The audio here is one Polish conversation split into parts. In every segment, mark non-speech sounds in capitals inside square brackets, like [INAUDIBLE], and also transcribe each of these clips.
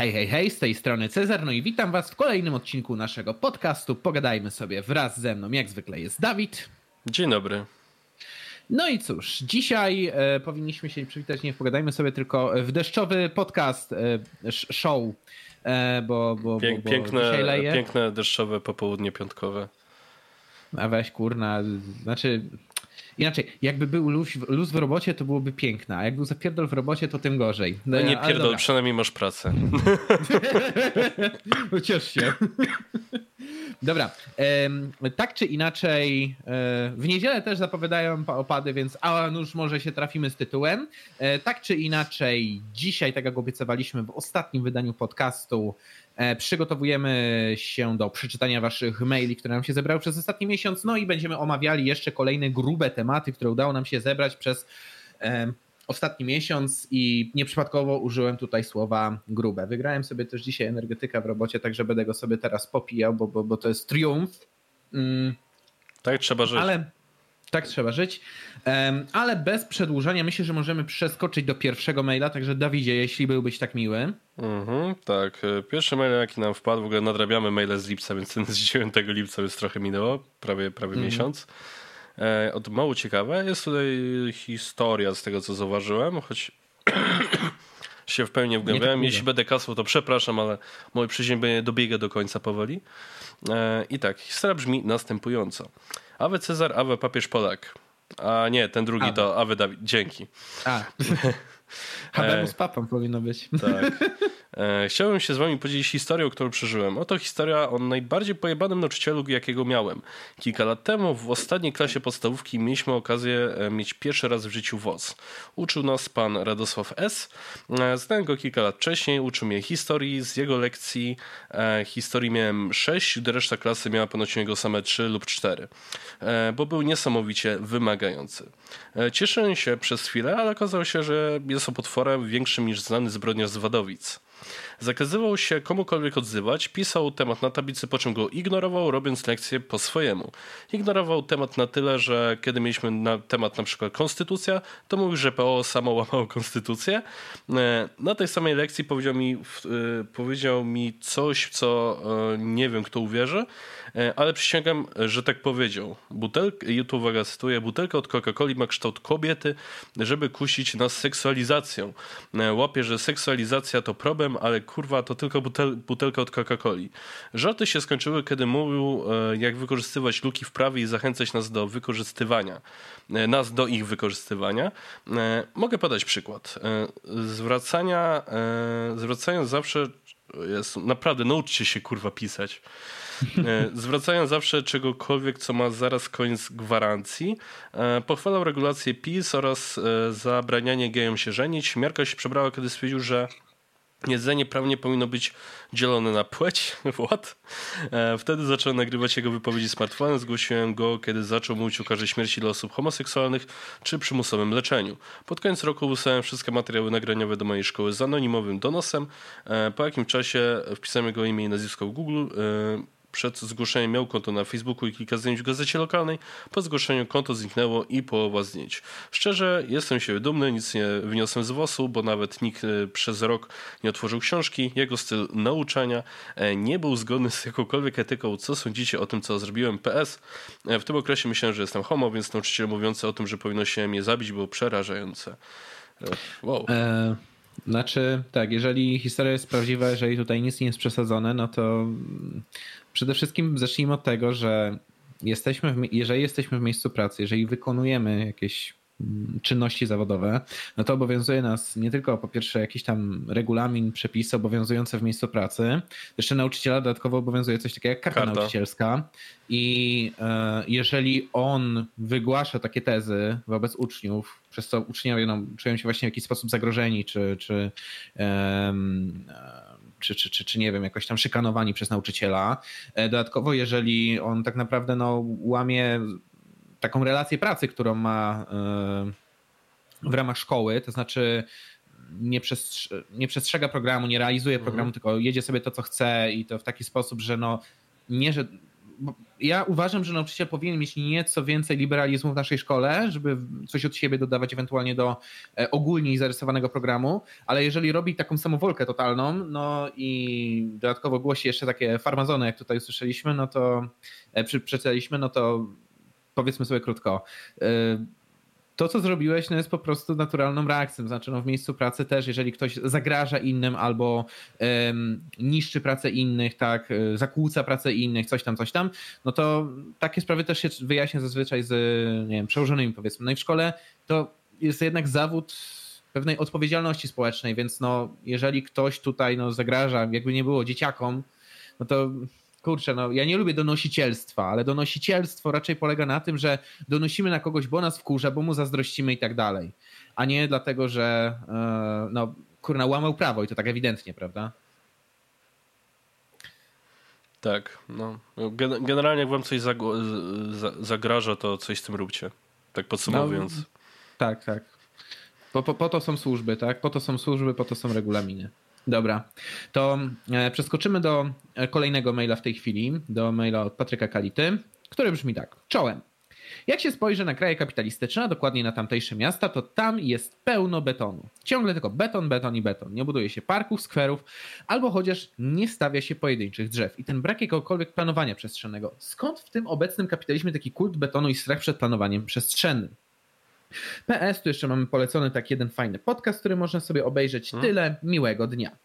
Hej, hej, hej, z tej strony Cezar, no i witam was w kolejnym odcinku naszego podcastu. Pogadajmy sobie wraz ze mną, jak zwykle jest Dawid. Dzień dobry. No i cóż, dzisiaj e, powinniśmy się przywitać nie w Pogadajmy sobie, tylko w deszczowy podcast, e, show, e, bo, bo, Pięk, bo, bo piękne, piękne deszczowe popołudnie piątkowe. A weź kurna, znaczy Inaczej, jakby był luz, luz w robocie, to byłoby piękne, a jak był zapierdol w robocie, to tym gorzej. No, no nie pierdol, przynajmniej masz pracę. [LAUGHS] [LAUGHS] Uciesz się. Dobra, tak czy inaczej, e, w niedzielę też zapowiadają opady, więc a już może się trafimy z tytułem. E, tak czy inaczej, dzisiaj, tak jak obiecywaliśmy w ostatnim wydaniu podcastu, e, przygotowujemy się do przeczytania waszych maili, które nam się zebrały przez ostatni miesiąc, no i będziemy omawiali jeszcze kolejne grube tematy, które udało nam się zebrać przez ostatni miesiąc i nieprzypadkowo użyłem tutaj słowa grube. Wygrałem sobie też dzisiaj energetyka w robocie, także będę go sobie teraz popijał, bo, bo, bo to jest triumf. Mm. Tak trzeba żyć. Ale tak trzeba żyć. Um, ale bez przedłużania myślę, że możemy przeskoczyć do pierwszego maila, także Dawidzie, jeśli byłbyś tak miły. Mhm, tak. Pierwszy mail, jaki nam wpadł, w ogóle nadrabiamy maile z lipca, więc ten z 9 lipca już trochę minęło, prawie, prawie mhm. miesiąc. E, od mało ciekawe. Jest tutaj historia z tego, co zauważyłem, choć [CLEARS THROAT] się w pełni wgłębiałem. Tak Jeśli będę kasł, to przepraszam, ale moje przeziębienie dobiega do końca powoli. E, I tak, historia brzmi następująco. Awe Cezar, awe papież Polak. A nie, ten drugi awe. to awe Dawid. Dzięki. A. [LAUGHS] Habemus papą powinno być. Tak. [LAUGHS] E, chciałbym się z wami podzielić historią, którą przeżyłem. Oto historia o najbardziej pojebanym nauczycielu, jakiego miałem. Kilka lat temu w ostatniej klasie podstawówki mieliśmy okazję e, mieć pierwszy raz w życiu WOS. Uczył nas pan Radosław S. E, znałem go kilka lat wcześniej, uczył mnie historii. Z jego lekcji historii miałem 6, gdy reszta klasy miała ponoć jego same 3 lub 4, bo był niesamowicie wymagający. Cieszyłem się przez chwilę, ale okazało się, że jest potworem większym niż znany zbrodniarz z Wadowic. Zakazywał się komukolwiek odzywać, pisał temat na tablicy, po czym go ignorował, robiąc lekcję po swojemu. Ignorował temat na tyle, że kiedy mieliśmy na temat na przykład konstytucja, to mówił, że PO samo łamało konstytucję. E, na tej samej lekcji powiedział mi, e, powiedział mi coś, co e, nie wiem, kto uwierzy, ale przysięgam, że tak powiedział. Butelka, uwaga, cytuję, butelka od Coca-Coli ma kształt kobiety, żeby kusić nas seksualizacją. Łapie, że seksualizacja to problem, ale kurwa, to tylko butel, butelka od Coca-Coli. Żarty się skończyły, kiedy mówił, e, jak wykorzystywać luki w prawie i zachęcać nas do wykorzystywania, e, nas do ich wykorzystywania. E, mogę podać przykład. Zwracania, zwracając zawsze, jest, naprawdę nauczcie się kurwa pisać. Zwracając zawsze czegokolwiek, co ma zaraz koniec gwarancji, pochwalał regulacje PiS oraz zabranianie gejom się żenić. Miarka się przebrała, kiedy stwierdził, że Jedzenie prawnie powinno być dzielone na płeć. [LAUGHS] What? E, wtedy zacząłem nagrywać jego wypowiedzi smartfonem. Zgłosiłem go, kiedy zaczął mówić o karze śmierci dla osób homoseksualnych czy przymusowym leczeniu. Pod koniec roku wysłałem wszystkie materiały nagraniowe do mojej szkoły z anonimowym donosem. E, po jakim czasie wpisałem jego imię i nazwisko w Google e, przed zgłoszeniem miał konto na Facebooku i kilka zdjęć w gazecie lokalnej. Po zgłoszeniu konto zniknęło i połowa zdjęć. Szczerze, jestem się dumny, nic nie wniosłem z WOS-u, bo nawet nikt e, przez rok nie otworzył książki. Jego styl nauczania e, nie był zgodny z jakąkolwiek etyką. Co sądzicie o tym, co zrobiłem? PS. E, w tym okresie myślałem, że jestem homo, więc nauczyciel mówiący o tym, że powinno się mnie zabić, było przerażające. Wow. E znaczy, tak, jeżeli historia jest prawdziwa, jeżeli tutaj nic nie jest przesadzone, no to Przede wszystkim zacznijmy od tego, że jesteśmy w, jeżeli jesteśmy w miejscu pracy, jeżeli wykonujemy jakieś mm, czynności zawodowe, no to obowiązuje nas nie tylko po pierwsze jakiś tam regulamin, przepisy obowiązujące w miejscu pracy, jeszcze nauczyciela dodatkowo obowiązuje coś takiego jak karta, karta. nauczycielska i e, jeżeli on wygłasza takie tezy wobec uczniów, przez co uczniowie no, czują się właśnie w jakiś sposób zagrożeni, czy, czy e, czy, czy, czy, czy nie wiem, jakoś tam szykanowani przez nauczyciela. E, dodatkowo, jeżeli on tak naprawdę no, łamie taką relację pracy, którą ma e, w ramach szkoły, to znaczy nie, przestrze nie przestrzega programu, nie realizuje mhm. programu, tylko jedzie sobie to, co chce i to w taki sposób, że no nie, że ja uważam, że nauczyciel powinien mieć nieco więcej liberalizmu w naszej szkole, żeby coś od siebie dodawać ewentualnie do e, ogólnie zarysowanego programu, ale jeżeli robi taką samowolkę totalną, no i dodatkowo głosi jeszcze takie farmazony, jak tutaj usłyszeliśmy, no to e, przeczytaliśmy, no to powiedzmy sobie krótko to, co zrobiłeś, no jest po prostu naturalną reakcją. Znaczy, no w miejscu pracy też, jeżeli ktoś zagraża innym albo um, niszczy pracę innych, tak, e, zakłóca pracę innych, coś tam, coś tam, no to takie sprawy też się wyjaśnia zazwyczaj z, nie wiem, przełożonymi powiedzmy. No i w szkole to jest jednak zawód pewnej odpowiedzialności społecznej, więc no, jeżeli ktoś tutaj no, zagraża, jakby nie było dzieciakom, no to kurczę, no ja nie lubię donosicielstwa, ale donosicielstwo raczej polega na tym, że donosimy na kogoś, bo nas wkurza, bo mu zazdrościmy i tak dalej, a nie dlatego, że e, no kurna łamał prawo i to tak ewidentnie, prawda? Tak, no. Generalnie jak wam coś zagraża, to coś z tym róbcie. Tak podsumowując. No, tak, tak. Po, po, po to są służby, tak? Po to są służby, po to są regulaminy. Dobra, to e, przeskoczymy do e, kolejnego maila w tej chwili, do maila od Patryka Kality, który brzmi tak. Czołem. Jak się spojrzy na kraje kapitalistyczne, a dokładnie na tamtejsze miasta, to tam jest pełno betonu. Ciągle tylko beton, beton i beton. Nie buduje się parków, skwerów, albo chociaż nie stawia się pojedynczych drzew. I ten brak jakiegokolwiek planowania przestrzennego. Skąd w tym obecnym kapitalizmie taki kult betonu i strach przed planowaniem przestrzennym? PS, tu jeszcze mamy polecony tak jeden fajny podcast, który można sobie obejrzeć. Hmm. Tyle miłego dnia.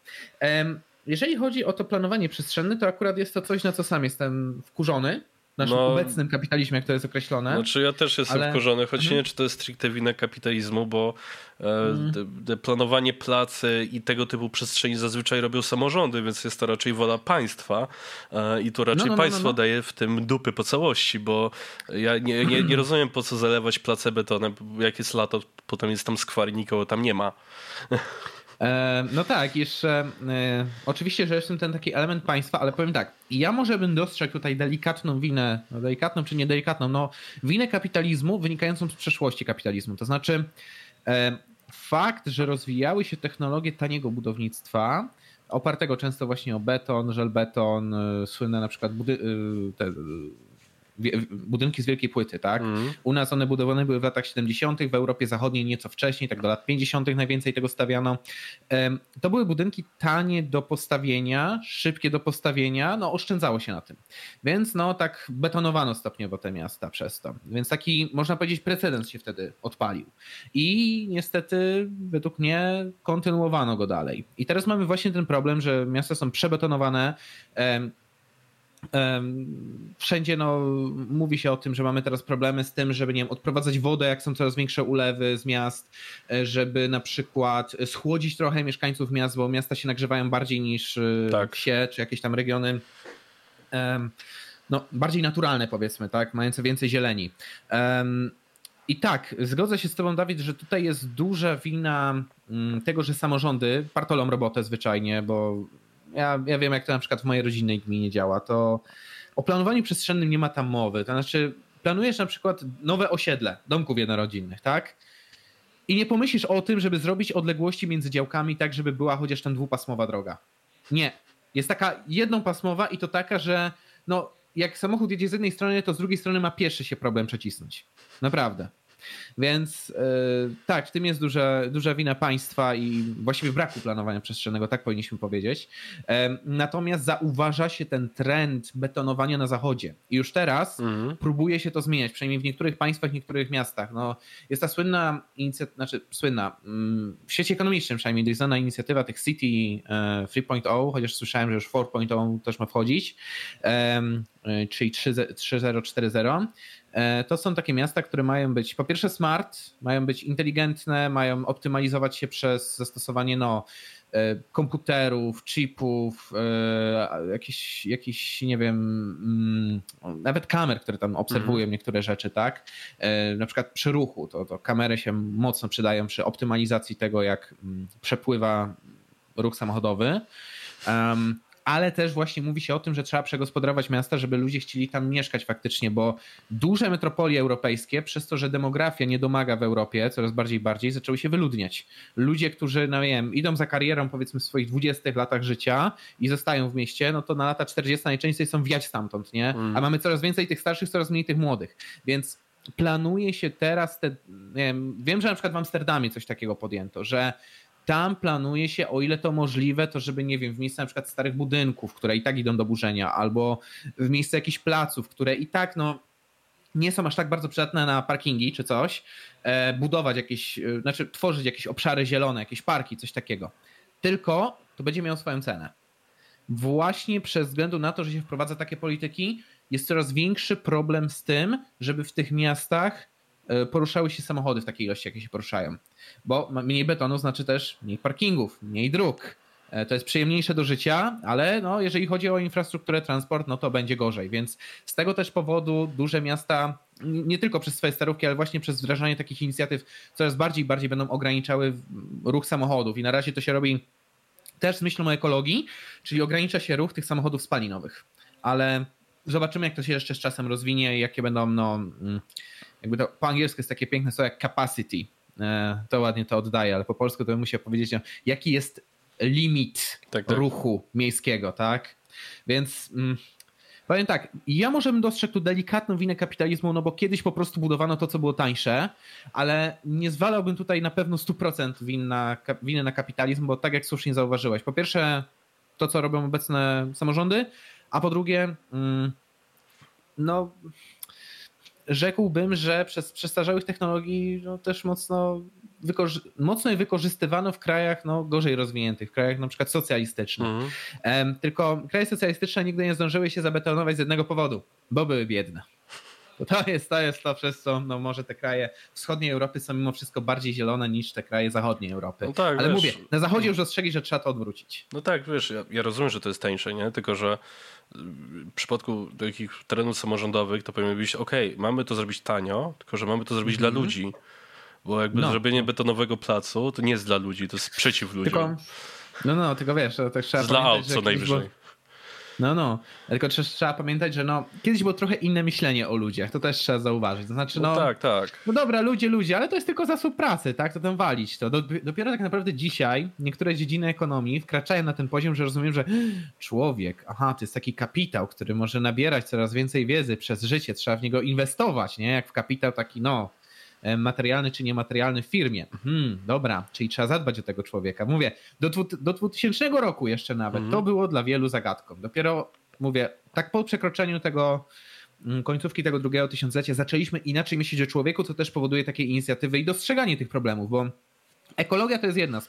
Jeżeli chodzi o to planowanie przestrzenne, to akurat jest to coś, na co sam jestem wkurzony, naszym no, obecnym kapitalizmie, jak to jest określone. Znaczy ja też jestem ale... wkurzony, choć mhm. nie czy to jest stricte wina kapitalizmu, bo mhm. planowanie placy i tego typu przestrzeni zazwyczaj robią samorządy, więc jest to raczej wola państwa e, i tu raczej no, no, no państwo no, no. daje w tym dupy po całości, bo ja nie, nie, nie rozumiem po co zalewać placę betonem, jak jest lato, potem jest tam skwar i nikogo tam nie ma. E, no tak, jeszcze e, oczywiście, że jest ten taki element państwa, ale powiem tak, ja może bym dostrzegł tutaj delikatną winę, no delikatną czy niedelikatną, no winę kapitalizmu wynikającą z przeszłości kapitalizmu. To znaczy e, fakt, że rozwijały się technologie taniego budownictwa, opartego często właśnie o beton, żelbeton, słynne na przykład budy- te budynki z wielkiej płyty, tak? Mm. U nas one budowane były w latach 70., w Europie Zachodniej nieco wcześniej, tak do lat 50. najwięcej tego stawiano. To były budynki tanie do postawienia, szybkie do postawienia, no oszczędzało się na tym. Więc no tak betonowano stopniowo te miasta przez to. Więc taki, można powiedzieć, precedens się wtedy odpalił. I niestety według mnie kontynuowano go dalej. I teraz mamy właśnie ten problem, że miasta są przebetonowane, Wszędzie no, mówi się o tym, że mamy teraz problemy z tym, żeby nie wiem, odprowadzać wodę, jak są coraz większe ulewy z miast, e, żeby na przykład schłodzić trochę mieszkańców miast, bo miasta się nagrzewają bardziej niż e, tak. wsie czy jakieś tam regiony. No, bardziej naturalne powiedzmy, tak, mające więcej zieleni. I tak, zgodzę się z Tobą, Dawid, że tutaj jest duża wina mm, tego, że samorządy partolą robotę zwyczajnie, bo ja, ja wiem, jak to na przykład w mojej rodzinnej gminie działa, to o planowaniu przestrzennym nie ma tam mowy. To znaczy, planujesz na przykład nowe osiedle domków jednorodzinnych, tak? I nie pomyślisz o tym, żeby zrobić odległości między działkami tak, żeby była chociaż tam dwupasmowa droga. Nie. Jest taka jednopasmowa i to taka, że no, jak samochód jedzie z jednej strony, to z drugiej strony ma pieszy się problem przecisnąć. Naprawdę. Więc yy, tak, w tym jest duża, duża wina państwa i właściwie braku planowania przestrzennego, tak powinniśmy powiedzieć. Yy, natomiast zauważa się ten trend betonowania na zachodzie. I już teraz mhm. próbuje się to zmieniać, przynajmniej w niektórych państwach, w niektórych miastach. No, jest ta słynna inicjatywa, znaczy słynna, mm, w świecie ekonomicznym przynajmniej jest znana inicjatywa tych City 3.0, e, chociaż słyszałem, że już 4.0 też ma wchodzić, czyli 3.040 E, to są takie miasta, które mają być po pierwsze smart, mają być inteligentne, mają optymalizować się przez zastosowanie no, e, komputerów, chipów, e, jakiś, jakiś nie wiem, mm, nawet kamer, które tam obserwują mhm. niektóre rzeczy, tak? Na przykład przy ruchu, to, to kamery się mocno przydają przy optymalizacji tego, jak mm, przepływa ruch samochodowy. Ale też właśnie mówi się o tym, że trzeba przegospodarować miasta, żeby ludzie chcieli tam mieszkać faktycznie, bo duże metropolie europejskie, przez to, że demografia nie domaga w Europie coraz bardziej i bardziej, zaczęły się wyludniać. Ludzie, którzy, no wiem, idą za karierą powiedzmy w swoich 20 latach życia i zostają w mieście, no to na lata 40 najczęściej są wiać stamtąd, nie? Mm. A mamy coraz więcej tych starszych, coraz mniej tych młodych. Więc planuje się teraz te, wiem, wiem, że na przykład w Amsterdamie coś takiego podjęto, że tam planuje się, o ile to możliwe, to żeby, nie wiem, w miejsce na przykład starych budynków, które i tak idą do burzenia, albo w miejsce jakichś placów, które i tak, no, nie są aż tak bardzo przydatne na parkingi czy coś, e, budować jakieś, e, znaczy tworzyć jakieś obszary zielone, jakieś parki, coś takiego. Tylko to będzie miało swoją cenę. Właśnie przez względu na to, że się wprowadza takie polityki, jest coraz większy problem z tym, żeby w tych miastach poruszały się samochody w takiej ilości, jakie się poruszają. Bo mniej betonu znaczy też mniej parkingów, mniej dróg. E, to jest przyjemniejsze do życia, ale no, jeżeli chodzi o infrastrukturę, transport, no to będzie gorzej. Więc z tego też powodu duże miasta, nie tylko przez swoje starówki, ale właśnie przez wdrażanie takich inicjatyw, coraz bardziej i bardziej będą ograniczały ruch samochodów. I na razie to się robi też z myślą o ekologii, czyli ogranicza się ruch tych samochodów spalinowych. Ale zobaczymy, jak to się jeszcze z czasem rozwinie i jakie będą, no, mm, jakby to po angielsku jest takie piękne słowo jak capacity. E, to ładnie to oddaje, ale po polsku to bym musiał powiedzieć, no, jaki jest limit tak, tak. ruchu miejskiego, tak? Więc mm, powiem tak, ja może bym dostrzegł tu delikatną winę kapitalizmu, no bo kiedyś po prostu budowano to, co było tańsze, ale nie zwalałbym tutaj na pewno 100% win na, winy na kapitalizm, bo tak jak słusznie zauważyłeś, po pierwsze to, co robią obecne samorządy, a po drugie, mm, no rzekłbym, że przez przestarzałych technologii no, też mocno, wykorzy- mocno je wykorzystywano w krajach no, gorzej rozwiniętych, w krajach na przykład socjalistycznych. Mhm. Tylko kraje socjalistyczne nigdy nie zdążyły się zabetonować z jednego powodu, bo były biedne. To jest, to jest to, przez co no może te kraje wschodniej Europy są mimo wszystko bardziej zielone niż te kraje zachodniej Europy. No tak, Ale wiesz, mówię, na zachodzie już ostrzegli, że trzeba to odwrócić. No tak, wiesz, ja, ja rozumiem, że to jest tańsze, nie? Tylko, że w przypadku takich terenów samorządowych to powinien być, ok, mamy to zrobić tanio, tylko że mamy to zrobić mm -hmm. dla mhm. ludzi. Bo jakby no. zrobienie betonowego placu to nie jest dla ludzi, to jest przeciw ludziom. Tylko, no, no, tylko wiesz, to też trzeba Dla aut co najwyżej. Było no, no. Tylko trzeba pamiętać, że no, kiedyś było trochę inne myślenie o ludziach. To też trzeba zauważyć. To znaczy, no, no tak, tak. No dobra, ludzie, ludzie, ale to jest tylko zasób pracy, tak? To tam walić to. Dopiero tak naprawdę dzisiaj niektóre dziedziny ekonomii wkraczają na ten poziom, że rozumiem, że [GASPS] człowiek, aha, to jest taki kapitał, który może nabierać coraz więcej wiedzy przez życie. Trzeba w niego inwestować, nie? Jak w kapitał taki, no, materialny czy niematerialny w firmie. Mhm, dobra, czyli trzeba zadbać o tego człowieka. Mówię, do, do 2000 roku jeszcze nawet mhm. to było dla wielu zagadką. Dopiero, mówię, tak po przekroczeniu tego mm, końcówki tego drugiego tysiąclecia zaczęliśmy inaczej myśleć o człowieku, co też powoduje takie inicjatywy i dostrzeganie tych problemów, bo ekologia to jest jedna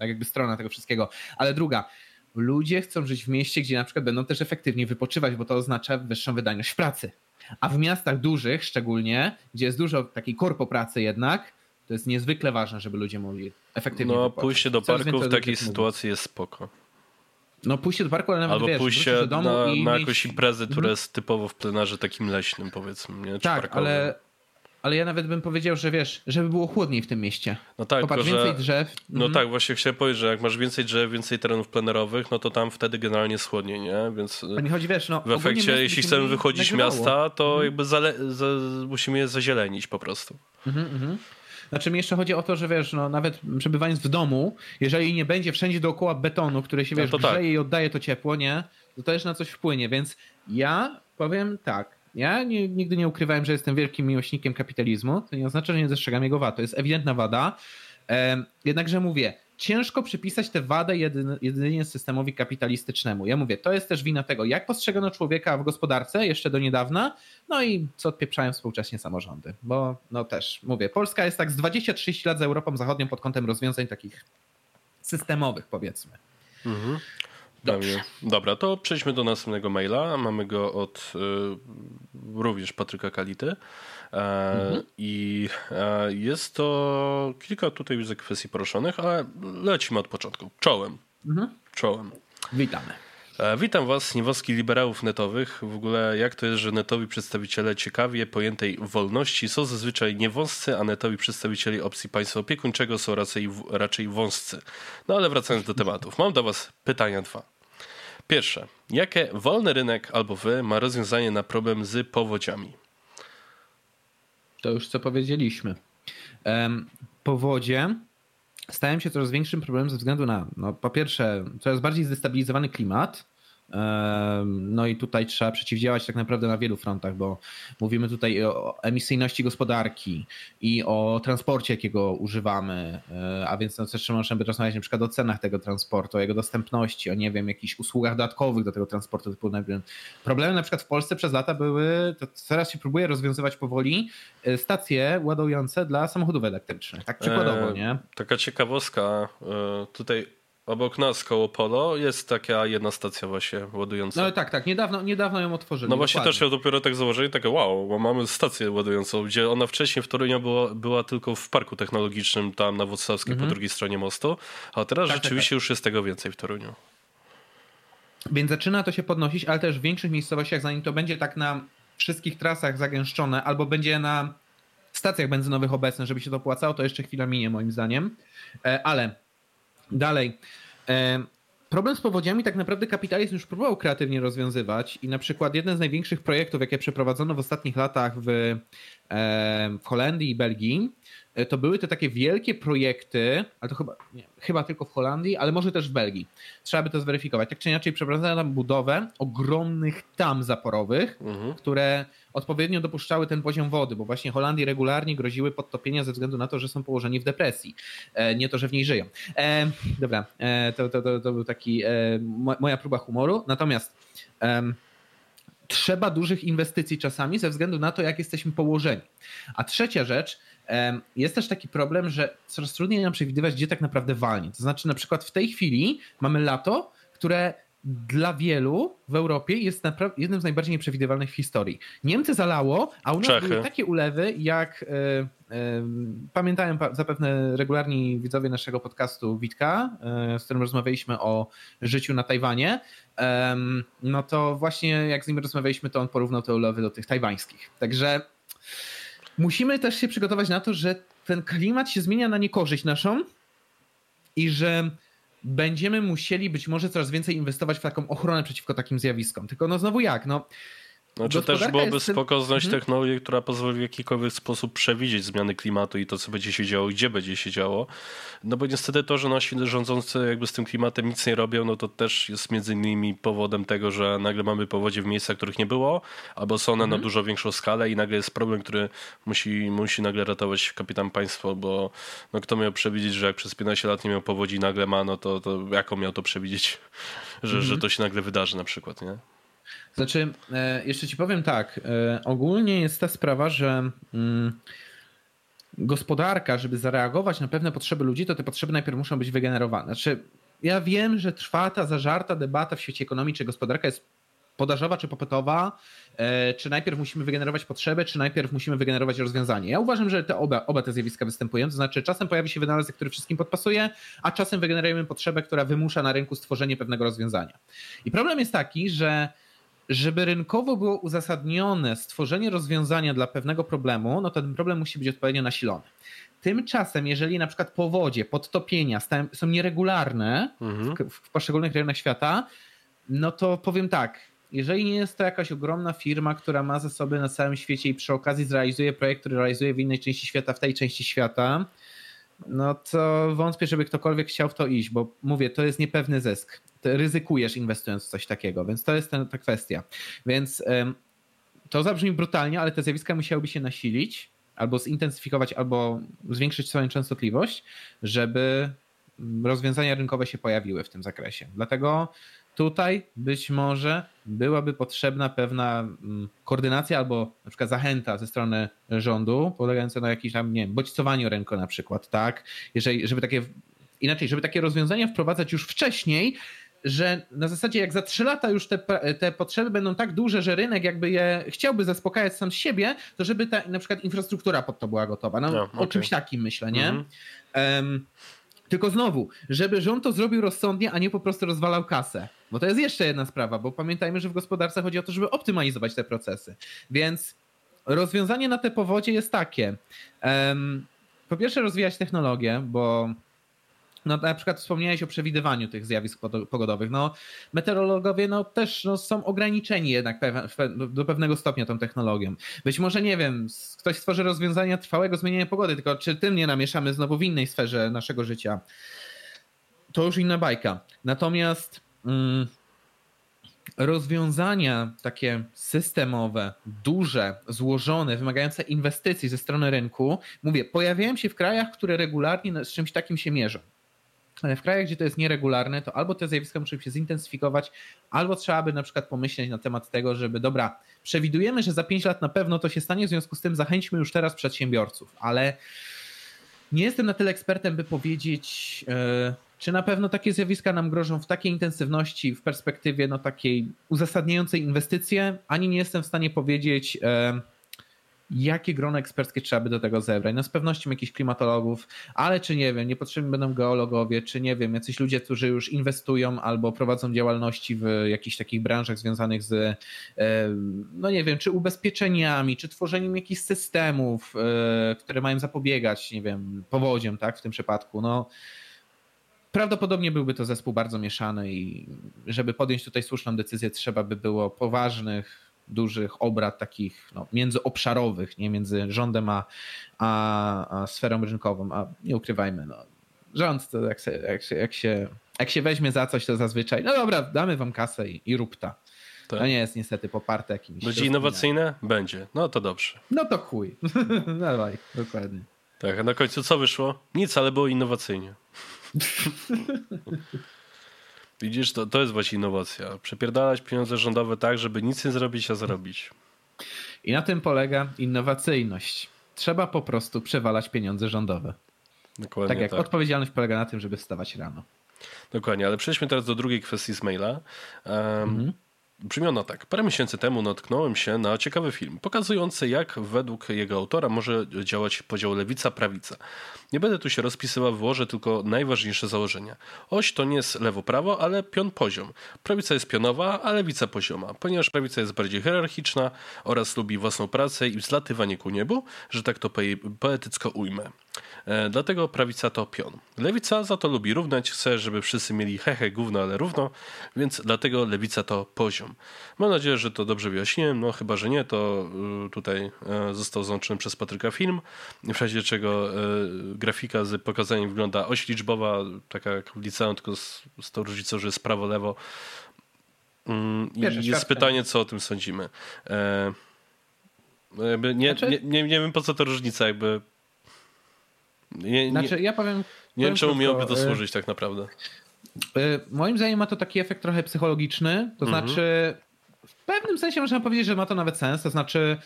tak jakby strona tego wszystkiego, ale druga, ludzie chcą żyć w mieście, gdzie na przykład będą też efektywnie wypoczywać, bo to oznacza wyższą wydajność w pracy. A w miastach dużych szczególnie, gdzie jest dużo takiej korpo pracy jednak, to jest niezwykle ważne, żeby ludzie mogli efektywnie No, pójście do parku w takiej sytuacji jest spoko. No pójście do parku, ale nawet Albo wiesz, pójście do domu na, i na mieć... jakąś imprezę, która mhm. jest typowo w plenarze takim leśnym powiedzmy, nie? Czy tak, ale ale ja nawet bym powiedział, że wiesz, żeby było chłodniej w tym mieście. No tak, Popatrz, tylko, więcej drzew. No mhm. tak, właśnie chciałem powiedzieć, że jak masz więcej drzew, więcej terenów plenerowych, no to tam wtedy generalnie jest chłodniej, nie? Więc nie chodzi, wiesz, no, w efekcie, jeśli chcemy wychodzić z miasta, to mhm. jakby zale- za- musimy je zazielenić po prostu. Mhm, mhm. Znaczy mi jeszcze chodzi o to, że wiesz, no nawet przebywając w domu, jeżeli nie będzie wszędzie dookoła betonu, który się, no wiesz, no grzeje tak. i oddaje to ciepło, nie? To też na coś wpłynie, więc ja powiem tak, ja nie, nigdy nie ukrywałem, że jestem wielkim miłośnikiem kapitalizmu. To nie oznacza, że nie dostrzegam jego wad. To jest ewidentna wada. Jednakże mówię, ciężko przypisać tę wadę jedynie, jedynie systemowi kapitalistycznemu. Ja mówię, to jest też wina tego, jak postrzegano człowieka w gospodarce jeszcze do niedawna, no i co odpieprzają współcześnie samorządy. Bo no też, mówię, Polska jest tak z 20-30 lat za Europą Zachodnią pod kątem rozwiązań takich systemowych, powiedzmy. Mhm. Dobrze. Dobra, to przejdźmy do następnego maila. Mamy go od y, również Patryka Kality. E, mhm. I e, jest to kilka tutaj już kwestii poruszonych, ale lecimy od początku. Czołem. Mhm. Czołem. Witamy. E, witam Was, niewolskich liberałów netowych. W ogóle jak to jest, że netowi przedstawiciele ciekawie pojętej wolności są zazwyczaj niewąscy, a netowi przedstawicieli opcji państwa opiekuńczego są raczej, raczej wąscy. No ale wracając do tematów. Mam do Was pytania dwa. Pierwsze. Jakie wolny rynek albo wy ma rozwiązanie na problem z powodziami? To już co powiedzieliśmy. Powodzie stają się coraz większym problemem ze względu na, no, po pierwsze, coraz bardziej zdestabilizowany klimat, no i tutaj trzeba przeciwdziałać tak naprawdę na wielu frontach, bo mówimy tutaj o emisyjności gospodarki i o transporcie, jakiego używamy, e, a więc no też możemy rozmawiać na przykład o cenach tego transportu, o jego dostępności, o nie wiem, jakichś usługach dodatkowych do tego transportu. Typu problemy na przykład w Polsce przez lata były, to teraz się próbuje rozwiązywać powoli, e, stacje ładujące dla samochodów elektrycznych, tak przykładowo, nie? taka ciekawostka, e, tutaj Obok nas, koło Polo, jest taka jedna stacja właśnie ładująca. No tak, tak, niedawno, niedawno ją otworzyli. No właśnie dokładnie. też ją dopiero tak założyli, takie wow, bo mamy stację ładującą, gdzie ona wcześniej w Toruniu była, była tylko w parku technologicznym, tam na Włocławskiej mhm. po drugiej stronie mostu, a teraz tak, tak rzeczywiście tak, tak. już jest tego więcej w Toruniu. Więc zaczyna to się podnosić, ale też w większych miejscowościach, zanim to będzie tak na wszystkich trasach zagęszczone, albo będzie na stacjach benzynowych obecne, żeby się to opłacało, to jeszcze chwila minie moim zdaniem. E, ale Dalej. E, problem z powodziami tak naprawdę kapitalizm już próbował kreatywnie rozwiązywać i na przykład jeden z największych projektów, jakie przeprowadzono w ostatnich latach w, e, w Holandii i Belgii, e, to były te takie wielkie projekty, ale to chyba, nie, chyba tylko w Holandii, ale może też w Belgii. Trzeba by to zweryfikować. Tak czy inaczej przeprowadzono tam budowę ogromnych tam zaporowych, mhm. które odpowiednio dopuszczały ten poziom wody, bo właśnie Holandii regularnie groziły podtopienia ze względu na to, że są położeni w depresji. E, nie to, że w niej żyją. E, dobra, e, to, to, to, to, był taki moja próba humoru. Natomiast trzeba dużych inwestycji czasami ze względu na to, jak jesteśmy położeni. A trzecia rzecz, jest też taki problem, że coraz trudniej nam przewidywać, gdzie tak naprawdę walnie. To znaczy, na przykład w tej chwili mamy lato, które dla wielu w Europie jest jednym z najbardziej nieprzewidywalnych w historii. Niemcy zalało, a u nas Czechy. były takie ulewy, jak e, e, pamiętają zapewne regularni widzowie naszego podcastu Witka, e, z którym rozmawialiśmy o życiu na Tajwanie. No to właśnie jak z nim rozmawialiśmy, to on porównał te ulewy do tych tajwańskich. Także musimy też się przygotować na to, że ten klimat się zmienia na niekorzyść naszą i że będziemy musieli być może coraz więcej inwestować w taką ochronę przeciwko takim zjawiskom. Tylko no znowu jak? No, znaczy też byłoby jest... spoko znaleźć mhm. technologię, która pozwoli w jakikolwiek sposób przewidzieć zmiany klimatu i to, co będzie się działo, gdzie będzie się działo. No bo niestety to, że nasi rządzący jakby z tym klimatem nic nie robią, no to też jest między innymi powodem tego, że nagle mamy powodzie w miejscach, których nie było, albo są one mhm. na dużo większą skalę i nagle jest problem, który musi, musi nagle ratować kapitan państwo, bo no kto miał przewidzieć, że jak przez 15 lat nie miał powodzi nagle ma, no to, to jaką miał to przewidzieć, że, mhm. że to się nagle wydarzy na przykład, nie? Znaczy, e, jeszcze ci powiem tak. E, ogólnie jest ta sprawa, że mm, gospodarka, żeby zareagować na pewne potrzeby ludzi, to te potrzeby najpierw muszą być wygenerowane. Znaczy, ja wiem, że trwa ta zażarta debata w świecie ekonomii, czy gospodarka jest podażowa czy popytowa, e, czy najpierw musimy wygenerować potrzebę, czy najpierw musimy wygenerować rozwiązanie. Ja uważam, że te oba, oba te zjawiska występują, to znaczy czasem pojawi się wynalazek, który wszystkim podpasuje, a czasem wygenerujemy potrzebę, która wymusza na rynku stworzenie pewnego rozwiązania. I problem jest taki, że żeby rynkowo było uzasadnione stworzenie rozwiązania dla pewnego problemu, no to ten problem musi być odpowiednio nasilony. Tymczasem, jeżeli na przykład powodzie, podtopienia są nieregularne mhm. w, w poszczególnych rejonach świata, no to powiem tak, jeżeli nie jest to jakaś ogromna firma, która ma zasoby na całym świecie i przy okazji zrealizuje projekt, który realizuje w innej części świata, w tej części świata, no to wątpię, żeby ktokolwiek chciał w to iść, bo mówię, to jest niepewny zysk ryzykujesz inwestując w coś takiego, więc to jest ten, ta kwestia. Więc to zabrzmi brutalnie, ale te zjawiska musiałyby się nasilić, albo zintensyfikować, albo zwiększyć swoją częstotliwość, żeby rozwiązania rynkowe się pojawiły w tym zakresie. Dlatego tutaj być może byłaby potrzebna pewna koordynacja albo na przykład zachęta ze strony rządu, polegająca na jakimś tam, nie wiem, bodźcowaniu rynku na przykład, tak? Jeżeli, żeby takie, inaczej, żeby takie rozwiązania wprowadzać już wcześniej, że na zasadzie jak za trzy lata już te, te potrzeby będą tak duże, że rynek jakby je chciałby zaspokajać sam z siebie, to żeby ta na przykład infrastruktura pod to była gotowa. No, no okay. O czymś takim myślę, nie? Mm -hmm. um, tylko znowu, żeby rząd to zrobił rozsądnie, a nie po prostu rozwalał kasę. Bo to jest jeszcze jedna sprawa, bo pamiętajmy, że w gospodarce chodzi o to, żeby optymalizować te procesy. Więc rozwiązanie na te powodzie jest takie. Um, po pierwsze rozwijać technologię, bo no na przykład wspomniałeś o przewidywaniu tych zjawisk pogodowych. No meteorologowie no, też no, są ograniczeni jednak do pewnego stopnia tą technologią. Być może, nie wiem, ktoś stworzy rozwiązania trwałego zmieniania pogody, tylko czy tym nie namieszamy znowu w innej sferze naszego życia? To już inna bajka. Natomiast mm, rozwiązania takie systemowe, duże, złożone, wymagające inwestycji ze strony rynku, mówię, pojawiają się w krajach, które regularnie z czymś takim się mierzą. W krajach, gdzie to jest nieregularne, to albo te zjawiska muszą się zintensyfikować, albo trzeba by na przykład pomyśleć na temat tego, żeby dobra, przewidujemy, że za 5 lat na pewno to się stanie, w związku z tym zachęćmy już teraz przedsiębiorców, ale nie jestem na tyle ekspertem, by powiedzieć, yy, czy na pewno takie zjawiska nam grożą w takiej intensywności, w perspektywie no, takiej uzasadniającej inwestycje, ani nie jestem w stanie powiedzieć, e, jakie grono eksperckie trzeba by do tego zebrać. No z pewnością jakichś klimatologów, ale czy nie wiem, niepotrzebni będą geologowie, czy nie wiem, jacyś ludzie, którzy już inwestują albo prowadzą działalności w jakichś takich branżach związanych z, e, no nie wiem, czy ubezpieczeniami, czy tworzeniem jakichś systemów, e, które mają zapobiegać, nie wiem, powodziom, tak, w tym przypadku. No Prawdopodobnie byłby to zespół bardzo mieszany i żeby podjąć tutaj słuszną decyzję, trzeba by było poważnych, dużych obrad takich no, międzyobszarowych, nie między rządem a, a, a sferą rynkową. A nie ukrywajmy, no, rząd to jak się, jak, się, jak, się, jak się weźmie za coś, to zazwyczaj, no dobra, damy wam kasę i, i rób ta. Tak. To nie jest niestety poparte jakimiś. Będzie innowacyjne? Będzie. No to dobrze. No to chuj. [LAUGHS] Dawaj, dokładnie. Tak, a na końcu co wyszło? Nic, ale było innowacyjnie. [LAUGHS] Widzisz, to, to jest właśnie innowacja. Przepierdalać pieniądze rządowe tak, żeby nic nie zrobić, a zarobić. I na tym polega innowacyjność. Trzeba po prostu przewalać pieniądze rządowe. Dokładnie tak jak tak. odpowiedzialność polega na tym, żeby wstawać rano. Dokładnie, ale przejdźmy teraz do drugiej kwestii z maila. Um, mhm. Brzmiona tak. Parę miesięcy temu natknąłem się na ciekawy film, pokazujący jak według jego autora może działać podział lewica-prawica. Nie będę tu się rozpisywał, włożę tylko najważniejsze założenia. Oś to nie jest lewo-prawo, ale pion poziom. Prawica jest pionowa, a lewica pozioma. Ponieważ prawica jest bardziej hierarchiczna oraz lubi własną pracę i wzlatywanie ku niebu, że tak to poetycko ujmę. E, dlatego prawica to pion. Lewica za to lubi równać, chce, żeby wszyscy mieli hehe gówno, ale równo, więc dlatego lewica to poziom. Mam nadzieję, że to dobrze wyjaśniłem, no chyba, że nie, to y, tutaj e, został załączony przez Patryka film, w razie czego e, grafika z pokazaniem wygląda oś liczbowa, taka jak w liceum, tylko z, z tą różnicą, że jest prawo-lewo. Mm, I jest pytanie, co o tym sądzimy. Nie, znaczy... nie, nie, nie wiem, po co to różnica, jakby nie, znaczy, ja powiem. Nie wiem, czemu miałoby to y, służyć tak naprawdę. Y, moim zdaniem ma to taki efekt trochę psychologiczny. To mhm. znaczy, w pewnym sensie można powiedzieć, że ma to nawet sens. To znaczy,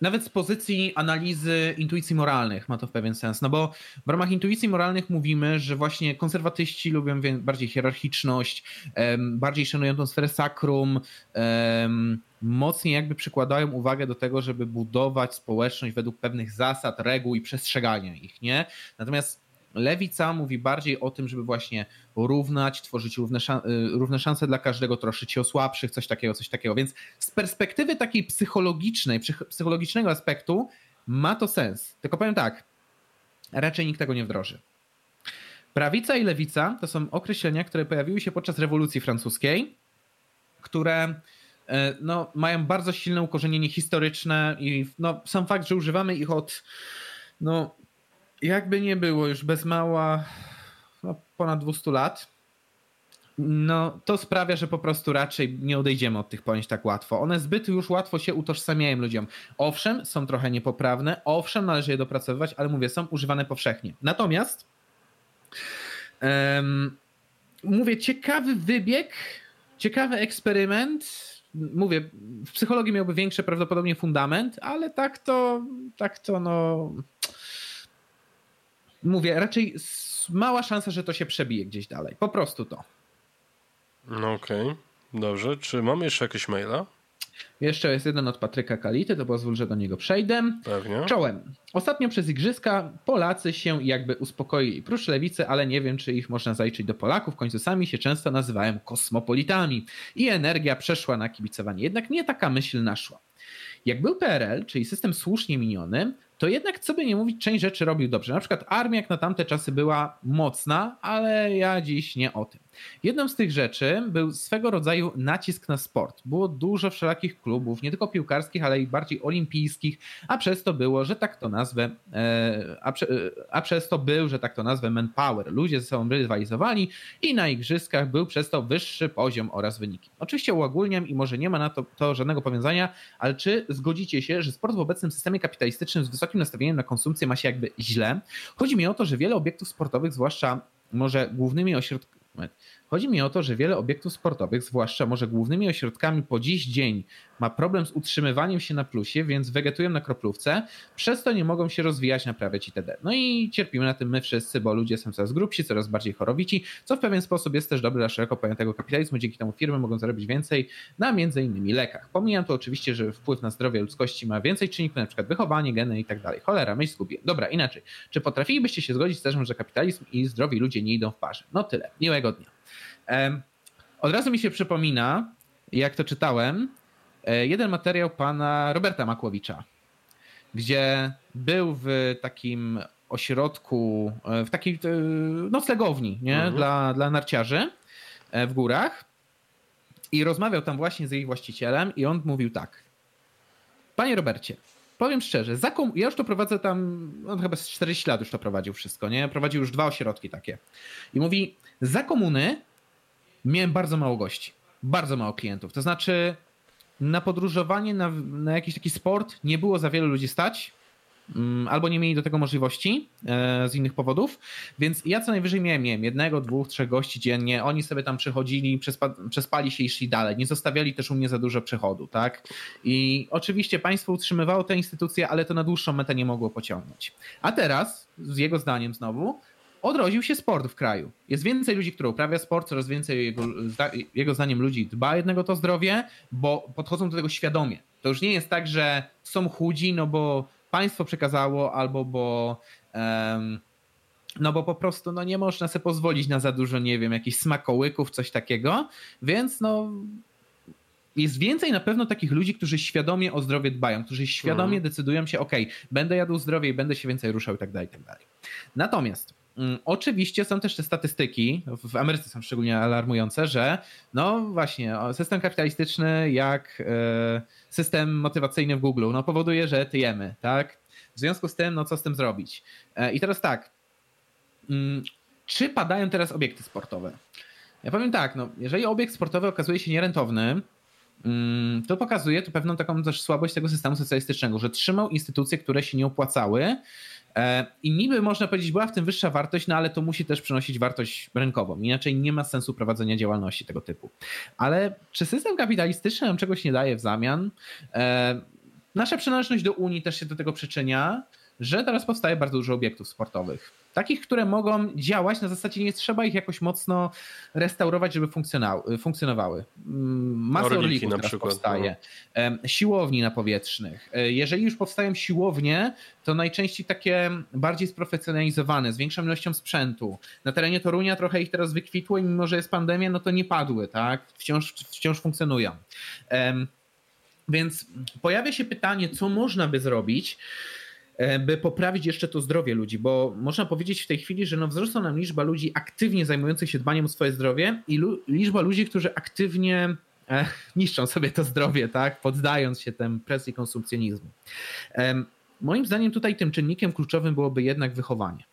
nawet z pozycji analizy intuicji moralnych ma to w pewien sens, no bo w ramach intuicji moralnych mówimy, że właśnie konserwatyści lubią bardziej hierarchiczność, bardziej szanują tą sferę sakrum, mocniej jakby przykładają uwagę do tego, żeby budować społeczność według pewnych zasad, reguł i przestrzegania ich, nie? Natomiast Lewica mówi bardziej o tym, żeby właśnie równać, tworzyć równe, y, równe szanse dla każdego, troszczyć się o słabszych, coś takiego, coś takiego. Więc z perspektywy takiej psychologicznej, psychologicznego aspektu ma to sens. Tylko powiem tak, raczej nikt tego nie wdroży. Prawica i lewica to są określenia, które pojawiły się podczas rewolucji francuskiej, które e, no, mają bardzo silne ukorzenienie historyczne i no, sam fakt, że używamy ich od no, jakby nie było już bez mała no, ponad 200 lat, no to sprawia, że po prostu raczej nie odejdziemy od tych pojęć tak łatwo. One zbyt już łatwo się utożsamiają ludziom. Owszem, są trochę niepoprawne, owszem, należy je dopracowywać, ale mówię, są używane powszechnie. Natomiast um, mówię, ciekawy wybieg, ciekawy eksperyment. Mówię, w psychologii miałby większy prawdopodobnie fundament, ale tak to, tak to no mówię, raczej mała szansa, że to się przebije gdzieś dalej. Po prostu to. No okej, okay. dobrze. Czy mamy jeszcze jakieś maila? Jeszcze jest jeden od Patryka Kality, to pozwól, że do niego przejdę. Pewnie. Czołem. Ostatnio przez Igrzyska Polacy się jakby uspokoili. Prócz lewicy, ale nie wiem, czy ich można zaliczyć do Polaków. W końcu sami się często nazywają kosmopolitami. I energia przeszła na kibicowanie. Jednak nie taka myśl naszła. Jak był PRL, czyli system słusznie miniony, to jednak, co by nie mówić, część rzeczy robił dobrze. Na przykład armia jak na tamte czasy była mocna, ale ja dziś nie o tym. Jedną z tych rzeczy był swego rodzaju nacisk na sport. Było dużo wszelakich klubów, nie tylko piłkarskich, ale i bardziej olimpijskich, a przez to było, że tak to nazwę, e, a, prze, a przez to był, że tak to nazwę, manpower. Ludzie ze sobą rywalizowali i na igrzyskach był przez to wyższy poziom oraz wyniki. Oczywiście uogólniam i może nie ma na to, to żadnego powiązania, ale czy zgodzicie się, że sport w obecnym systemie kapitalistycznym z wysokim nastawieniem na konsumpcję ma się jakby źle? Chodzi mi o to, że wiele obiektów sportowych, zwłaszcza może głównymi ośrodkami, Ouais. Chodzi mi o to, że wiele obiektów sportowych, zwłaszcza może głównymi ośrodkami po dziś dzień, ma problem z utrzymywaniem się na plusie, więc wegetują na kroplówce, przez to nie mogą się rozwijać, naprawiać itd. No i cierpimy na tym my wszyscy, bo ludzie są coraz grubsi, coraz bardziej chorowici, co w pewien sposób jest też dobre dla szeroko pojętego kapitalizmu. Dzięki temu firmy mogą zarobić więcej na między innymi lekach. Pomijam to oczywiście, że wpływ na zdrowie ludzkości ma więcej czynników, na przykład wychowanie, geny i tak. Cholera, myśl zgubię. Dobra, inaczej. Czy potrafilibyście się zgodzić z tym, że kapitalizm i zdrowi ludzie nie idą w parze? No tyle. Miłego dnia. Od razu mi się przypomina, jak to czytałem, e, jeden materiał pana Roberta Makłowicza, gdzie był w takim ośrodku, e, w takiej e, noclegowni nie? Mhm. Dla, dla narciarzy w górach i rozmawiał tam właśnie z jej właścicielem i on mówił tak. Panie Robercie, powiem szczerze, kom... ja już to prowadzę tam, on chyba z 40 lat już to prowadził wszystko, nie? Prowadził już dwa ośrodki takie. I mówi, za komuny miałem bardzo mało gości. Bardzo mało klientów. To znaczy, na podróżowanie, na, na jakiś taki sport nie było za wielu ludzi stać, mm, albo nie mieli do tego możliwości e, z innych powodów, więc ja co najwyżej miałem, jednego, dwóch, trzech gości dziennie, oni sobie tam przychodzili, przespa, przespali się i szli dalej, nie zostawiali też u mnie za dużo przychodu, tak? I oczywiście państwo utrzymywało te instytucje, ale to na dłuższą metę nie mogło pociągnąć. A teraz, z jego zdaniem znowu, odrodził się sport w kraju. Jest więcej ludzi, które uprawia sport, coraz więcej jego, jego zdaniem ludzi dba jednego to zdrowie, bo podchodzą do tego świadomie. To już nie jest tak, że są chudzi, no bo państwo przekazało, albo bo. Um, no bo po prostu no nie można sobie pozwolić na za dużo, nie wiem, jakichś smakołyków, coś takiego, więc no jest więcej na pewno takich ludzi, którzy świadomie o zdrowie dbają, którzy świadomie mhm. decydują się, ok, będę jadł zdrowie i będę się więcej ruszał i tak dalej, i tak dalej. Natomiast oczywiście są też te statystyki, w Ameryce są szczególnie alarmujące, że no właśnie, system kapitalistyczny jak e, system motywacyjny w Google no powoduje, że tyjemy, tak? W związku z tym, no co z tym zrobić? E, I teraz tak, mm, czy padają teraz obiekty sportowe? Ja powiem tak, no jeżeli obiekt sportowy okazuje się nierentowny, mm, to pokazuje to pewną taką też słabość tego systemu socjalistycznego, że trzymał instytucje, które się nie opłacały, I niby można powiedzieć, była w tym wyższa wartość, no ale to musi też przynosić wartość rynkową. Inaczej nie ma sensu prowadzenia działalności tego typu. Ale czy system kapitalistyczny nam czegoś nie daje w zamian? E, nasza przynależność do Unii też się do tego przyczynia, że teraz powstaje bardzo dużo obiektów sportowych. Takich, które mogą działać, na zasadzie nie trzeba ich jakoś mocno restaurować, żeby funkcjonowały. Mm, Masa orlików na przykład, powstaje. No. Siłowni na powietrznych. E, jeżeli już powstają siłownie, to najczęściej takie bardziej sprofesjonalizowane, z większą ilością sprzętu. Na terenie Torunia trochę ich teraz wykwitło i mimo, że jest pandemia, no to nie padły, tak? Wciąż, wciąż funkcjonują. Więc pojawia się pytanie, co można by zrobić, by poprawić jeszcze to zdrowie ludzi, bo można powiedzieć w tej chwili, że no wzrosła nam liczba ludzi aktywnie zajmujących się dbaniem o swoje zdrowie i lu liczba ludzi, którzy aktywnie e, [LAUGHS] niszczą sobie to zdrowie, tak, poddając się tem presji konsumpcjonizmu. E, moim zdaniem tutaj tym czynnikiem kluczowym byłoby jednak wychowanie.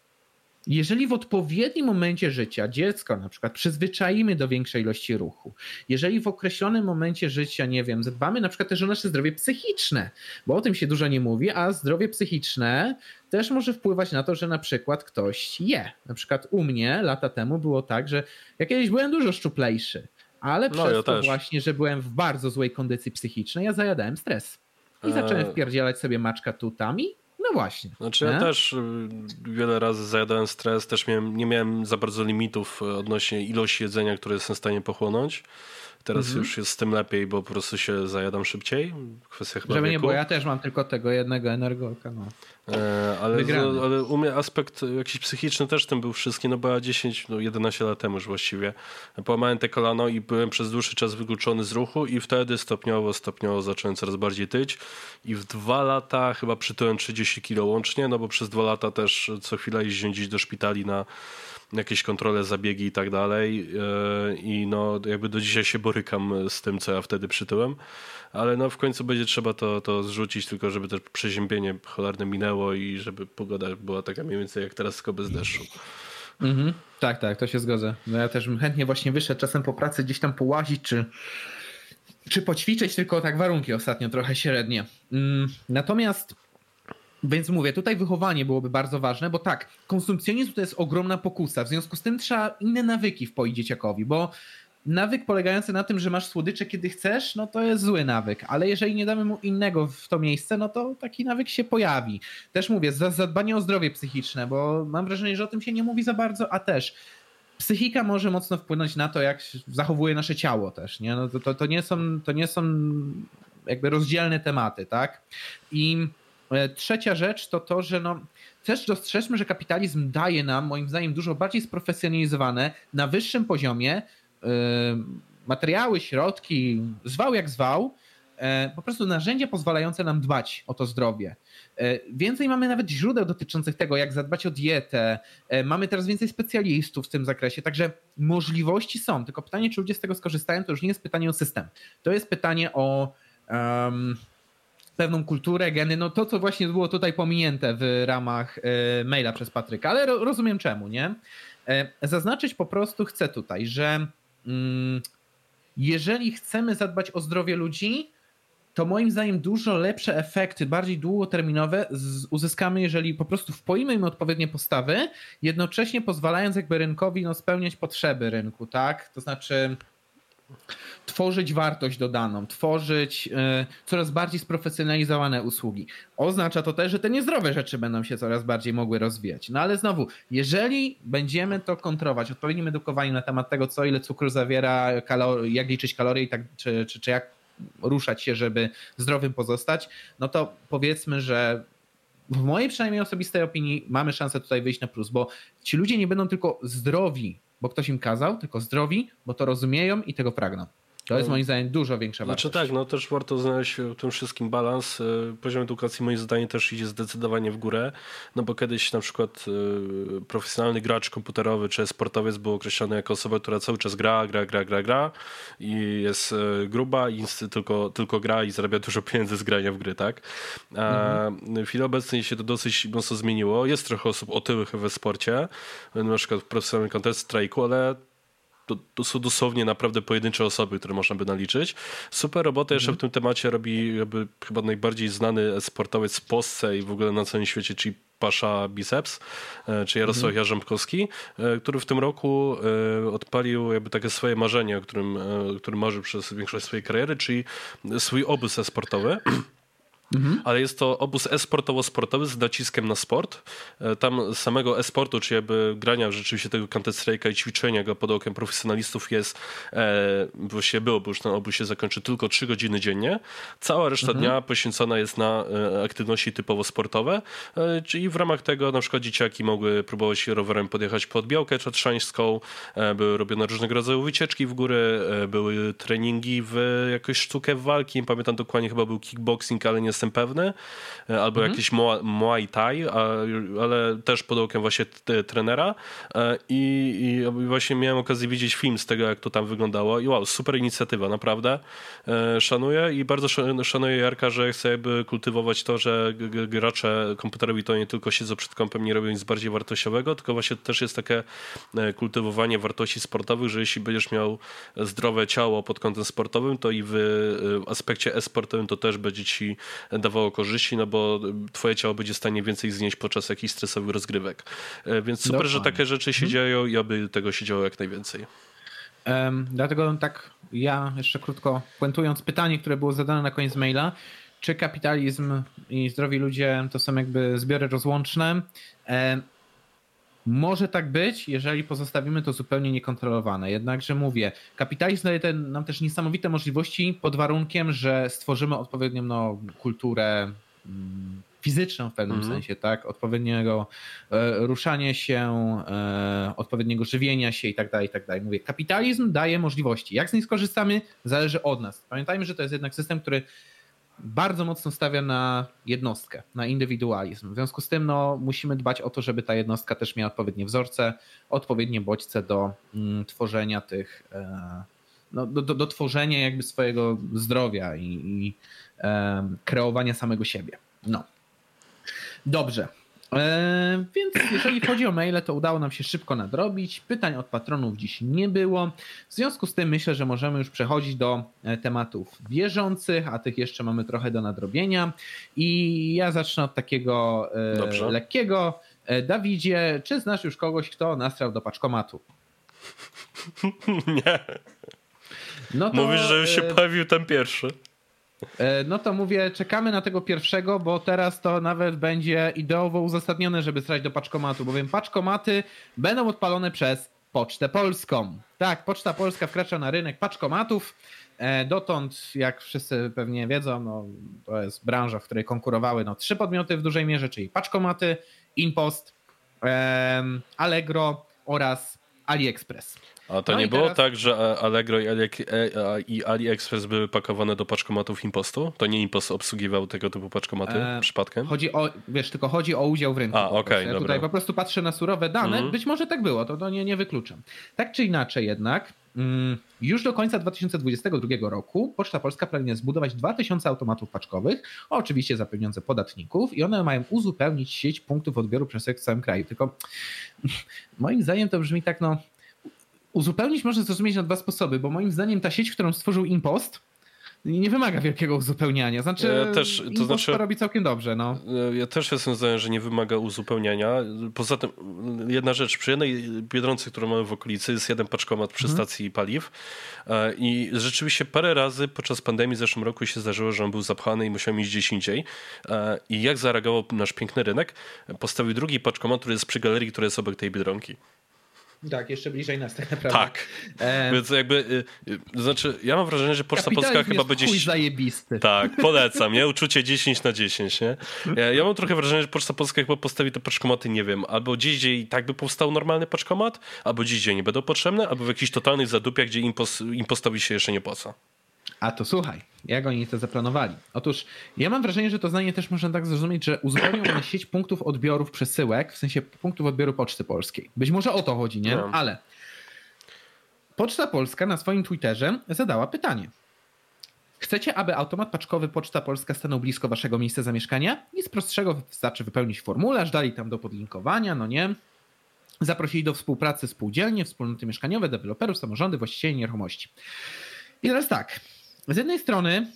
Jeżeli w odpowiednim momencie życia dziecko na przykład przyzwyczaimy do większej ilości ruchu, jeżeli w określonym momencie życia, nie wiem, zadbamy na przykład też o nasze zdrowie psychiczne, bo o tym się dużo nie mówi, a zdrowie psychiczne też może wpływać na to, że na przykład ktoś je. Na przykład u mnie lata temu było tak, że ja kiedyś byłem dużo szczuplejszy, ale no, przez ja to też. właśnie, że byłem w bardzo złej kondycji psychicznej, ja zajadałem stres. I zacząłem e. wpierdzielać sobie maczka tutami no właśnie. Znaczy ja też y, wiele razy zajadałem stres, też miałem, nie miałem za bardzo limitów y, odnośnie ilości jedzenia, które jestem w stanie pochłonąć. Teraz mhm. już jest z tym lepiej, bo po prostu się zajadam szybciej. Kwestia chyba Żeby wieku. nie, bo ja też mam tylko tego jednego energolka. No. E, ale, z, ale u mnie aspekt jakiś psychiczny też tym był wszystkim, no bo ja 10, no 11 lat temu już właściwie połamałem te kolano i byłem przez dłuższy czas wykluczony z ruchu i wtedy stopniowo, stopniowo zacząłem coraz bardziej tyć i w dwa lata chyba przytyłem 30 kilo łącznie, no bo przez dwa lata też co chwila jeździłem gdzieś do szpitali na jakieś kontrole, zabiegi i tak dalej. E, I no, jakby do dzisiaj się borykam z tym, co ja wtedy przytyłem. Ale no, w końcu będzie trzeba to, to zrzucić, tylko żeby też przeziębienie cholernie minęło i żeby pogoda była taka mniej więcej jak teraz, tylko bez deszczu. Mhm. Tak, tak, to się zgodzę. No ja też bym chętnie właśnie wyszedł czasem po pracy gdzieś tam połazić, czy, czy poćwiczyć, tylko tak warunki ostatnio trochę średnie. Mm, natomiast więc mówię, tutaj wychowanie byłoby bardzo ważne, bo tak, konsumpcjonizm to jest ogromna pokusa. W związku z tym trzeba inne nawyki wpoić dzieciakowi, bo nawyk polegający na tym, że masz słodycze kiedy chcesz, no to jest zły nawyk, ale jeżeli nie damy mu innego w to miejsce, no to taki nawyk się pojawi. Też mówię, zadbanie o zdrowie psychiczne, bo mam wrażenie, że o tym się nie mówi za bardzo, a też psychika może mocno wpłynąć na to, jak zachowuje nasze ciało też, nie? No to, to, to nie są, to nie są jakby rozdzielne tematy, tak? I trzecia rzecz to to, że no, też dostrzeżmy, że kapitalizm daje nam, moim zdaniem, dużo bardziej sprofesjonalizowane, na wyższym poziomie yy, materiały, środki, zwał jak zwał, yy, po prostu narzędzia pozwalające nam dbać o to zdrowie. Więcej mamy nawet źródeł dotyczących tego, jak zadbać o dietę. Mamy teraz więcej specjalistów w tym zakresie, także możliwości są. Tylko pytanie, czy ludzie z tego skorzystają, to już nie jest pytanie o system. To jest pytanie o. pewną kulturę, geny, no to co właśnie było tutaj pominięte w ramach e, maila przez Patryka, ale rozumiem czemu, nie? E, zaznaczyć po prostu chcę tutaj, że mm, jeżeli chcemy zadbać o zdrowie ludzi, to moim zdaniem dużo lepsze efekty, bardziej długoterminowe uzyskamy, jeżeli po prostu wpoimy im odpowiednie postawy, jednocześnie pozwalając jakby rynkowi no, spełniać potrzeby rynku, tak? To znaczy tworzyć wartość dodaną, tworzyć y, coraz bardziej sprofesjonalizowane usługi. Oznacza to też, że te niezdrowe rzeczy będą się coraz bardziej mogły rozwijać. No ale znowu, jeżeli będziemy to kontrować odpowiednim edukowaniem na temat tego, co ile cukru zawiera, jak liczyć kalorie i tak, czy, czy, czy jak ruszać się, żeby zdrowym pozostać, no to powiedzmy, że w mojej przynajmniej osobistej opinii mamy szansę tutaj wyjść na plus, bo ci ludzie nie będą tylko zdrowi, bo ktoś im kazał, tylko zdrowi, bo to rozumieją i tego pragną. To jest moim zdaniem dużo większa wartość. Znaczy tak, no też warto znaleźć w tym wszystkim balans. Y, poziom edukacji moim zdaniem też idzie zdecydowanie w górę, no bo kiedyś na przykład y, profesjonalny gracz komputerowy czy sportowiec był określony jako osoba, która cały czas gra, gra, gra, gra, gra i jest y, gruba i tylko, tylko gra i zarabia dużo pieniędzy z grania w gry, tak? A mhm. w chwili obecnej się to dosyć mocno zmieniło. Jest trochę osób otyłych we sporcie, na przykład w profesjonalnym Counter Strike'u, ale to, to, są dosłownie naprawdę pojedyncze osoby, które można by naliczyć. Super robotę jeszcze w tym temacie robi jakby chyba najbardziej znany sportowiec w Polsce i w ogóle na całym świecie, czyli Pasza Biceps, e, czy Jarosław mhm. Jarzębkowski, e, który w tym roku e, odpalił jakby takie swoje marzenie, o którym, o którym marzył przez większość swojej kariery, czyli swój obóz sportowy. Mhm. Ale jest to obóz e-sportowo-sportowy z naciskiem na sport. E, tam samego e-sportu, czyli jakby grania rzeczywiście tego Counter Strike'a i ćwiczenia go pod okiem profesjonalistów jest, e, właściwie było, bo już ten obóz się zakończy tylko 3 godziny dziennie. Cała reszta mhm. dnia poświęcona jest na e, aktywności typowo sportowe, e, czyli w ramach tego na przykład dzieciaki mogły próbować rowerem podjechać pod Białkę Czatrzańską, e, były robione różnego rodzaju wycieczki w góry, e, były treningi w jakąś sztukę walki, pamiętam dokładnie, chyba był kickboxing, ale nie jestem pewny, e, albo mhm. jakiś Muay Thai, ale też pod okiem właśnie trenera. E, I, i właśnie miałem okazję widzieć film z tego, jak to tam wyglądało. I wow, super inicjatywa, naprawdę. E, szanuję i bardzo szanuję Jarka, że chce jakby kultywować to, że gracze komputerowi to nie tylko siedzą przed kompem, nie robią nic bardziej wartościowego, tylko właśnie też jest takie kultywowanie wartości sportowych, że jeśli będziesz miał zdrowe ciało pod kątem sportowym, to i w aspekcie e-sportowym to też będzie ci dawało korzyści, no bo twoje ciało będzie w stanie więcej znieść podczas jakichś stresowych rozgrywek. E, więc super, Dokładnie. że takie rzeczy się hmm. dzieją i aby tego się działo jak najwięcej. Um, dlatego tak ja jeszcze krótko puentując pytanie, które było zadane na koniec maila, czy kapitalizm i zdrowi ludzie to są jakby zbiory rozłączne? Um, Może tak być, jeżeli pozostawimy to zupełnie niekontrolowane. Jednakże mówię, kapitalizm daje nam też niesamowite możliwości pod warunkiem, że stworzymy odpowiednią no, kulturę mm, fizyczną w pewnym mm. sensie, tak? Odpowiedniego e, ruszania się, e, odpowiedniego żywienia się i tak dalej, i tak dalej. Mówię, kapitalizm daje możliwości. Jak z nich skorzystamy, zależy od nas. Pamiętajmy, że to jest jednak system, który bardzo mocno stawia na jednostkę, na indywidualizm. W związku z tym no, musimy dbać o to, żeby ta jednostka też miała odpowiednie wzorce, odpowiednie bodźce do mm, tworzenia tych, e, no, do, do, do, tworzenia jakby swojego zdrowia i, i e, kreowania samego siebie. No. Dobrze. E, więc jeżeli chodzi o maile, to udało nam się szybko nadrobić. Pytań od patronów dziś nie było. W związku z tym myślę, że możemy już przechodzić do e, tematów bieżących, a tych jeszcze mamy trochę do nadrobienia. I ja zacznę od takiego e, lekkiego. Dawidzie, czy znasz już kogoś, kto nastrał do paczkomatu? [LAUGHS] Nie. No to, Mówisz, że już się pojawił ten pierwszy. E, no to mówię, czekamy na tego pierwszego, bo teraz to nawet będzie ideowo uzasadnione, żeby strać do paczkomatu, bowiem paczkomaty będą odpalone przez Pocztę Polską. Tak, Poczta Polska wkracza na rynek paczkomatów. E, dotąd, jak wszyscy pewnie wiedzą, no, to jest branża, w której konkurowały no, trzy podmioty w dużej mierze, czyli paczkomaty, Impost, Allegro oraz AliExpress. A to no nie było teraz... tak, że Allegro i, Ali, e, i AliExpress były pakowane do paczkomatów Impostu? To nie Impost obsługiwał tego typu paczkomaty e, przypadkiem? Chodzi o, wiesz, tylko chodzi o udział w rynku. A, okej, okay, ja dobra. Tutaj po prostu patrzę na surowe dane. Mm. Być może tak było, to, to nie, nie wykluczam. Tak czy inaczej jednak, mm, już do końca 2022 roku Poczta Polska pragnie zbudować 2000 automatów paczkowych, oczywiście za pieniądze podatników i one mają uzupełnić sieć punktów odbioru przez w całym kraju. Tylko [LAUGHS] moim zdaniem to brzmi tak, no uzupełnić można zrozumieć na dwa sposoby, bo moim zdaniem ta sieć, którą stworzył Impost, nie wymaga wielkiego uzupełniania. Znaczy, ja też, to znaczy, to robi całkiem dobrze. No. Ja też jestem zdania, że nie wymaga uzupełniania. Poza tym, jedna rzecz, przy jednej biedronce, którą mamy w okolicy, jest jeden paczkomat przy mhm. stacji paliw. E, I rzeczywiście parę razy podczas pandemii w zeszłym roku się zdarzyło, że on był zapchany i musiał iść gdzieś indziej. E, I jak zareagował nasz piękny rynek? Postawił drugi paczkomat, który jest przy galerii, która jest obok tej biedronki. Tak, jeszcze bliżej nas tak naprawdę. Tak. E... Więc jakby, y, y, znaczy, ja mam wrażenie, że Poczta Polska chyba będzie... Chuj zajebisty. Tak, polecam, nie? Uczucie 10 na 10, nie? Ja, ja mam trochę wrażenie, że Poczta Polska chyba postawi te paczkomaty, nie wiem, albo gdzieś, gdzie i tak by powstał normalny paczkomat, albo gdzieś, gdzie nie będą potrzebne, albo w jakichś totalnych zadupiach, gdzie impos, impostowi się jeszcze nie płaca. A to słuchaj, jak oni to zaplanowali? Otóż ja mam wrażenie, że to zdanie też można tak zrozumieć, że uzupełnią one sieć punktów odbiorów przesyłek, w sensie punktów odbioru Poczty Polskiej. Być może o to chodzi, nie? No. Ale Poczta Polska na swoim Twitterze zadała pytanie. Chcecie, aby automat paczkowy Poczta Polska stanął blisko waszego miejsca zamieszkania? Nic prostszego wystarczy wypełnić formularz, dali tam do podlinkowania, no nie? Zaprosili do współpracy spółdzielnie, wspólnoty mieszkaniowe, deweloperów, samorządy, właścicieli nieruchomości. I teraz tak, z jednej strony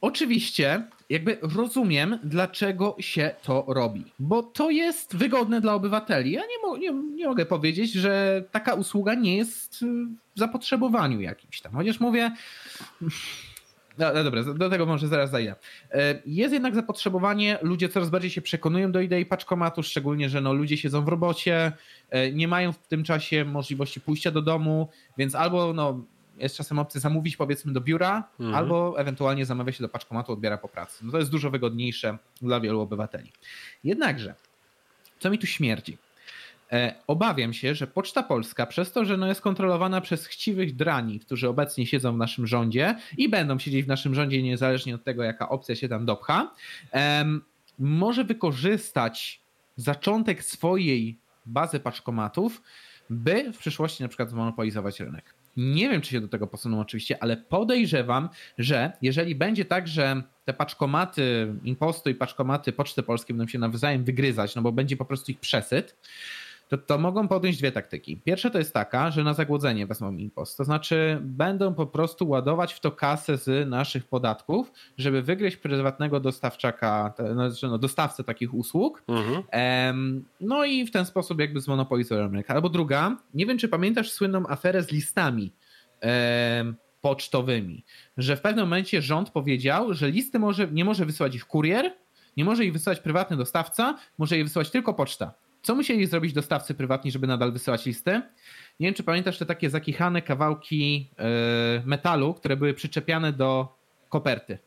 oczywiście jakby rozumiem, dlaczego się to robi, bo to jest wygodne dla obywateli. Ja nie, mo nie, nie mogę powiedzieć, że taka usługa nie jest w zapotrzebowaniu jakimś tam, chociaż mówię... No, no dobra, do tego może zaraz zajdę. E, jest jednak zapotrzebowanie, ludzie coraz bardziej się przekonują do idei paczkomatu, szczególnie, że no, ludzie siedzą w robocie, e, nie mają w tym czasie możliwości pójścia do domu, więc albo no, jest czasem opcja zamówić powiedzmy do biura, mhm. albo ewentualnie zamawia się do paczkomatu, odbiera po pracy. No to jest dużo wygodniejsze dla wielu obywateli. Jednakże, co mi tu śmierdzi? E, obawiam się, że Poczta Polska, przez to, że no jest kontrolowana przez chciwych drani, którzy obecnie siedzą w naszym rządzie i będą siedzieć w naszym rządzie niezależnie od tego, jaka opcja się tam dopcha, może wykorzystać zaczątek swojej bazy paczkomatów, by w przyszłości na przykład zmonopolizować rynek. Nie wiem, czy się do tego posuną oczywiście, ale podejrzewam, że jeżeli będzie tak, że te paczkomaty Impostu i paczkomaty Poczty Polskiej będą się nawzajem wygryzać, no bo będzie po prostu ich przesyt, to, to mogą podjąć dwie taktyki. Pierwsza to jest taka, że na zagłodzenie wezmą impost. To znaczy będą po prostu ładować w to kasę z naszych podatków, żeby wygryźć prywatnego dostawczaka, znaczy, no, dostawcę takich usług. Mhm. no i w ten sposób jakby zmonopolizują rynek. Albo druga, nie wiem czy pamiętasz słynną aferę z listami pocztowymi, że w pewnym momencie rząd powiedział, że listy może, nie może wysyłać ich kurier, nie może ich wysyłać prywatny dostawca, może je wysyłać tylko poczta. Co musieli zrobić dostawcy prywatni, żeby nadal wysyłać listy? Nie wiem, czy pamiętasz te takie zakichane kawałki e, metalu, które były przyczepiane do koperty.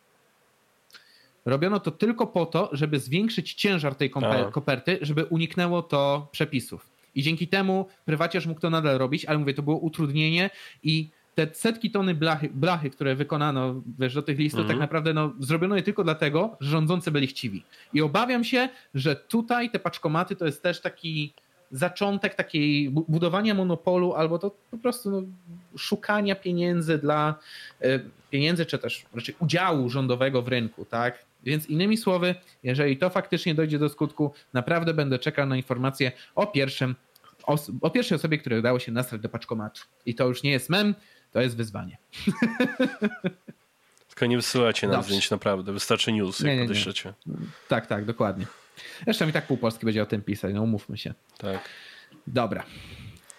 Robiono to tylko po to, żeby zwiększyć ciężar tej koperty, żeby uniknęło to przepisów. I dzięki temu prywaciarz mógł to nadal robić, ale mówię, to było utrudnienie i te setki tony blachy, blachy które wykonano wiesz, do tych listów, tak mhm. tak naprawdę no, zrobiono je tylko dlatego, że rządzący byli chciwi. I obawiam się, że tutaj te paczkomaty to jest też taki zaczątek takiej budowania monopolu albo to po prostu no, szukania pieniędzy dla e, pieniędzy, czy też raczej udziału rządowego w rynku, tak? Więc innymi słowy, jeżeli to faktycznie dojdzie do skutku, naprawdę będę czekał na informację o pierwszym o, o pierwszej osobie, której udało się nastrać do paczkomatu. I to już nie jest mem, to jest wyzwanie. [LAUGHS] Tylko nie wysyłacie nam zdjęć naprawdę, wystarczy news, jak nie, nie, nie. Tak, tak, dokładnie. Zresztą i tak pół Polski będzie o tym pisać, no umówmy się. Tak. Dobra.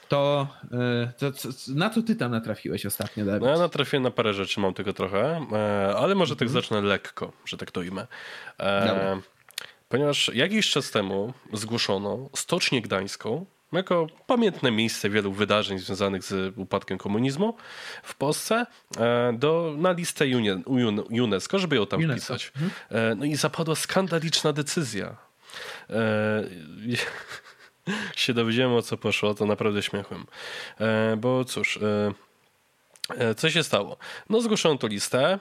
To, e, to, to, na co ty tam natrafiłeś ostatnio, Dawid? No ja natrafiłem na parę rzeczy, mam tego trochę, e, ale może tak mhm. zacznę lekko, że tak to ujmę. E, Dobra. Ponieważ jakiś czas temu zgłoszono Stocznię Gdańską jako pamiętne miejsce wielu wydarzeń związanych z upadkiem komunizmu w Polsce do, na listę UNESCO, żeby ją tam UNESCO. wpisać. Mhm. No i zapadła skandaliczna decyzja e, [LAUGHS] się dowiedziałem o co poszło, to naprawdę śmiechłem. E, bo cóż, e, e, co się stało? No zgłoszono tu listę e,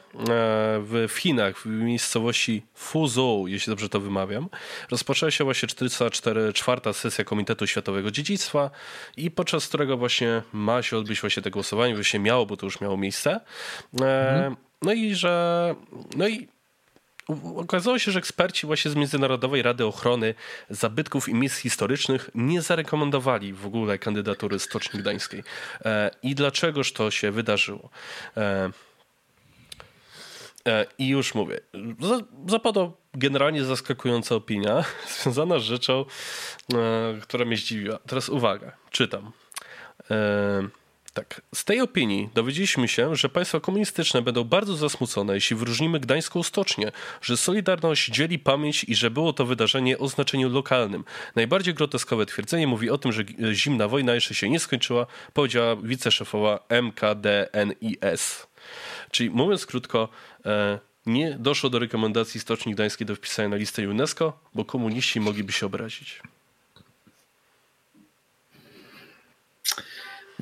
w Chinach, w miejscowości Fuzhou, jeśli dobrze to wymawiam. Rozpoczęła się właśnie 404 czwarta sesja Komitetu Światowego Dziedzictwa i podczas którego właśnie ma się odbyć właśnie te głosowanie, właśnie miało, bo to już miało miejsce. E, mhm. No i że, no i Okazało się, że eksperci właśnie z Międzynarodowej Rady Ochrony Zabytków i Miejsc Historycznych nie zarekomendowali w ogóle kandydatury Stoczni Gdańskiej. E, I dlaczegoż to się wydarzyło? E, e, I już mówię, zapadła generalnie zaskakująca opinia [LAUGHS] związana z rzeczą, która mnie zdziwiła. Teraz uwaga, czytam. Tak. Z tej opinii dowiedzieliśmy się, że państwa komunistyczne będą bardzo zasmucone, jeśli wyróżnimy Gdańską Stocznię, że Solidarność dzieli pamięć i że było to wydarzenie o znaczeniu lokalnym. Najbardziej groteskowe twierdzenie mówi o tym, że zimna wojna jeszcze się nie skończyła, powiedziała wiceszefowa MKDNIS. Czyli mówiąc krótko, e, nie doszło do rekomendacji Stoczni Gdańskiej do wpisania na listę UNESCO, bo komuniści mogliby się obrazić.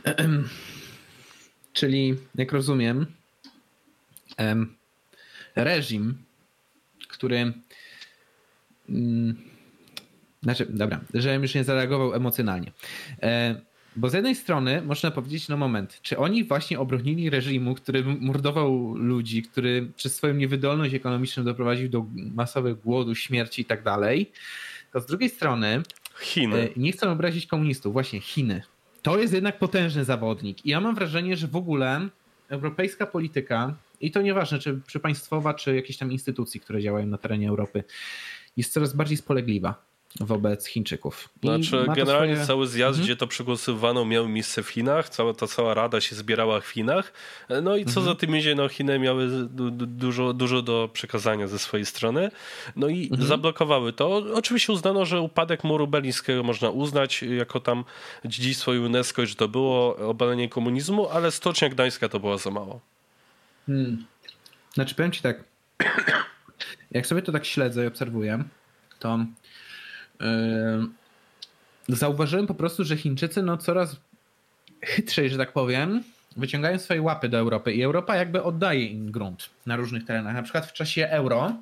[CLEARS THROAT] Czyli, jak rozumiem, reżim, który. Mm, znaczy, dobra, że już nie zareagował emocjonalnie. E, bo z jednej strony można powiedzieć, no moment, czy oni właśnie obronili reżimu, który mordował ludzi, który przez swoją niewydolność ekonomiczną doprowadził do masowego głodu, śmierci i tak dalej, to z drugiej strony Chiny. E, nie chcą obrazić komunistów, właśnie Chiny to jest jednak potężny zawodnik. I ja mam wrażenie, że w ogóle europejska polityka, i to nieważne, czy, czy państwowa, czy jakieś tam instytucji, które działają na terenie Europy, jest coraz bardziej spolegliwa wobec Chińczyków. I znaczy, generalnie swoje... cały zjazd, mhm. gdzie to przegłosowano, miał miejsce w Chinach, cała ta cała rada się zbierała w Chinach. No i co mhm. za tym idzie, no Chiny miały dużo, dużo do przekazania ze swojej strony. No i mhm. zablokowały to. Oczywiście uznano, że upadek muru berlińskiego można uznać jako tam dziedzictwo UNESCO, że to było obalenie komunizmu, ale Stocznia Gdańska to była za mało. Hmm. Znaczy powiem ci tak, jak sobie to tak śledzę i obserwuję, to zauważyłem po prostu, że Chińczycy no coraz chytrzej, że tak powiem, wyciągają swoje łapy do Europy i Europa jakby oddaje im grunt na różnych terenach. Na przykład w czasie euro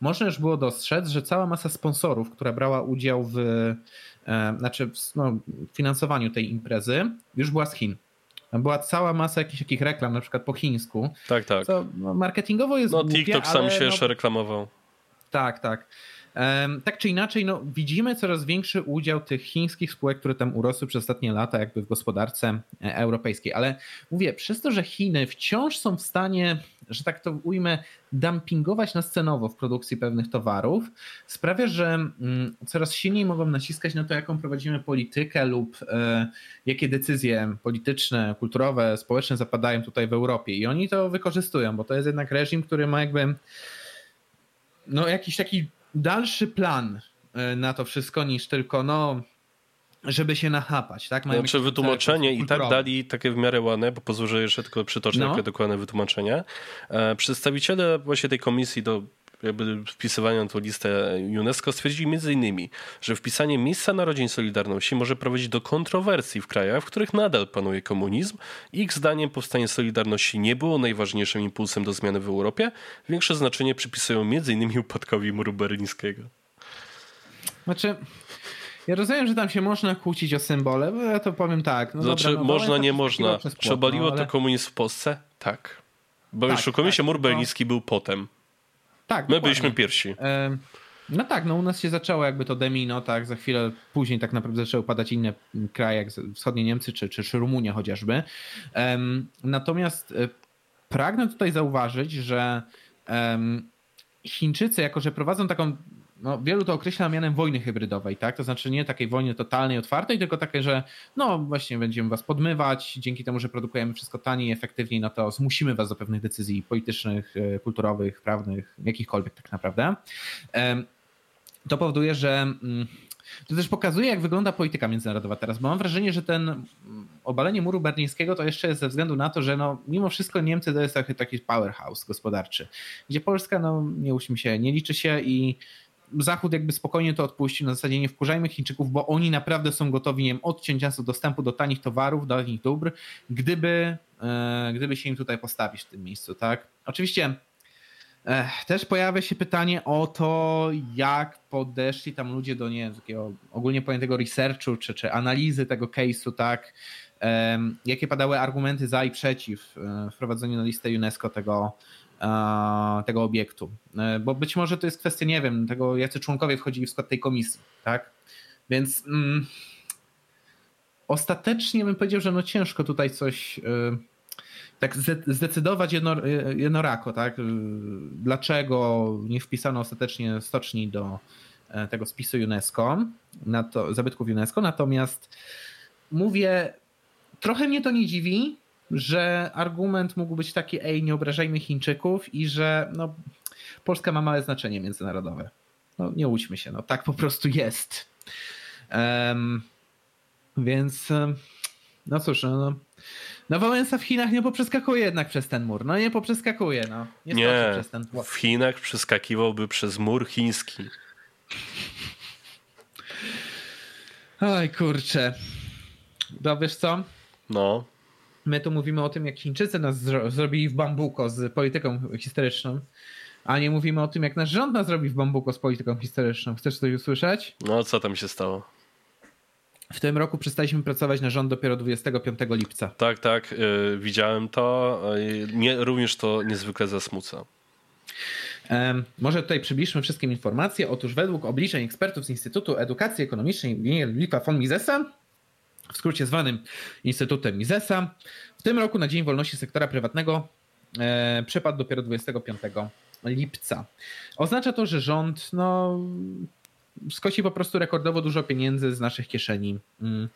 można już było dostrzec, że cała masa sponsorów, która brała udział w, e, znaczy w no, finansowaniu tej imprezy, już była z Chin. Była cała masa jakichś takich reklam, na przykład po chińsku. Tak, tak. Co marketingowo jest No głupie, TikTok sam się no, jeszcze reklamował. Tak, tak. Tak czy inaczej, no, widzimy coraz większy udział tych chińskich spółek, które tam urosły przez ostatnie lata, jakby w gospodarce e, europejskiej. Ale mówię, przez to, że Chiny wciąż są w stanie, że tak to ujmę, dumpingować na scenowo w produkcji pewnych towarów, sprawia, że mm, coraz silniej mogą naciskać na to, jaką prowadzimy politykę lub e, jakie decyzje polityczne, kulturowe, społeczne zapadają tutaj w Europie. I oni to wykorzystują, bo to jest jednak reżim, który ma jakby no, jakiś taki dalszy plan e, na to wszystko niż tylko no żeby się nachapać, tak? Mają znaczy wytłumaczenie i tak dali takie w miarę ładne, bo pozwolę, jeszcze tylko przytoczę no. takie dokładne wytłumaczenie. E, przedstawiciele właśnie tej komisji do jakby wpisywania na tą listę UNESCO stwierdzili między innymi, że wpisanie miejsca narodzin Solidarności może prowadzić do kontrowersji w krajach, w których nadal panuje komunizm. Ich zdaniem powstanie Solidarności nie było najważniejszym impulsem do zmiany w Europie. Większe znaczenie przypisują między innymi upadkowi muru berlińskiego. Znaczy, ja rozumiem, że tam się można kłócić o symbole, bo ja to powiem tak. No znaczy, dobra, no, można, nie można. Przebaliło no, ale... to komunizm w Polsce? Tak. Bo tak, oszukujmy tak, się, mur berliński był potem. Tak. My dokładnie. byliśmy pierwsi. No tak, no u nas się zaczęło jakby to demino, tak, za chwilę później tak naprawdę zaczęły padać inne kraje, jak wschodnie Niemcy czy, czy, Rumunia chociażby. Natomiast e, pragnę tutaj zauważyć, że Chińczycy, jako że prowadzą taką no, wielu to określa mianem wojny hybrydowej, tak? To znaczy nie takiej wojny totalnej, otwartej, tylko takiej, że no właśnie będziemy was podmywać, dzięki temu, że produkujemy wszystko taniej, efektywniej, no to zmusimy was do pewnych decyzji politycznych, e, kulturowych, prawnych, jakichkolwiek tak naprawdę. To powoduje, że mm, to też pokazuje, jak wygląda polityka międzynarodowa teraz, bo mam wrażenie, że ten mm, obalenie muru berlińskiego to jeszcze jest ze względu na to, że no, mimo wszystko Niemcy to jest taki, powerhouse gospodarczy, gdzie Polska, no nie uśmi się, nie liczy się i Zachód jakby spokojnie to odpuścił, na zasadzie nie wkurzajmy Chińczyków, bo oni naprawdę są gotowi nie wiem, odciąć nas od dostępu do tanich towarów, do tanich dóbr, gdyby, e, gdyby się im tutaj postawić w tym miejscu, tak? Oczywiście e, też pojawia się pytanie o to, jak podeszli tam ludzie do nie takiego ogólnie pojętego researchu, czy, czy analizy tego case'u, tak? E, jakie padały argumenty za i przeciw wprowadzeniu na listę UNESCO tego, tego obiektu. E, bo być może to jest kwestia, nie wiem, tego jacy członkowie wchodzili w skład tej komisji, tak? Więc mm, ostatecznie bym powiedział, że no ciężko tutaj coś y, tak zdecydować jedno, e, jednorako, tak? Dlaczego nie wpisano ostatecznie stoczni do tego spisu UNESCO, na to, zabytków UNESCO, natomiast mówię, trochę mnie to nie dziwi, że argument mógł być taki, ej, nie obrażajmy Chińczyków i że no, Polska ma małe znaczenie międzynarodowe. No nie łudźmy się, no tak po prostu jest. Um, więc no cóż, no, no, no Wałęsa w Chinach nie poprzeskakuje jednak przez ten mur. No nie poprzeskakuje, no. Nie, nie przez ten w Chinach przeskakiwałby przez mur chiński. Oj kurczę. No wiesz co? No my tu mówimy o tym, jak Chińczycy nas zro zrobili w bambuko z polityką historyczną, a nie mówimy o tym, jak nasz rząd nas zrobi w bambuko z polityką historyczną. Chcesz coś usłyszeć? No, co tam się stało? W tym roku przestaliśmy pracować na rząd dopiero 25 lipca. Tak, tak, yy, widziałem to. Yy, również to niezwykle zasmuca. Może tutaj przybliżmy wszystkim informacje. Otóż według obliczeń ekspertów z Instytutu Edukacji Ekonomicznej Lipa von Misesa w skrócie zwanym Instytutem Misesa. W tym roku na Dzień Wolności Sektora Prywatnego e, przypadł dopiero 25 lipca. Oznacza to, że rząd no, skoci po prostu rekordowo dużo pieniędzy z naszych kieszeni. Mm.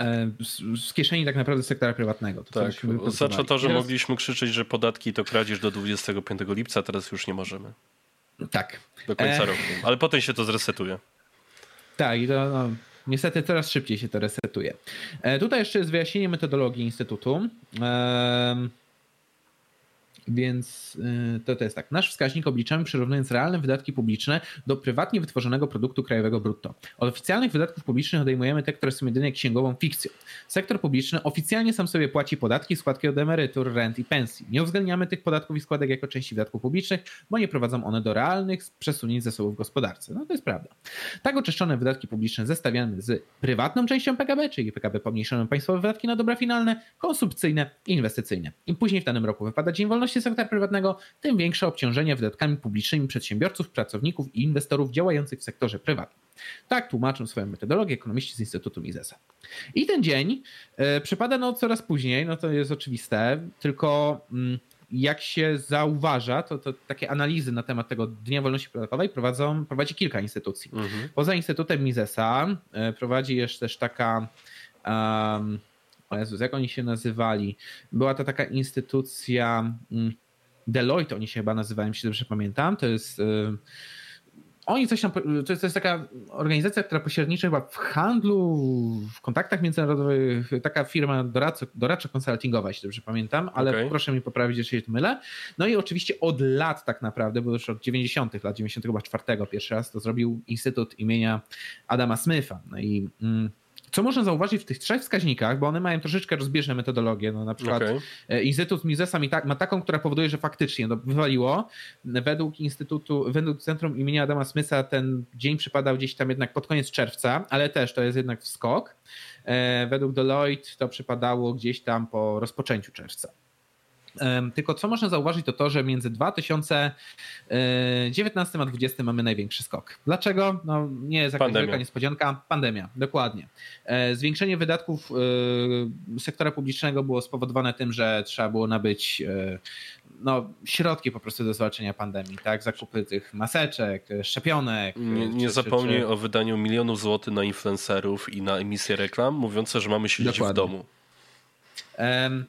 E, z, kieszeni tak naprawdę sektora prywatnego. To tak, oznacza to, że teraz... mogliśmy krzyczeć, że podatki to kradzież do 25 lipca, teraz już nie możemy. Tak. Do końca e... roku. Ale potem się to zresetuje. Tak, i to no, Niestety coraz szybciej się to resetuje. E, tutaj jeszcze jest wyjaśnienie metodologii Instytutu. Więc y, to, to jest tak. Nasz wskaźnik obliczamy przyrównując realne wydatki publiczne do prywatnie wytworzonego produktu krajowego brutto. Od oficjalnych wydatków publicznych odejmujemy te, które są jedynie księgową fikcją. Sektor publiczny oficjalnie sam sobie płaci podatki, składki od emerytur, rent i pensji. Nie uwzględniamy tych podatków i składek jako części wydatków publicznych, bo nie prowadzą one do realnych przesunięć zasobów gospodarce. No to jest prawda. Tak oczyszczone wydatki publiczne zestawiamy z prywatną częścią PKB, czyli PKB pomniejszone państwowe wydatki na dobra finalne, konsumpcyjne i inwestycyjne. Im później w danym roku wypada Dzień Wolności większy sektor prywatnego, tym większe obciążenie wydatkami publicznymi przedsiębiorców, pracowników i inwestorów działających w sektorze prywatnym. Tak tłumaczą swoją metodologię ekonomiści z Instytutu Misesa. I ten dzień y, przypada no coraz później, no to jest oczywiste, tylko y, jak się zauważa, to, to takie analizy na temat tego Dnia Wolności Podatkowej prowadzą, prowadzi kilka instytucji. Mhm. Poza Instytutem Misesa y, prowadzi jeszcze też taka um, o Jezus, jak oni się nazywali? Była to taka instytucja, mm, Deloitte oni się chyba nazywali, jeśli dobrze pamiętam, to jest y, oni coś tam, to jest, to jest taka organizacja, która pośredniczy chyba w handlu, w kontaktach międzynarodowych, taka firma doradco, doradczo konsultingowa, jeśli dobrze pamiętam, ale okay. proszę mi poprawić, jeśli się mylę. No i oczywiście od lat tak naprawdę, bo już od 90. lat, 94 pierwszy raz to zrobił Instytut imienia Adama Smitha. No i mm, co można zauważyć w tych trzech wskaźnikach, bo one mają troszeczkę rozbieżne metodologie. No, na przykład okay. E, Instytut Misesa ma taką, która powoduje, że faktycznie no, wywaliło. Według Instytutu, według Centrum imienia Adama Smitha ten dzień przypadał gdzieś tam jednak pod koniec czerwca, ale też to jest jednak wskok. E, według Deloitte to przypadało gdzieś tam po rozpoczęciu czerwca. Tylko co można zauważyć, to to, że między 2019 a 2020 mamy największy skok. Dlaczego? No, nie jest jakaś wielka niespodzianka. Pandemia, dokładnie. E, zwiększenie wydatków e, sektora publicznego było spowodowane tym, że trzeba było nabyć e, no, środki po prostu do zwalczenia pandemii, tak? Zakupy tych maseczek, szczepionek. Nie, nie czy, zapomnij czy... o wydaniu milionów złotych na influencerów i na emisję reklam, mówiące, że mamy siedzieć Dokładnie. w domu. Um,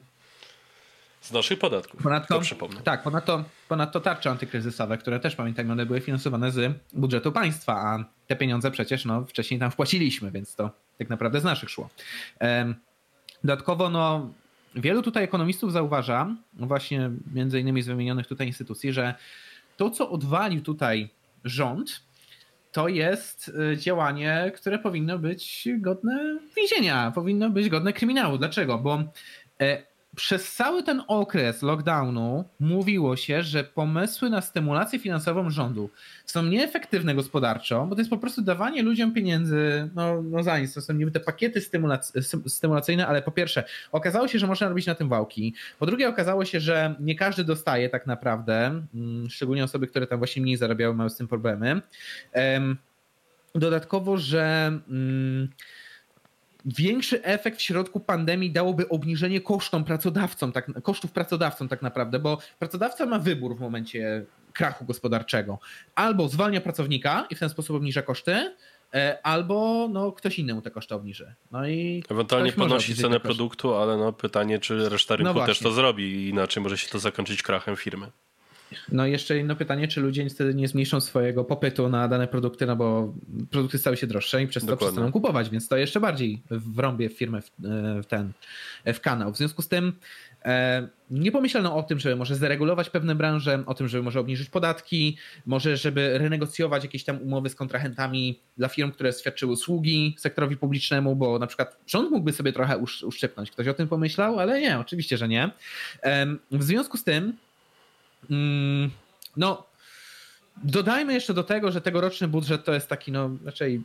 z naszych podatków. Ponadto, tak, ponadto, ponadto tarcze antykryzysowe, które też pamiętajmy, one były finansowane z budżetu państwa, a te pieniądze przecież no, wcześniej tam wpłaciliśmy, więc to tak naprawdę z naszych szło. Dodatkowo no, wielu tutaj ekonomistów zauważa, właśnie między innymi z wymienionych tutaj instytucji, że to, co odwalił tutaj rząd, to jest y, działanie, które powinno być godne więzienia, powinno być godne kryminału. Dlaczego? Bo e, przez cały ten okres lockdownu mówiło się, że pomysły na stymulację finansową rządu są nieefektywne gospodarczo, bo to jest po prostu dawanie ludziom pieniędzy no, no za nic. To są niby te pakiety stymulac- stymulacyjne, ale po pierwsze, okazało się, że można robić na tym wałki. Po drugie, okazało się, że nie każdy dostaje tak naprawdę, mm, szczególnie osoby, które tam właśnie mniej zarabiały, mają z tym problemy. Dodatkowo, że. Mm, większy efekt w środku pandemii dałoby obniżenie kosztom pracodawcom, tak, kosztów pracodawcom tak naprawdę, bo pracodawca ma wybór w momencie krachu gospodarczego. Albo zwalnia pracownika i w ten sposób obniża koszty, e, albo no, ktoś inny mu te koszty obniży. No i Ewentualnie podnosi cenę produktu, ale no, pytanie, czy reszta rynku no też to zrobi, inaczej może się to zakończyć krachem firmy. No i jeszcze jedno pytanie, czy ludzie niestety nie zmniejszą swojego popytu na dane produkty, no bo produkty stały się droższe i przez to przestaną kupować, więc to jeszcze bardziej wrąbie firmę w, w ten w kanał. W związku z tym e, nie pomyślano o tym, żeby może zaregulować pewne branże, o tym, żeby może obniżyć podatki, może żeby renegocjować jakieś tam umowy z kontrahentami dla firm, które świadczyły usługi sektorowi publicznemu, bo na przykład rząd mógłby sobie trochę uszczypnąć. Ktoś o tym pomyślał, ale nie, oczywiście, że nie. W związku z tym no, dodajmy jeszcze do tego, że tegoroczny budżet to jest taki, no raczej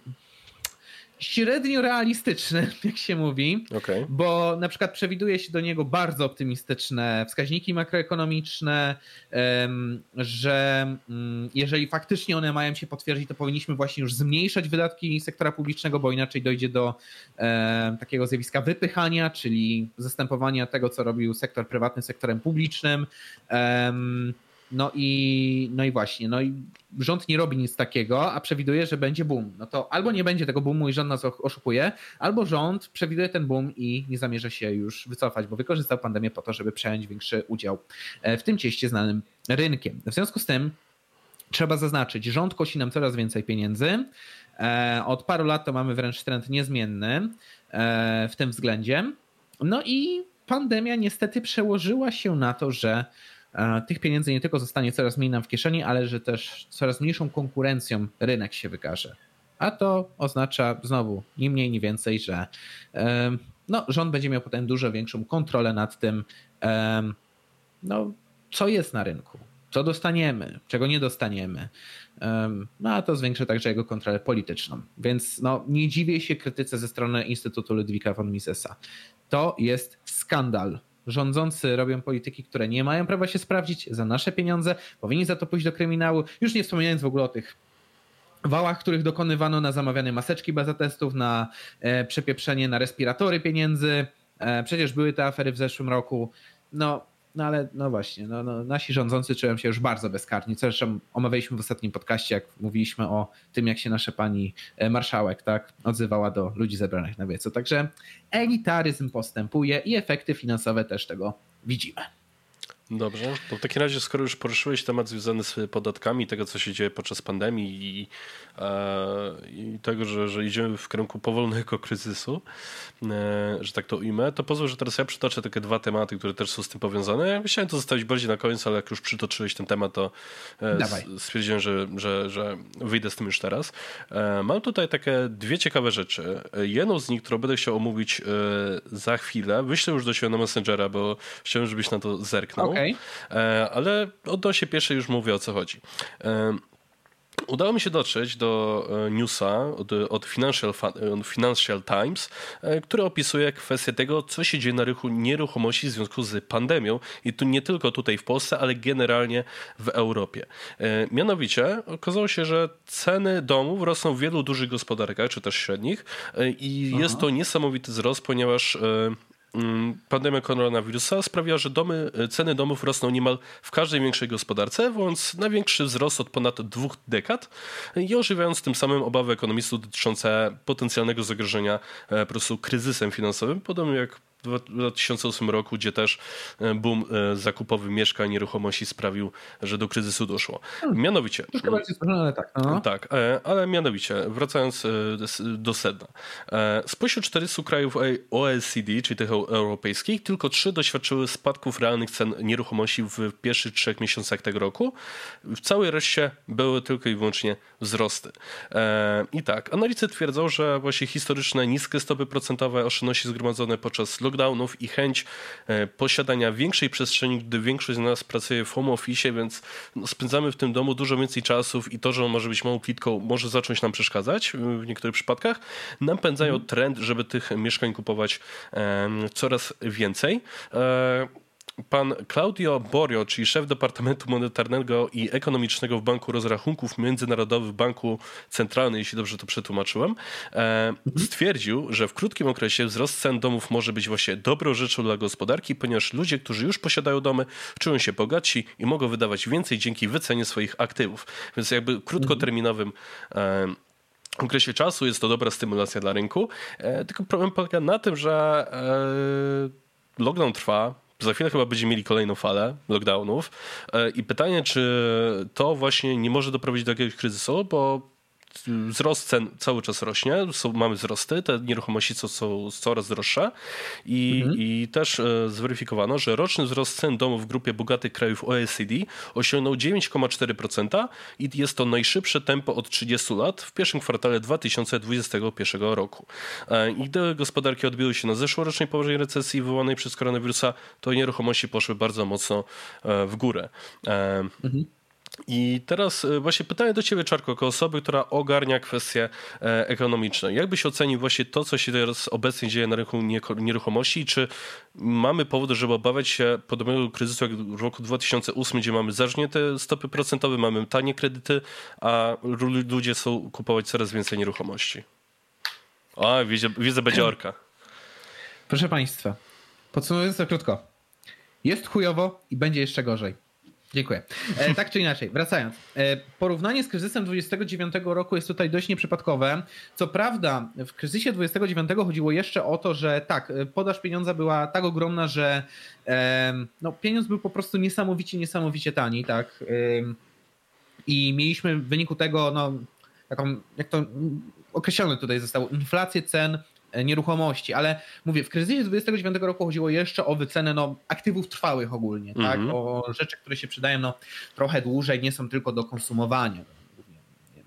średnio realistyczny, [LAUGHS] jak się mówi, okay. bo na przykład przewiduje się do niego bardzo optymistyczne wskaźniki makroekonomiczne, że mm, jeżeli faktycznie one mają się potwierdzić, to powinniśmy właśnie już zmniejszać wydatki sektora publicznego, bo inaczej dojdzie do takiego zjawiska wypychania, czyli zastępowania tego, co robił sektor prywatny sektorem publicznym. No i, no i właśnie, no i rząd nie robi nic takiego, a przewiduje, że będzie boom. No to albo nie będzie tego boomu i rząd nas oszukuje, albo rząd przewiduje ten boom i nie zamierza się już wycofać, bo wykorzystał pandemię po to, żeby przejąć większy udział e, w tym cieście znanym rynkiem. W związku z tym trzeba zaznaczyć, rząd kosi nam coraz więcej pieniędzy. E, od paru lat to mamy wręcz trend niezmienny e, w tym względzie. No i pandemia niestety przełożyła się na to, że tych pieniędzy nie tylko zostanie coraz mniej nam w kieszeni, ale że też coraz mniejszą konkurencją rynek się wykaże. A to oznacza znowu ni mniej, ni więcej, że no, rząd będzie miał potem dużo większą kontrolę nad tym, no, co jest na rynku, co dostaniemy, czego nie dostaniemy. No a to zwiększy także jego kontrolę polityczną. Więc no, nie dziwię się krytyce ze strony Instytutu Ludwika von Misesa. To jest skandal rządzący robią polityki, które nie mają prawa się sprawdzić za nasze pieniądze, powinni za to pójść do kryminału, już nie wspominając w ogóle o tych wałach, których dokonywano na zamawiane maseczki bez testów, na e, przepieprzenie na respiratory pieniędzy. E, przecież były te afery w zeszłym roku. No, no ale no właśnie, no, no, nasi rządzący czują się już bardzo bezkarni. Zresztą omawialiśmy w ostatnim podcaście, jak mówiliśmy o tym, jak się nasza pani e, marszałek tak odzywała do ludzi zebranych na wiecu. Także elitaryzm postępuje i efekty finansowe też tego widzimy. Dobrze. To w takim razie, skoro już poruszyłeś temat związany z podatkami, tego co się dzieje podczas pandemii i, e, i tego, że, że idziemy w kierunku powolnego kryzysu, e, że tak to ujmę, to pozwól, że teraz ja przytoczę takie dwa tematy, które też są z tym powiązane. Ja chciałem to zostawić bardziej na koniec, ale jak już przytoczyłeś ten temat, to e, stwierdziłem, że, że, że wyjdę z tym już teraz. E, mam tutaj takie dwie ciekawe rzeczy. Jedną z nich, którą będę chciał omówić e, za chwilę, wyślę już do siebie na Messengera, bo chciałem, żebyś na to zerknął. Okay. E, ale odnośnie pierwszej już mówię o co chodzi. E, udało mi się dotrzeć do e, newsa od, od Financial, Financial, Times, który opisuje kwestię tego, co się dzieje na rynku nieruchomości w związku z pandemią i tu nie tylko tutaj w Polsce, ale generalnie w Europie. Mianowicie okazało się, że ceny domów rosną w wielu dużych gospodarkach, czy też średnich i Aha. jest to niesamowity wzrost, ponieważ pandemia koronawirusa sprawia, że domy, ceny domów rosną niemal w każdej większej gospodarce, wywołując największy wzrost od ponad dwóch dekad i ożywiając tym samym obawy ekonomistów dotyczące potencjalnego zagrożenia e, po prostu kryzysem finansowym, podobnie jak w 2008 roku, gdzie też e, boom e, zakupowy mieszkań, nieruchomości sprawił, że do kryzysu doszło. Hmm. Mianowicie. Troszkę bardziej ale tak. No. Tak, e, ale mianowicie, wracając do sedna. Spośród 400 krajów OECD, czyli tych europejskich, tylko trzy doświadczyły spadków realnych cen nieruchomości w pierwszych trzech miesiącach tego roku. W całej reszcie były tylko i wyłącznie wzrosty. I tak, analizy twierdzą, że właśnie historyczne niskie stopy procentowe oszczędności zgromadzone podczas lockdownu lockdownów i chęć e, posiadania większej przestrzeni, gdy większość z nas pracuje w home office, więc no, spędzamy w tym domu dużo więcej czasów i to, że on może być małą klitką, może zacząć nam przeszkadzać w niektórych przypadkach, napędzają mhm. trend, żeby tych mieszkań kupować coraz więcej. Pan Claudio Borio, czyli szef Departamentu Monetarnego i Ekonomicznego w Banku Rozrachunków Międzynarodowych Banku Centralnym, jeśli dobrze to przetłumaczyłem, e, stwierdził, że w krótkim okresie wzrost cen domów może być właśnie dobrą rzeczą dla gospodarki, ponieważ ludzie, którzy już posiadają domy, czują się bogatsi i mogą wydawać więcej dzięki wycenie swoich aktywów. Więc jakby krótkoterminowym e, okresie czasu jest to dobra stymulacja dla rynku. E, tylko problem polega na tym, że lockdown trwa, za chwilę chyba będziemy mieli kolejną falę lockdownów. E, i pytanie, czy to właśnie nie może doprowadzić do jakiegoś kryzysu, bo wzrost cen cały czas rośnie, są, mamy wzrosty, te nieruchomości są, są coraz droższe i, mhm. i też e, zweryfikowano, że roczny wzrost cen domów w grupie bogatych krajów OECD osiągnął 9,4% i jest to najszybsze tempo od 30 lat w pierwszym kwartale 2021 roku. E, I gdy gospodarki odbiły się na zeszłorocznej poważnej recesji wywołanej przez koronawirusa, to nieruchomości poszły bardzo mocno e, w górę. Mhm. I teraz e, właśnie pytanie do Ciebie, Czarko, jako osoby, która ogarnia kwestie e, ekonomiczne. Jak byś ocenił właśnie to, co się teraz obecnie dzieje na rynku nieruchomości? Czy mamy powód, żeby obawiać się podobnego kryzysu jak w roku 2008, gdzie mamy zażnięte stopy procentowe, mamy tanie kredyty, a ludzie chcą kupować coraz więcej nieruchomości? O, widzę, widzę będzie orka. Proszę Państwa, podsumowując to krótko. Jest chujowo i będzie jeszcze gorzej. Dziękuję. E, tak czy inaczej, wracając. E, porównanie z kryzysem 29 roku jest tutaj dość nieprzypadkowe. Co prawda, w kryzysie 29 chodziło jeszcze o to, że tak, e, podaż pieniądza była tak ogromna, że no, pieniądz był po prostu niesamowicie, niesamowicie tani, tak. I mieliśmy w wyniku tego, no, taką, jak to określone tutaj zostało, inflację cen nieruchomości, ale mówię, w kryzysie 29 roku chodziło jeszcze o wycenę no, aktywów trwałych ogólnie, mm -hmm. tak? Mhm. o rzeczy, które się przydają no, trochę dłużej, nie są tylko do konsumowania.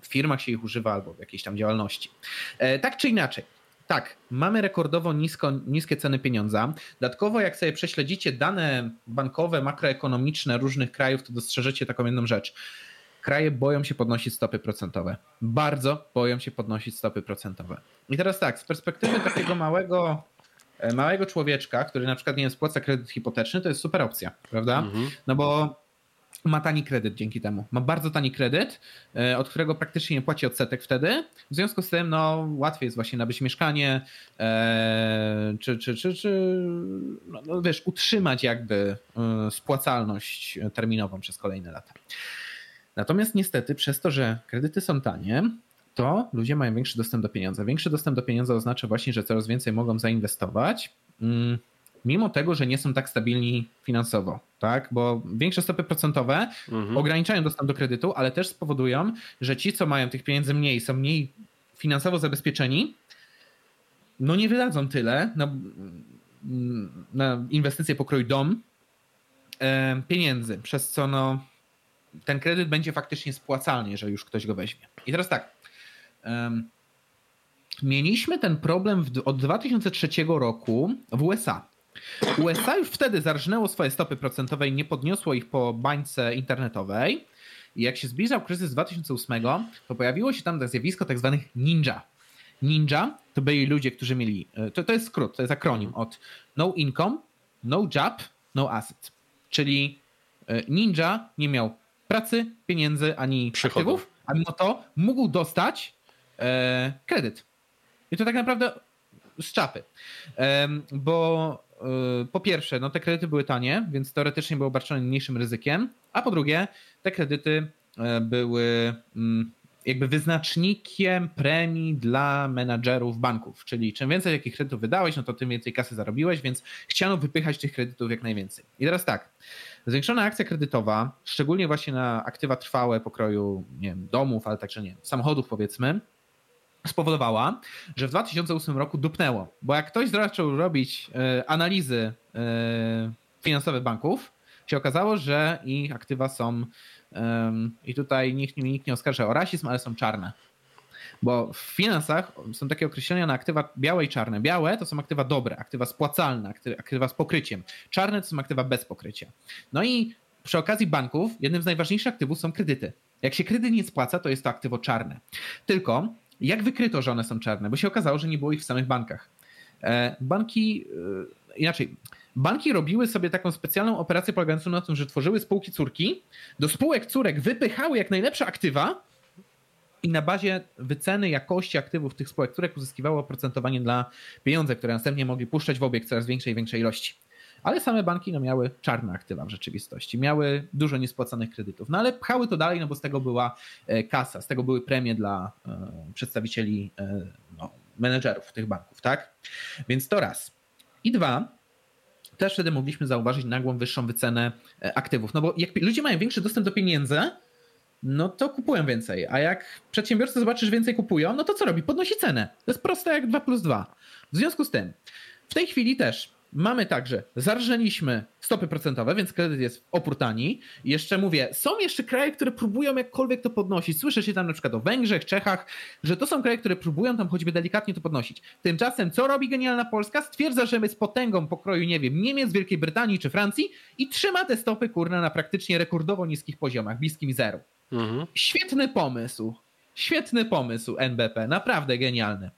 W firmach się ich używa albo w jakiejś tam działalności. E, tak czy inaczej, tak, mamy rekordowo nisko, niskie ceny pieniądza. Dodatkowo, jak sobie prześledzicie dane bankowe, makroekonomiczne różnych krajów, to dostrzeżecie taką jedną rzecz kraje boją się podnosić stopy procentowe. Bardzo boją się podnosić stopy procentowe. I teraz tak, z perspektywy takiego małego, e, małego człowieczka, który na przykład nie wiem, spłaca kredyt hipoteczny, to jest super opcja, prawda? Mhm. No bo ma tani kredyt dzięki temu. Ma bardzo tani kredyt, e, od którego praktycznie nie płaci odsetek wtedy. W związku z tym no, łatwiej jest właśnie nabyć mieszkanie, e, czy, czy, czy, czy no, no wiesz, utrzymać jakby spłacalność terminową przez kolejne lata. Natomiast niestety przez to, że kredyty są tanie, to ludzie mają większy dostęp do pieniądza. Większy dostęp do pieniądza oznacza właśnie, że coraz więcej mogą zainwestować. Mm, mimo tego, że nie są tak stabilni finansowo, tak? Bo większe stopy procentowe mhm. ograniczają dostęp do kredytu, ale też spowodują, że ci, co mają tych pieniędzy mniej, są mniej finansowo zabezpieczeni, no nie wydadzą tyle na, na inwestycje pokroju dom e, pieniędzy, przez co no, ten kredyt będzie faktycznie spłacalny, jeżeli już ktoś go weźmie. I teraz tak. Mieliśmy ten problem od 2003 roku w USA. USA już wtedy zarżnęło swoje stopy procentowe i nie podniosło ich po bańce internetowej. I jak się zbliżał kryzys 2008, to pojawiło się tam zjawisko tak zwanych ninja. Ninja to byli ludzie, którzy mieli, e, to, to jest skrót, to jest akronim od no income, no job, no asset. Czyli e, ninja nie miał pracy, pieniędzy ani Przychodów. aktywów, a mimo to mógł dostać e, kredyt. I to tak naprawdę z czapy. E, bo e, po pierwsze, no te kredyty były tanie, więc teoretycznie były obarczone mniejszym ryzykiem, a po drugie, te kredyty e, były mm, jakby wyznacznikiem premii dla menadżerów banków, czyli czym więcej takich kredytów wydałeś, no to tym więcej kasy zarobiłeś, więc chciano wypychać tych kredytów jak najwięcej. I teraz tak, zwiększona akcja kredytowa, szczególnie właśnie na aktywa trwałe pokroju nie wiem, domów, ale także nie samochodów powiedzmy, spowodowała, że w 2008 roku dupnęło, bo jak ktoś zaczął robić e, analizy e, finansowe banków, się okazało, że ich aktywa są i tutaj nikt, nikt nie oskarża o rasizm, ale są czarne. Bo w finansach są takie określenia na aktywa białe i czarne. Białe to są aktywa dobre, aktywa spłacalne, aktywa z pokryciem. Czarne to są aktywa bez pokrycia. No i przy okazji banków jednym z najważniejszych aktywów są kredyty. Jak się kredyt nie spłaca, to jest to aktywo czarne. Tylko jak wykryto, że one są czarne? Bo się okazało, że nie było ich w samych bankach. E, banki, e, inaczej, banki robiły sobie taką specjalną operację polegającą na tym, że tworzyły spółki córki, do spółek córek wypychały jak najlepsze aktywa i na bazie wyceny jakości aktywów tych spółek córek uzyskiwało oprocentowanie dla pieniądze, które następnie mogli puszczać w obieg coraz większej i większej ilości. Ale same banki no, miały czarne aktywa w rzeczywistości, miały dużo niespłacanych kredytów, no ale pchały to dalej, no bo z tego była e, kasa, z tego były premie dla e, przedstawicieli e, no, menedżerów tych banków, tak? Więc to raz. I dwa, też wtedy mogliśmy zauważyć nagłą wyższą wycenę aktywów. No bo jak ludzie mają większy dostęp do pieniędzy, no to kupują więcej. A jak przedsiębiorcy że więcej kupują, no to co robi? Podnosi cenę. To jest proste jak 2 plus 2. W związku z tym, w tej chwili też Mamy także, zarżnęliśmy stopy procentowe, więc kredyt jest opór tani. Jeszcze mówię, są jeszcze kraje, które próbują jakkolwiek to podnosić. Słyszę się tam na przykład o Węgrzech, Czechach, że to są kraje, które próbują tam choćby delikatnie to podnosić. Tymczasem, co robi genialna Polska? Stwierdza, że my z potęgą pokroju, nie wiem, Niemiec, Wielkiej Brytanii czy Francji i trzyma te stopy kurne na praktycznie rekordowo niskich poziomach, bliskim zeru. Mhm. Świetny pomysł. Świetny pomysł NBP, naprawdę genialny.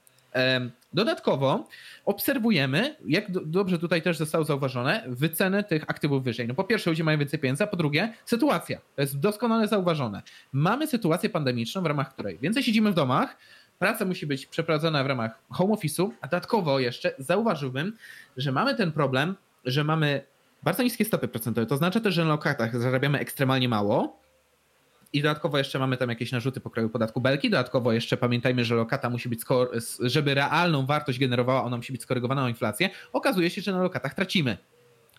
Dodatkowo obserwujemy, jak dobrze tutaj też zostało zauważone, wycenę tych aktywów wyżej. No po pierwsze ludzie mają więcej pieniędzy, a po drugie sytuacja. To jest doskonale zauważone. Mamy sytuację pandemiczną, w ramach której więcej siedzimy w domach, praca musi być przeprowadzona w ramach home office'u, a dodatkowo jeszcze zauważyłbym, że mamy ten problem, że mamy bardzo niskie stopy procentowe. To znaczy też, że na lokatach zarabiamy ekstremalnie mało, i dodatkowo jeszcze mamy tam jakieś narzuty po kraju podatku belki. Dodatkowo jeszcze pamiętajmy, że lokata musi być, żeby realną wartość generowała, ona musi być skorygowana o inflację. Okazuje się, że na lokatach tracimy.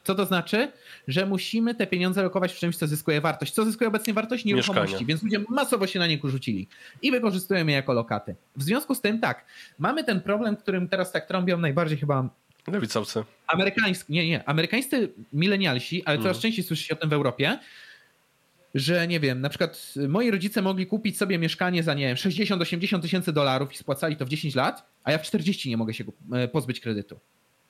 Co to znaczy? Że musimy te pieniądze lokować w czymś, co zyskuje wartość. Co zyskuje obecnie wartość? Nieruchomości. Mieszkania. Więc ludzie masowo się na nie rzucili i wykorzystujemy je jako lokaty. W związku z tym tak, mamy ten problem, którym teraz tak trąbią najbardziej chyba Lewicowcy. Amerykańscy, nie, nie, amerykańscy milenialsi, ale coraz mm. częściej słyszy się o tym w Europie, że nie wiem, na przykład moi rodzice mogli kupić sobie mieszkanie za nie wiem, 60-80 tysięcy dolarów i spłacali to w 10 lat, a ja w 40 nie mogę się e, pozbyć kredytu.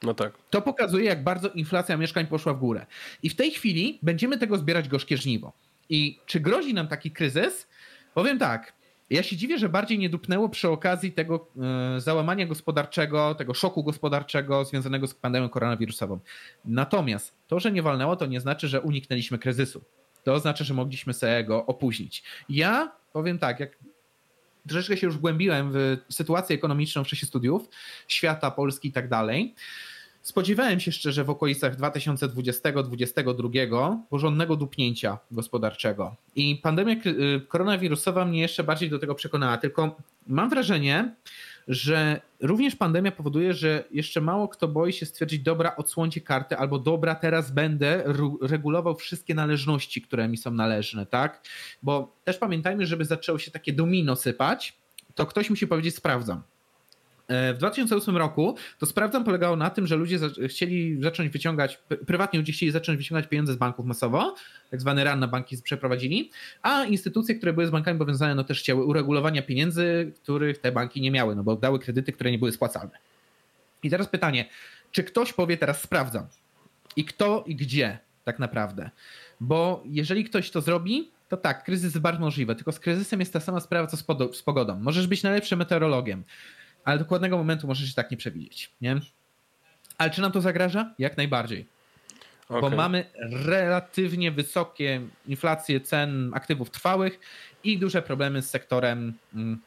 No tak. To pokazuje, jak bardzo inflacja mieszkań poszła w górę. I w tej chwili będziemy tego zbierać gorzkie żniwo. I czy grozi nam taki kryzys? Powiem tak. Ja się dziwię, że bardziej nie dupnęło przy okazji tego e, załamania gospodarczego, tego szoku gospodarczego związanego z pandemią koronawirusową. Natomiast to, że nie walnęło, to nie znaczy, że uniknęliśmy kryzysu to oznacza, że mogliśmy sobie go opóźnić. Ja powiem tak, jak troszeczkę się już wgłębiłem w sytuację ekonomiczną w czasie studiów, świata, Polski i tak dalej, spodziewałem się szczerze w okolicach 2020-2022 porządnego dupnięcia gospodarczego. I pandemia y, koronawirusowa mnie jeszcze bardziej do tego przekonała. Tylko mam wrażenie, że również pandemia powoduje, że jeszcze mało kto boi się stwierdzić, dobra, odsłońcie kartę, albo dobra, teraz będę regulował wszystkie należności, które mi są należne, tak? Bo też pamiętajmy, żeby zaczęło się takie domino sypać, to ktoś musi powiedzieć, sprawdzam. E, w 2008 roku to sprawdzam polegało na tym, że ludzie chcieli zacząć wyciągać, prywatni ludzie chcieli zacząć wyciągać pieniądze z banków masowo, tak zwany run na banki przeprowadzili, a instytucje, które były z bankami powiązane, no też chciały uregulowania pieniędzy, których te banki nie miały, no bo dały kredyty, które nie były spłacalne. I teraz pytanie, czy ktoś powie teraz sprawdzam? I kto i gdzie tak naprawdę? Bo jeżeli ktoś to zrobi, to tak, kryzys jest bardzo możliwy, tylko z kryzysem jest ta sama sprawa co z pogodą. Możesz być najlepszym meteorologiem, ale dokładnego momentu możesz się tak nie przewidzieć. Nie? Ale czy nam to zagraża? Jak najbardziej. Okay. Bo mamy relatywnie wysokie inflacje cen aktywów trwałych i duże problemy z sektorem, mm,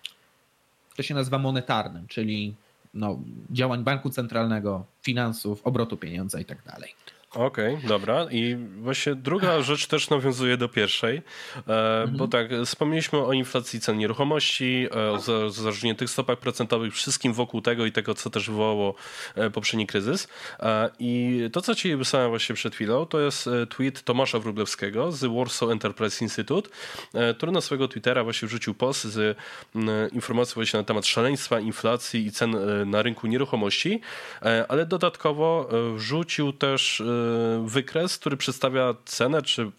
to się nazywa monetarnym, czyli no, działań banku centralnego, finansów, obrotu pieniądza i tak dalej. Okej, okay, dobra. I właśnie druga rzecz też nawiązuje do pierwszej, mhm. bo tak, wspomnieliśmy o inflacji cen nieruchomości, e, o zarżniętych stopach procentowych, wszystkim wokół tego i tego, co też wywołało e, poprzedni kryzys. I to, co ci wysłałem właśnie przed chwilą, to jest tweet Tomasza Wróblewskiego z Warsaw Enterprise Institute, który na swojego Twittera właśnie wrzucił post z informacją właśnie na temat szaleństwa inflacji i cen na rynku nieruchomości, ale dodatkowo wrzucił też wykres, który przedstawia cenę czy e,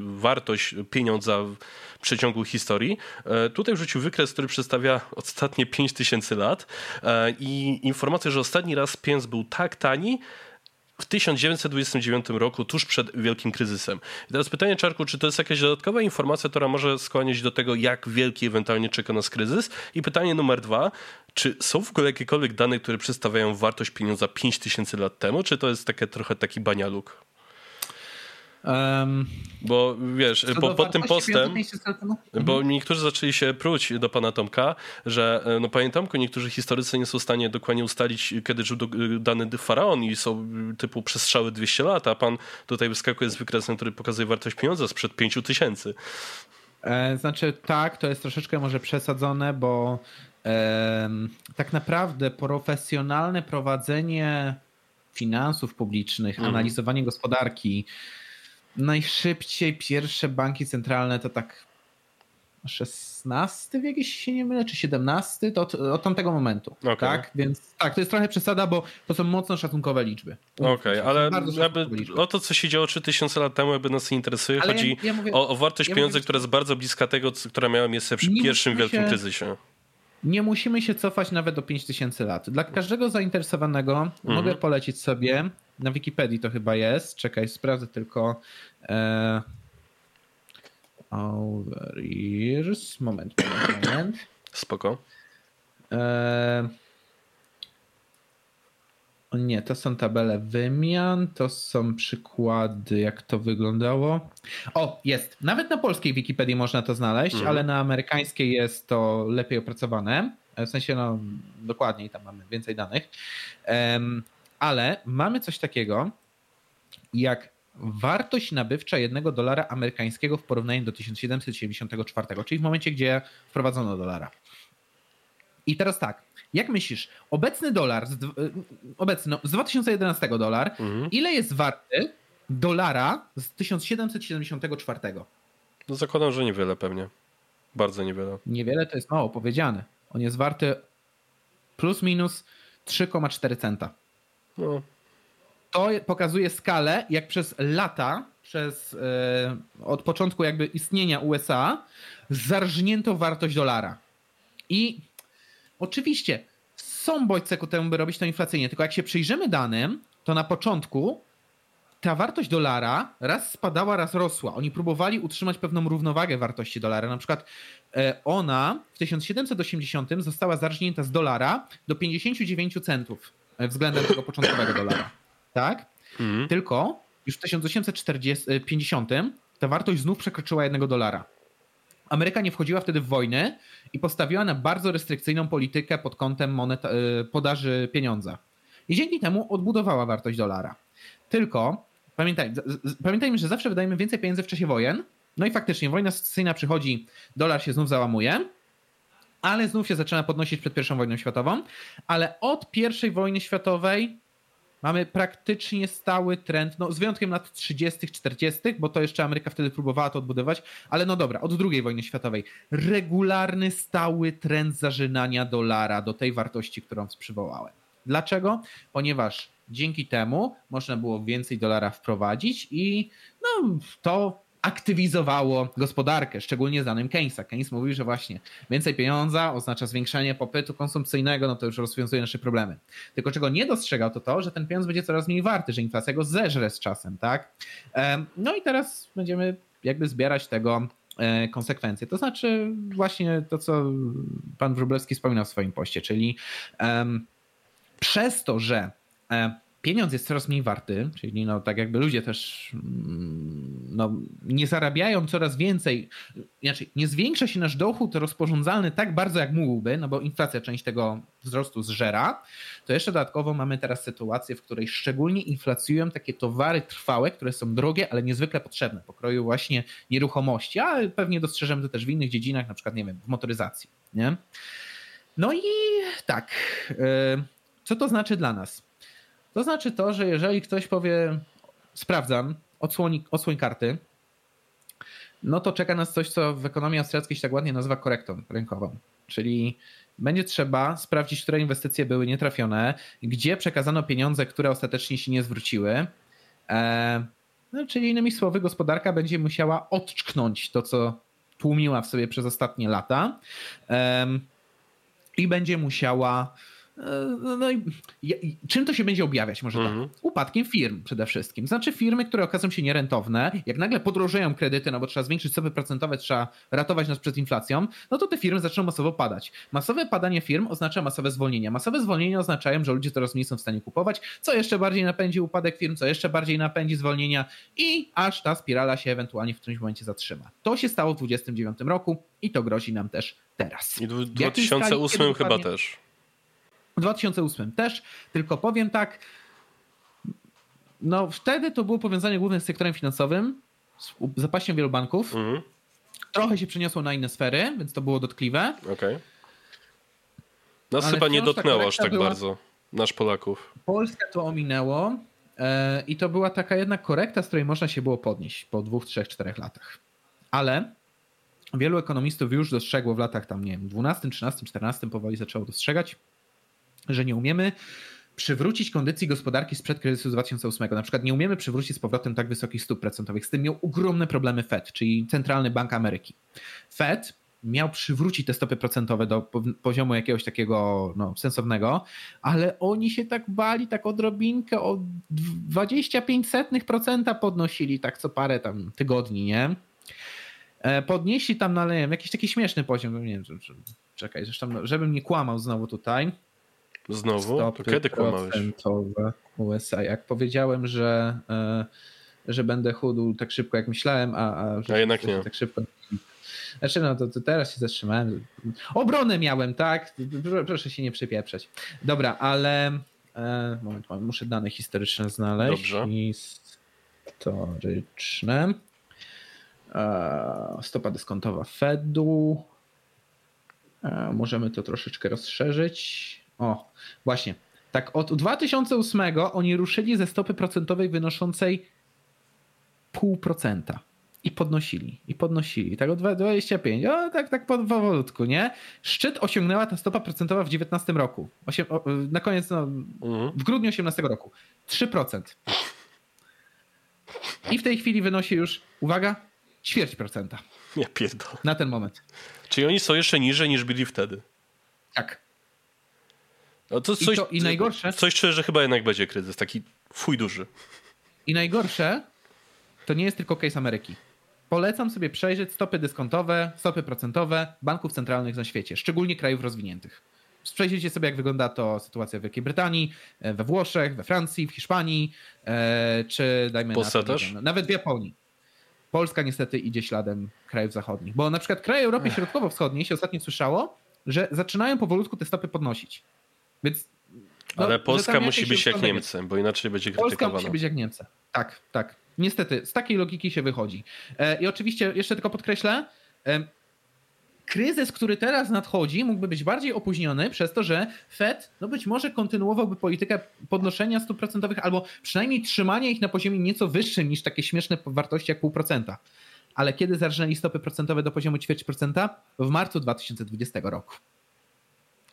wartość pieniądza w przeciągu historii. E, tutaj wrzucił wykres, który przedstawia ostatnie 5000 lat i informację, że ostatni raz pieniądz był tak tani, w 1929 roku, tuż przed wielkim kryzysem. I teraz pytanie, Czarku, czy to jest jakaś dodatkowa informacja, która może skłaniać do tego, jak wielki ewentualnie czeka nas kryzys? I pytanie numer dwa, czy są w ogóle jakiekolwiek dane, które przedstawiają wartość pieniądza 5000 lat temu, czy to jest takie trochę taki banialuk? Um, bo wiesz, po, pod tym postem, bo mhm. niektórzy zaczęli się pruć do pana Tomka, że e, no panie Tomku, niektórzy historycy nie są w stanie dokładnie ustalić, kiedy żył e, dany faraon i są e, typu przestrzały 200 lat, a pan tutaj wyskakuje z wykresem, który pokazuje wartość pieniądza sprzed 5 tysięcy. Znaczy tak, to jest troszeczkę może przesadzone, bo e, tak naprawdę profesjonalne prowadzenie finansów publicznych, mm. analizowanie gospodarki, najszybciej pierwsze banki centralne to tak XVI wiek, jeśli się nie mylę, czy XVII, to od, od tamtego momentu. Okay. Tak? Więc tak, to jest trochę przesada, bo to są mocno szacunkowe liczby. Okej, okay, ale jakby o to, co się działo 3000 lat temu, jakby nas nie interesuje. Ale Chodzi ja, ja mówię, o, o, wartość ja pieniądza, mówię, która jest bardzo bliska tego, która miała miejsce przy pierwszym wielkim się, kryzysie. Nie musimy się cofać nawet do 5000 lat. Dla każdego zainteresowanego mhm. mogę polecić sobie, na Wikipedii to chyba jest, czekaj, sprawdzę tylko e, over years, moment, moment, moment. Spoko. E, nie, to są tabele wymian, to są przykłady, jak to wyglądało. O, jest. Nawet na polskiej Wikipedii można to znaleźć, mhm. ale na amerykańskiej jest to lepiej opracowane. W sensie, no, dokładniej, tam mamy więcej danych. Um, ale mamy coś takiego, jak wartość nabywcza jednego dolara amerykańskiego w porównaniu do 1774, czyli w momencie, gdzie wprowadzono dolara. I teraz tak, jak myślisz, obecny dolar, z, y, obecny, no, z 2011 dolar, mhm. ile jest warty dolara z 1774? No zakładam, że niewiele pewnie. Bardzo niewiele. Niewiele to jest mało powiedziane. On jest warty plus minus 3,4 centa. No. To pokazuje skalę, jak przez lata, przez e, od początku jakby istnienia USA, zarżnięto wartość dolara. I oczywiście są bodźce ku temu, by robić to inflacyjnie, tylko jak się przyjrzymy danym, to na początku ta wartość dolara raz spadała, raz rosła. Oni próbowali utrzymać pewną równowagę wartości dolara. Na przykład e, ona w 1780 została zarżnięta z dolara do 59 centów względem tego początkowego dolara. Tak? Mhm. Tylko już w 1850 ta wartość znów przekroczyła jednego dolara. Ameryka nie wchodziła wtedy w wojnę i postawiła na bardzo restrykcyjną politykę pod kątem monet, e, podaży pieniądza. I dzięki temu odbudowała wartość dolara. Tylko pamiętaj, pamiętajmy, że zawsze wydajemy więcej pieniędzy w czasie wojen. No i faktycznie wojna secesyjna przychodzi, dolar się znów załamuje, ale znów się zaczyna podnosić przed pierwszą wojną światową, ale od pierwszej wojny światowej mamy praktycznie stały trend, no z wyjątkiem lat 30., 40., bo to jeszcze Ameryka wtedy próbowała to odbudować, ale no dobra, od II wojny światowej regularny, stały trend zażynania dolara do tej wartości, którą przywołałem. Dlaczego? Ponieważ dzięki temu można było więcej dolara wprowadzić i no, to aktywizowało gospodarkę, szczególnie znanym Keynesa. Keynes mówił, że właśnie więcej pieniądza oznacza zwiększenie popytu konsumpcyjnego, no to już rozwiązuje nasze problemy. Tylko czego nie dostrzegał to to, że ten pieniądz będzie coraz mniej warty, że inflacja go zeżre z czasem, tak? No i teraz będziemy jakby zbierać tego e, konsekwencje. To znaczy właśnie to, co pan Wróblewski wspominał w swoim poście, czyli przez to, że pieniądz jest coraz mniej warty, czyli no, tak jakby ludzie też mm, no, nie zarabiają coraz więcej, znaczy nie zwiększa się nasz dochód rozporządzalny tak bardzo jak mógłby, no bo inflacja część tego wzrostu zżera, to jeszcze dodatkowo mamy teraz sytuację, w której szczególnie inflacjują takie towary trwałe, które są drogie, ale niezwykle potrzebne, pokroju właśnie nieruchomości, a pewnie dostrzeżemy to też w innych dziedzinach, na przykład, nie wiem, w motoryzacji, nie? No i tak, e, co to znaczy dla nas? To znaczy to, że jeżeli ktoś powie, sprawdzam, odsłoni, odsłoń karty, no to czeka nas coś, co w ekonomii austriackiej się tak ładnie nazywa korektą rynkową. Czyli będzie trzeba sprawdzić, które inwestycje były nietrafione, gdzie przekazano pieniądze, które ostatecznie się nie zwróciły. E, no, czyli innymi słowy, gospodarka będzie musiała odczknąć to, co tłumiła w sobie przez ostatnie lata i będzie musiała no, no i, czym to się będzie objawiać? Może tak? Mhm. Upadkiem firm przede wszystkim. Znaczy firmy, które okazują się nierentowne, jak nagle podrożeją kredyty, no bo trzeba zwiększyć stopy procentowe, trzeba ratować nas przed inflacją, no to te firmy zaczną masowo padać. Masowe padanie firm oznacza masowe zwolnienia. Masowe zwolnienia oznaczają, że ludzie coraz mniej są w stanie kupować, co jeszcze bardziej napędzi upadek firm, co jeszcze bardziej napędzi zwolnienia i aż ta spirala się ewentualnie w którymś momencie zatrzyma. To się stało w 2029 roku i to grozi nam też teraz. I w 2008 chyba też. W 2008 też, tylko powiem tak, no wtedy to było powiązanie głównie z sektorem finansowym, z zapaścią wielu banków. Mhm. Trochę się przeniosło na inne sfery, więc to było dotkliwe. Okej. Okay. Nas Ale chyba nie dotknęło aż tak była... bardzo, nasz Polaków. Polskę to ominęło e, i to była taka jednak korekta, z której można się było podnieść po dwóch, trzech, czterech latach. Ale wielu ekonomistów już dostrzegło w latach tam, nie wiem, 12, 13, 14 powoli zaczęło dostrzegać, że nie umiemy przywrócić kondycji gospodarki sprzed kryzysu 2008. Na przykład nie umiemy przywrócić z powrotem tak wysokich stóp procentowych. Z tym miał ogromne problemy Fed, czyli Centralny Bank Ameryki. Fed miał przywrócić te stopy procentowe do poziomu jakiegoś takiego no, sensownego, ale oni się tak bali, tak odrobinkę o 25% podnosili tak co parę tam tygodni, nie? E, podnieśli tam na no, jakiś taki śmieszny poziom, nie wiem, czekaj, zresztą, żebym nie kłamał znowu tutaj, Znowu? to kiedy kłamałeś? USA. Jak powiedziałem, że, e, że będę chudł tak szybko, jak myślałem, a, a, a jednak nie. tak szybko. Znaczy, no to, to, teraz się zatrzymałem. Obronę miałem, tak? Proszę się nie przypieprzeć. Dobra, ale e, moment, muszę dane historyczne znaleźć. Dobrze. Historyczne. E, stopa dyskontowa Fedu. Możemy to troszeczkę rozszerzyć. O, właśnie. Tak od 2008 oni ruszyli ze stopy procentowej wynoszącej pół procenta. I podnosili, i podnosili. Tak o 25. O, tak, tak powolutku, nie? Szczyt osiągnęła ta stopa procentowa w 19 roku. Osiem, o, na koniec, no, mhm. w grudniu 18 roku. 3%. I w tej chwili wynosi już, uwaga, ćwierć procenta. Ja pierdolę. Na ten moment. Czyli oni są jeszcze niżej niż byli wtedy. Tak. No to coś, I, to, I najgorsze. Coś czuję, że chyba jednak będzie kryzys, taki fuj duży. I najgorsze to nie jest tylko case Ameryki. Polecam sobie przejrzeć stopy dyskontowe, stopy procentowe banków centralnych na świecie, szczególnie krajów rozwiniętych. Przejrzyjcie sobie, jak wygląda to sytuacja w Wielkiej Brytanii, e, we Włoszech, we Francji, w Hiszpanii, e, czy dajmy Polsce na to, też? Nawet w Japonii. Polska niestety idzie śladem krajów zachodnich, bo na przykład kraje Europy Środkowo-Wschodniej się ostatnio słyszało, że zaczynają powolutku te stopy podnosić. Więc, no, Ale Polska musi być jak Niemcy, bo inaczej będzie krytykowana. Polska musi być jak Niemcy. Tak, tak. Niestety, z takiej logiki się wychodzi. E, I oczywiście, jeszcze tylko podkreślę, e, kryzys, który teraz nadchodzi, mógłby być bardziej opóźniony przez to, że Fed no być może kontynuowałby politykę podnoszenia stóp procentowych albo przynajmniej trzymania ich na poziomie nieco wyższym niż takie śmieszne wartości jak pół procenta. Ale kiedy zarżnęli stopy procentowe do poziomu ćwierć procenta? W marcu 2020 roku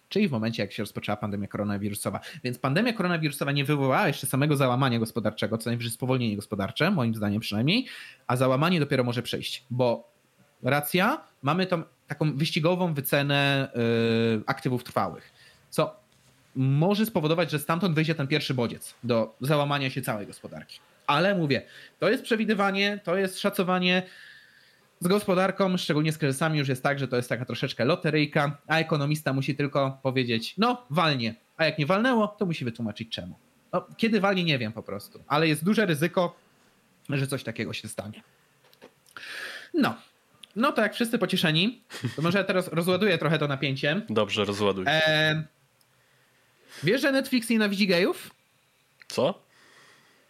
czyli w momencie, jak się rozpoczęła pandemia koronawirusowa. Więc pandemia koronawirusowa nie wywołała jeszcze samego załamania gospodarczego, co najwyżej spowolnienie gospodarcze, moim zdaniem przynajmniej, a załamanie dopiero może przejść, bo racja, mamy tą taką wyścigową wycenę yy, aktywów trwałych, co może spowodować, że stamtąd wyjdzie ten pierwszy bodziec do załamania się całej gospodarki. Ale mówię, to jest przewidywanie, to jest szacowanie, z gospodarką, szczególnie z kryzysami, już jest tak, że to jest taka troszeczkę loteryjka, a ekonomista musi tylko powiedzieć, no walnie, a jak nie walnęło, to musi wytłumaczyć czemu. No, kiedy walnie, nie wiem po prostu, ale jest duże ryzyko, że coś takiego się stanie. No, no to jak wszyscy pocieszeni, to może ja teraz rozładuję trochę to napięcie. Dobrze, rozładuj. E... Wiesz, że Netflix nienawidzi gejów? Co?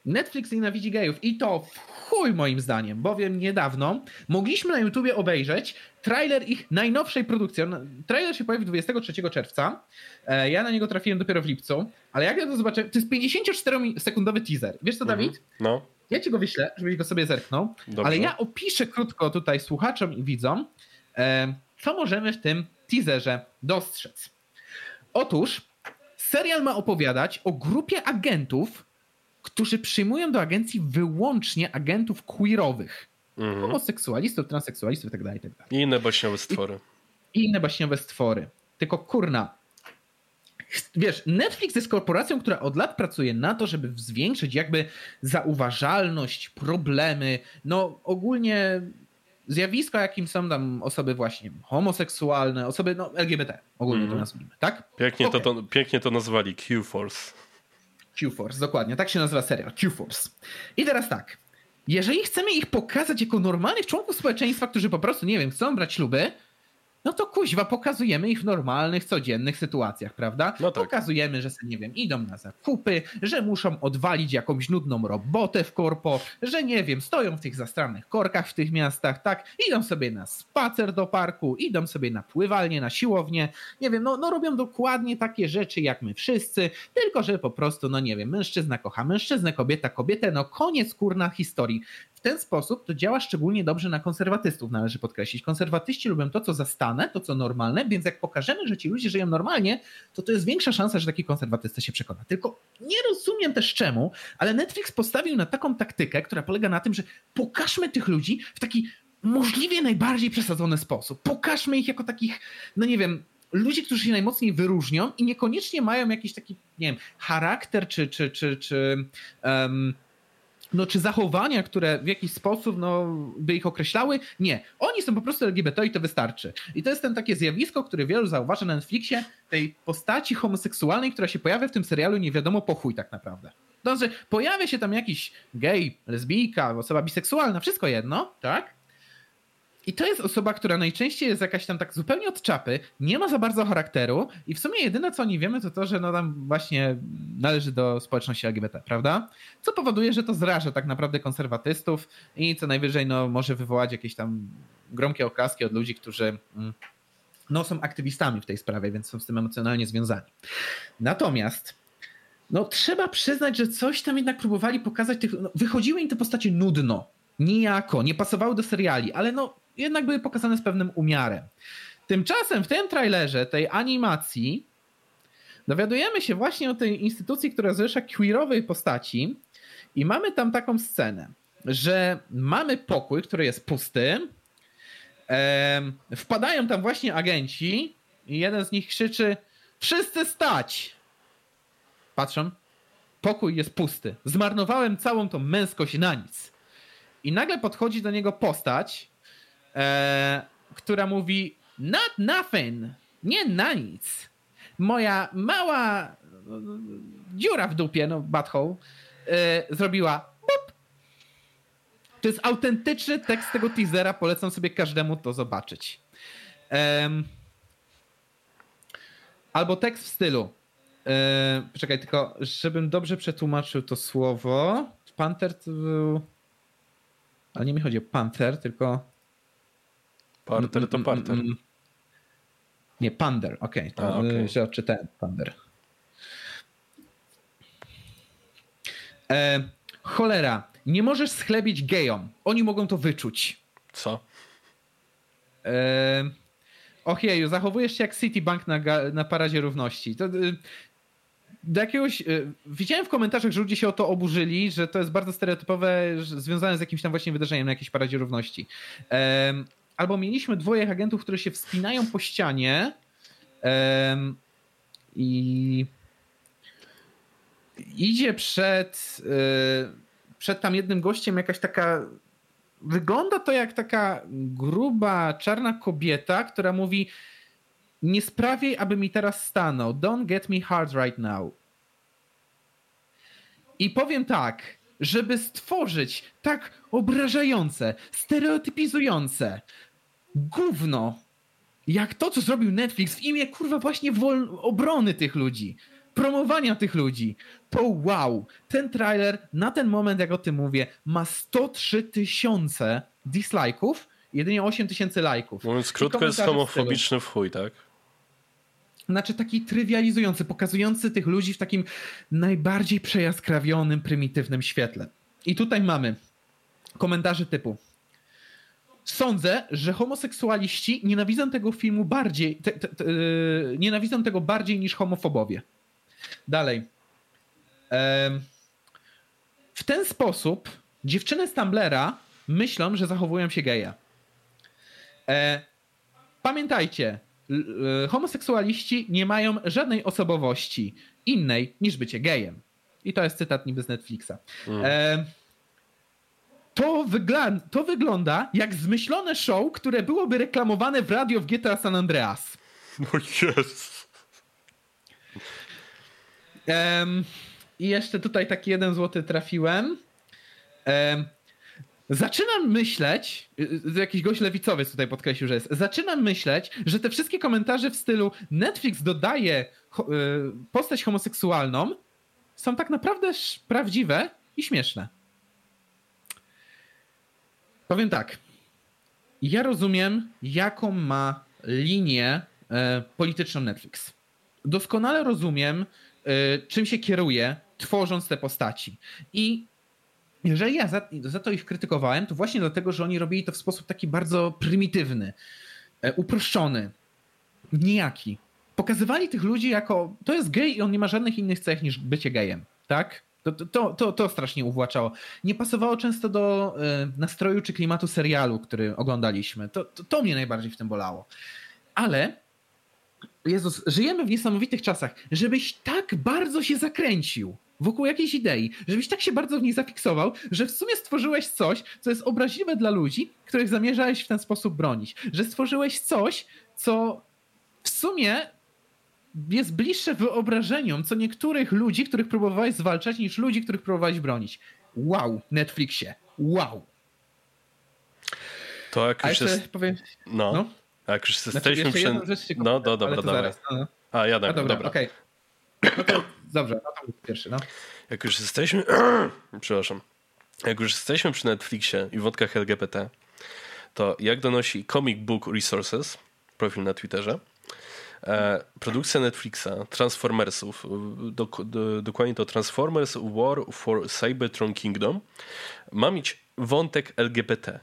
Netflix nienawidzi gejów i to chuj moim zdaniem, bowiem niedawno mogliśmy na YouTubie obejrzeć trailer ich najnowszej produkcji. Trailer się pojawił 23 czerwca. E, ja na niego trafiłem dopiero w lipcu, ale jak ja to zobaczyłem, to jest 54-sekundowy teaser. Wiesz co, mhm. Dawid? No. Ja ci go wyślę, żebyś go sobie zerknął, Dobrze. ale ja opiszę krótko tutaj słuchaczom i widzom, e, co możemy w tym teaserze dostrzec. Otóż serial ma opowiadać o grupie agentów, którzy przyjmują do agencji wyłącznie agentów queerowych. Mhm. Homoseksualistów, transseksualistów itd., tak itd. Tak I inne baśniowe stwory. I, I inne baśniowe stwory. Tylko kurna, wiesz, Netflix jest korporacją, która od lat pracuje na to, żeby zwiększyć jakby zauważalność, problemy, no ogólnie zjawiska, jakim są tam osoby właśnie homoseksualne, osoby no, LGBT, ogólnie mm. to nazwijmy, tak? Pięknie, okay. to, to, pięknie to nazwali, Q-Force. Q-Force, dokładnie, tak się nazywa serial, Q-Force. I teraz tak, jeżeli chcemy ich pokazać jako normalnych członków społeczeństwa, którzy po prostu, nie wiem, chcą brać śluby, no to kuźwa, pokazujemy ich w normalnych, codziennych sytuacjach, prawda? No tak. Pokazujemy, że nie wiem, idą na zakupy, że muszą odwalić jakąś nudną robotę w korpo, że nie wiem, stoją w tych zastranych korkach w tych miastach, tak? Idą sobie na spacer do parku, idą sobie na pływalnię, na siłownię, nie wiem, no, no robią dokładnie takie rzeczy jak my wszyscy, tylko że po prostu, no nie wiem, mężczyzna kocha mężczyznę, kobieta kobietę, no koniec kurna historii ten sposób to działa szczególnie dobrze na konserwatystów, należy podkreślić. Konserwatyści lubią to, co zastane, to, co normalne, więc jak pokażemy, że ci ludzie żyją normalnie, to to jest większa szansa, że taki konserwatysta się przekona. Tylko nie rozumiem też czemu, ale Netflix postawił na taką taktykę, która polega na tym, że pokażmy tych ludzi w taki możliwie najbardziej przesadzony sposób. Pokażmy ich jako takich, no nie wiem, ludzi, którzy się najmocniej wyróżnią i niekoniecznie mają jakiś taki, nie wiem, charakter czy, czy, czy, czy um, no, czy zachowania, które w jakiś sposób no, by ich określały. Nie. Oni są po prostu LGBT i to wystarczy. I to jest ten takie zjawisko, które wielu zauważa na Netflixie, tej postaci homoseksualnej, która się pojawia w tym serialu nie wiadomo po chuj tak naprawdę. To znaczy, pojawia się tam jakiś gej, lesbijka, osoba biseksualna, wszystko jedno, tak? I to jest osoba, która najczęściej jest jakaś tam tak zupełnie od czapy, nie ma za bardzo charakteru i w sumie jedyne co oni wiemy to to, że no tam właśnie należy do społeczności LGBT, prawda? Co powoduje, że to zraża tak naprawdę konserwatystów i co najwyżej no może wywołać jakieś tam gromkie oklaski od ludzi, którzy mm, no są aktywistami w tej sprawie, więc są z tym emocjonalnie związani. Natomiast no trzeba przyznać, że coś tam jednak próbowali pokazać, tych, no, wychodziły im te postacie nudno, nijako, nie pasowały do seriali, ale no jednak były pokazane z pewnym umiarem. Tymczasem w tym trailerze, tej animacji, dowiadujemy się właśnie o tej instytucji, która zrzesza queerowej postaci i mamy tam taką scenę, że mamy pokój, który jest pusty, wpadają tam właśnie agenci i jeden z nich krzyczy wszyscy stać! Patrzą, pokój jest pusty. Zmarnowałem całą tą męskość na nic. I nagle podchodzi do niego postać, e, która mówi not nothing, nie na nic. Moja mała dziura w dupie, no butthole, e, zrobiła bup. To jest autentyczny tekst tego teasera, polecam sobie każdemu to zobaczyć. albo tekst w stylu e, Czekaj, tylko żebym dobrze przetłumaczył to słowo. Panther to był... Ale nie mi chodzi o Panther, tylko Parter to parter. Nie, Pander, okej. Okay. To okay. się odczytałem, Pander. E, cholera, nie możesz schlebić gejom. Oni mogą to wyczuć. Co? E, Ojeju, zachowujesz się jak Citibank na, na paradzie równości. To, y, do jakiegoś. Y, widziałem w komentarzach, że ludzie się o to oburzyli, że to jest bardzo stereotypowe, związane z jakimś tam właśnie wydarzeniem na jakiejś paradzie równości. Albo mieliśmy dwoje agentów, które się wspinają po ścianie i idzie przed, y, przed tam jednym gościem jakaś taka. Wygląda to jak taka gruba, czarna kobieta, która mówi: Nie sprawiaj, aby mi teraz stanął. Don't get me hard right now. I powiem tak, żeby stworzyć tak obrażające, stereotypizujące gówno, jak to, co zrobił Netflix w imię kurwa właśnie obrony tych ludzi promowania tych ludzi. To wow, ten trailer na ten moment, jak o tym mówię, ma 103 tysiące dislike'ów, jedynie 8 tysięcy lajków. Mówiąc krótko, jest homofobiczny w chuj, tak? Znaczy taki trywializujący, pokazujący tych ludzi w takim najbardziej przejaskrawionym, prymitywnym świetle. I tutaj mamy komentarze typu Sądzę, że homoseksualiści nienawidzą tego filmu bardziej, te, te, te, yy, nienawidzą tego bardziej niż homofobowie. Dalej. W ten sposób dziewczyny z Tumblera myślą, że zachowują się geja. E, pamiętajcie, e, homoseksualiści nie mają żadnej osobowości innej niż bycie gejem. I to jest cytat niby z Netflixa. Mm. To, wygla to wygląda jak zmyślone show, które byłoby reklamowane w radio w GTA San Andreas. No jest. Um, I jeszcze tutaj taki jeden złoty trafiłem. Um, zaczynam myśleć, y, y, jakiś gość lewicowiec tutaj podkreślił, że jest. Zaczynam myśleć, że te wszystkie komentarze w stylu Netflix dodaje y, postać homoseksualną są tak naprawdę prawdziwe i śmieszne. Powiem tak. Ja rozumiem, jaką ma linię e, polityczną Netflix. Doskonale rozumiem, Y, czym się kieruje, tworząc te postaci. I jeżeli ja za, za, to ich krytykowałem, to właśnie dlatego, że oni robili to w sposób taki bardzo prymitywny, e, uproszczony, nijaki. Pokazywali tych ludzi jako to jest gej i on nie ma żadnych innych cech niż bycie gejem, tak? To, to, to, to strasznie uwłaczało. Nie pasowało często do e, nastroju czy klimatu serialu, który oglądaliśmy. To, to, to mnie najbardziej w tym bolało. Ale Jezus, żyjemy w niesamowitych czasach, żebyś tak bardzo się zakręcił wokół jakiejś idei, żebyś tak się bardzo w niej zafiksował, że w sumie stworzyłeś coś, co jest obraźliwe dla ludzi, których zamierzałeś w ten sposób bronić. Że stworzyłeś coś, co w sumie jest bliższe wyobrażeniom co niektórych ludzi, których próbowałeś zwalczać, niż ludzi, których próbowałeś bronić. Wow, Netflixie. Wow. To jak już jest... Powiem... no. no. A jak już znaczy, jesteśmy przy... No, do, dobra, dobra. Zaraz, no. A, jadę, dobra. dobra. Okay. No to dobrze, no to pierwszy, no. Jak już jesteśmy... [CLEARS THROAT] Przepraszam. Jak już jesteśmy przy Netflixie i wątkach LGBT, to jak donosi Comic Book Resources, profil na Twitterze, produkcja Netflixa, Transformersów, dok do, dokładnie to Transformers War for Cybertron Kingdom, ma mieć wątek LGBT.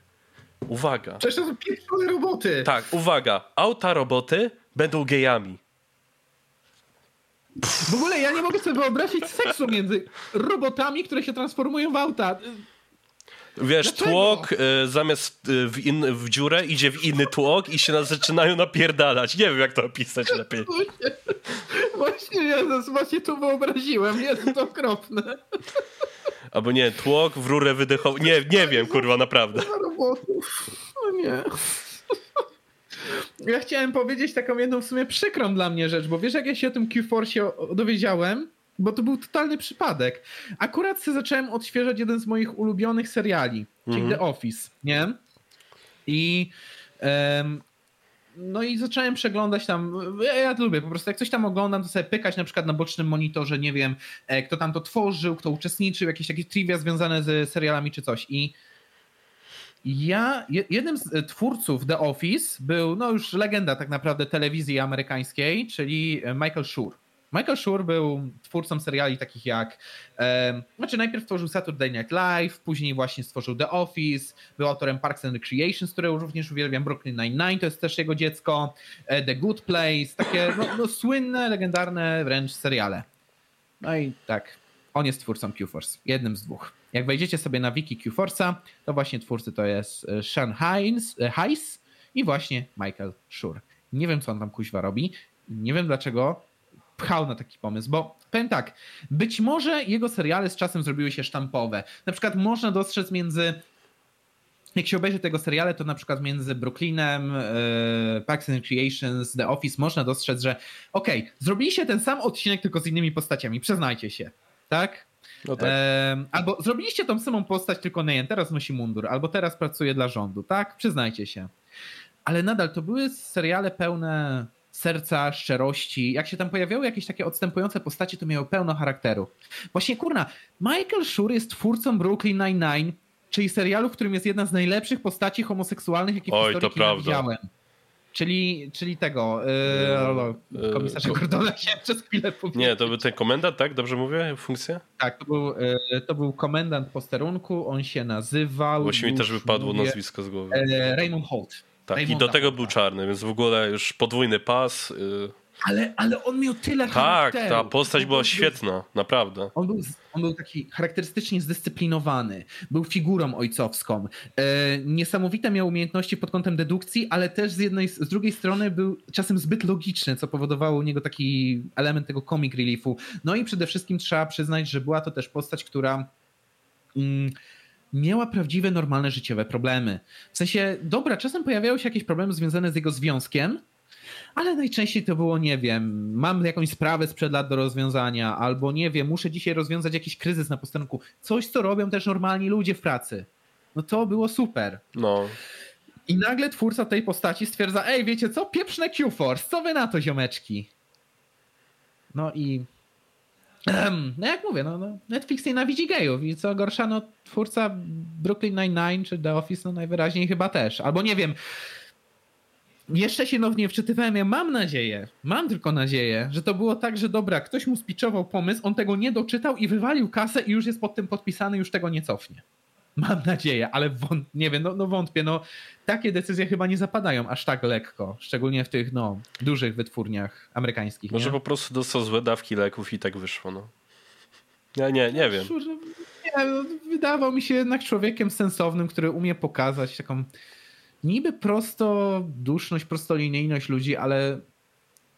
Uwaga. Przecież to są pieprzone roboty. Tak, uwaga. Auta roboty będą gejami. W ogóle ja nie mogę sobie wyobrazić seksu między robotami, które się transformują w auta. Wiesz, Dlaczego? tłok y, zamiast y, w, in, w dziurę idzie w inny tłok i się zaczynają napierdalać. Nie wiem, jak to opisać lepiej. [LAUGHS] Właśnie, właśnie, Jezus, właśnie to wyobraziłem. Jest to okropne. Albo nie, tłok w rurę wydechową. Nie, nie wiem, kurwa, naprawdę. No nie. Ja chciałem powiedzieć taką jedną w sumie przykrą dla mnie rzecz, bo wiesz, jak ja się o tym Q-Force dowiedziałem? Bo to był totalny przypadek. Akurat sobie zacząłem odświeżać jeden z moich ulubionych seriali, czyli mm -hmm. The Office, nie? I um, no i zacząłem przeglądać tam, ja, ja to lubię, po prostu jak coś tam oglądam, to sobie pykać na przykład na bocznym monitorze, nie wiem, e, kto tam to tworzył, kto uczestniczył, jakieś takie trivia związane z serialami czy coś i Ja, jednym z e, twórców The Office był, no już legenda tak naprawdę telewizji amerykańskiej, czyli Michael Schur. Michael Schur był twórcą seriali takich jak, e, znaczy najpierw stworzył Saturday Night Live, później właśnie stworzył The Office, był autorem Parks and Recreations, które również uwielbiam, Brooklyn Nine-Nine to jest też jego dziecko, e, The Good Place, takie no, no, słynne, legendarne wręcz seriale. No i tak, on jest twórcą Q-Force, jednym z dwóch. Jak wejdziecie sobie na wiki Q-Force'a, to właśnie twórcy to jest e, Sean Hines, e, Heiss i właśnie Michael Schur. Nie wiem, co on tam kuźwa robi, nie wiem dlaczego pchał na taki pomysł, bo powiem tak, być może jego seriale z czasem zrobiły się sztampowe. Na przykład można dostrzec między jak się obejrzy tego seriale, to na przykład między Brooklynem, yy, Parks and Recreations, The Office można dostrzec, że okej, okay, zrobiliście ten sam odcinek tylko z innymi postaciami, przyznajcie się, tak? No tak. E, albo zrobiliście tą samą postać, tylko nie, teraz nosi mundur, albo teraz pracuje dla rządu, tak? Przyznajcie się. Ale nadal to były seriale pełne serca, szczerości. Jak się tam pojawiały jakieś takie odstępujące postacie, to miały pełno charakteru. Właśnie kurna, Michael Schur jest twórcą Brooklyn Nine-Nine, czyli serialu, w którym jest jedna z najlepszych postaci homoseksualnych, jakie w Oj, historii to widziałem. Czyli, czyli tego yy, komisarza yy, Gordona [LAUGHS] się przez chwilę powiedzieć. Nie, to był ten komendant, tak? Dobrze mówię? Funkcja? Tak, to był, yy, to był komendant posterunku, on się nazywał... Właśnie mi też wypadło mówię, nazwisko z głowy. Raymond Holt. Tak, Raymonda i do tego był czarny, więc w ogóle już podwójny pas. Yy. Ale, ale on miał tyle tak, charakteru. Tak, ta postać była świetna, naprawdę. On był, on był taki charakterystycznie zdyscyplinowany, był figurą ojcowską. E, niesamowite miał umiejętności pod kątem dedukcji, ale też z jednej, z drugiej strony był czasem zbyt logiczny, co powodowało u niego taki element tego comic reliefu. No i przede wszystkim trzeba przyznać, że była to też postać, która... Mm, miała prawdziwe, normalne życiowe problemy. W sensie, dobra, czasem pojawiały się jakieś problemy związane z jego związkiem, ale najczęściej to było, nie wiem, mam jakąś sprawę sprzed lat do rozwiązania, albo nie wiem, muszę dzisiaj rozwiązać jakiś kryzys na posterunku. Coś, co robią też normalni ludzie w pracy. No to było super. No. I nagle twórca tej postaci stwierdza, ej, wiecie co, pieprzne Q-Force, co wy na to, ziomeczki? No i no jak mówię, no, no Netflix nienawidzi gejów i co gorsza, no twórca Brooklyn Nine-Nine czy The Office no najwyraźniej chyba też. Albo nie wiem, jeszcze się nownie wczytywałem, ja mam nadzieję, mam tylko nadzieję, że to było tak, że dobra, ktoś mu spiczował pomysł, on tego nie doczytał i wywalił kasę i już jest pod tym podpisany, już tego nie cofnie. Mam nadzieję, ale wąt, nie wiem, no, no, wątpię. No, takie decyzje chyba nie zapadają aż tak lekko, szczególnie w tych no, dużych wytwórniach amerykańskich. Może nie? po prostu dostał złe dawki leków i tak wyszło. No. Ja nie, nie wiem. Nie, no, wydawał mi się jednak człowiekiem sensownym, który umie pokazać taką niby prosto duszność, prostolinijność ludzi, ale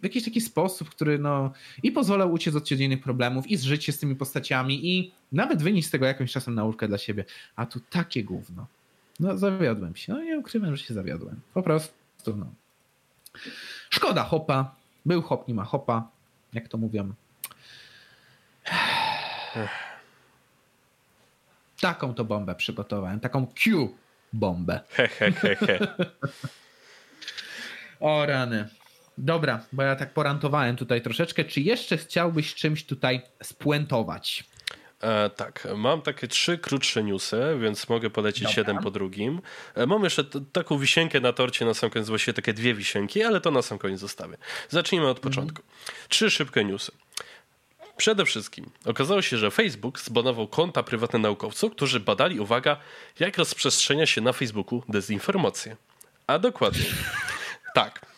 w jakiś taki sposób, który no i pozwalał uciec od codziennych problemów i zżyć się z tymi postaciami i nawet wynieść z tego jakąś czasem naukę dla siebie. A tu takie gówno. No zawiodłem się. No nie ukrywam, że się zawiodłem. Po prostu no. Szkoda hopa. Był hop, nie ma hopa. Jak to mówią. Taką to bombę przygotowałem. Taką Q-bombę. He, he, he, he. o rany. Dobra, bo ja tak porantowałem tutaj troszeczkę. Czy jeszcze chciałbyś czymś tutaj spuentować? E, tak, mam takie trzy krótsze newsy, więc mogę polecić Dobra. jeden po drugim. E, mam jeszcze taką wisienkę na torcie na sam koniec, właściwie takie dwie wisienki, ale to na sam koniec zostawię. Zacznijmy od początku. Mhm. Trzy szybkie newsy. Przede wszystkim okazało się, że Facebook zbanował konta prywatne naukowców, którzy badali, uwaga, jak rozprzestrzenia się na Facebooku dezinformacje. A dokładnie. [LAUGHS] tak.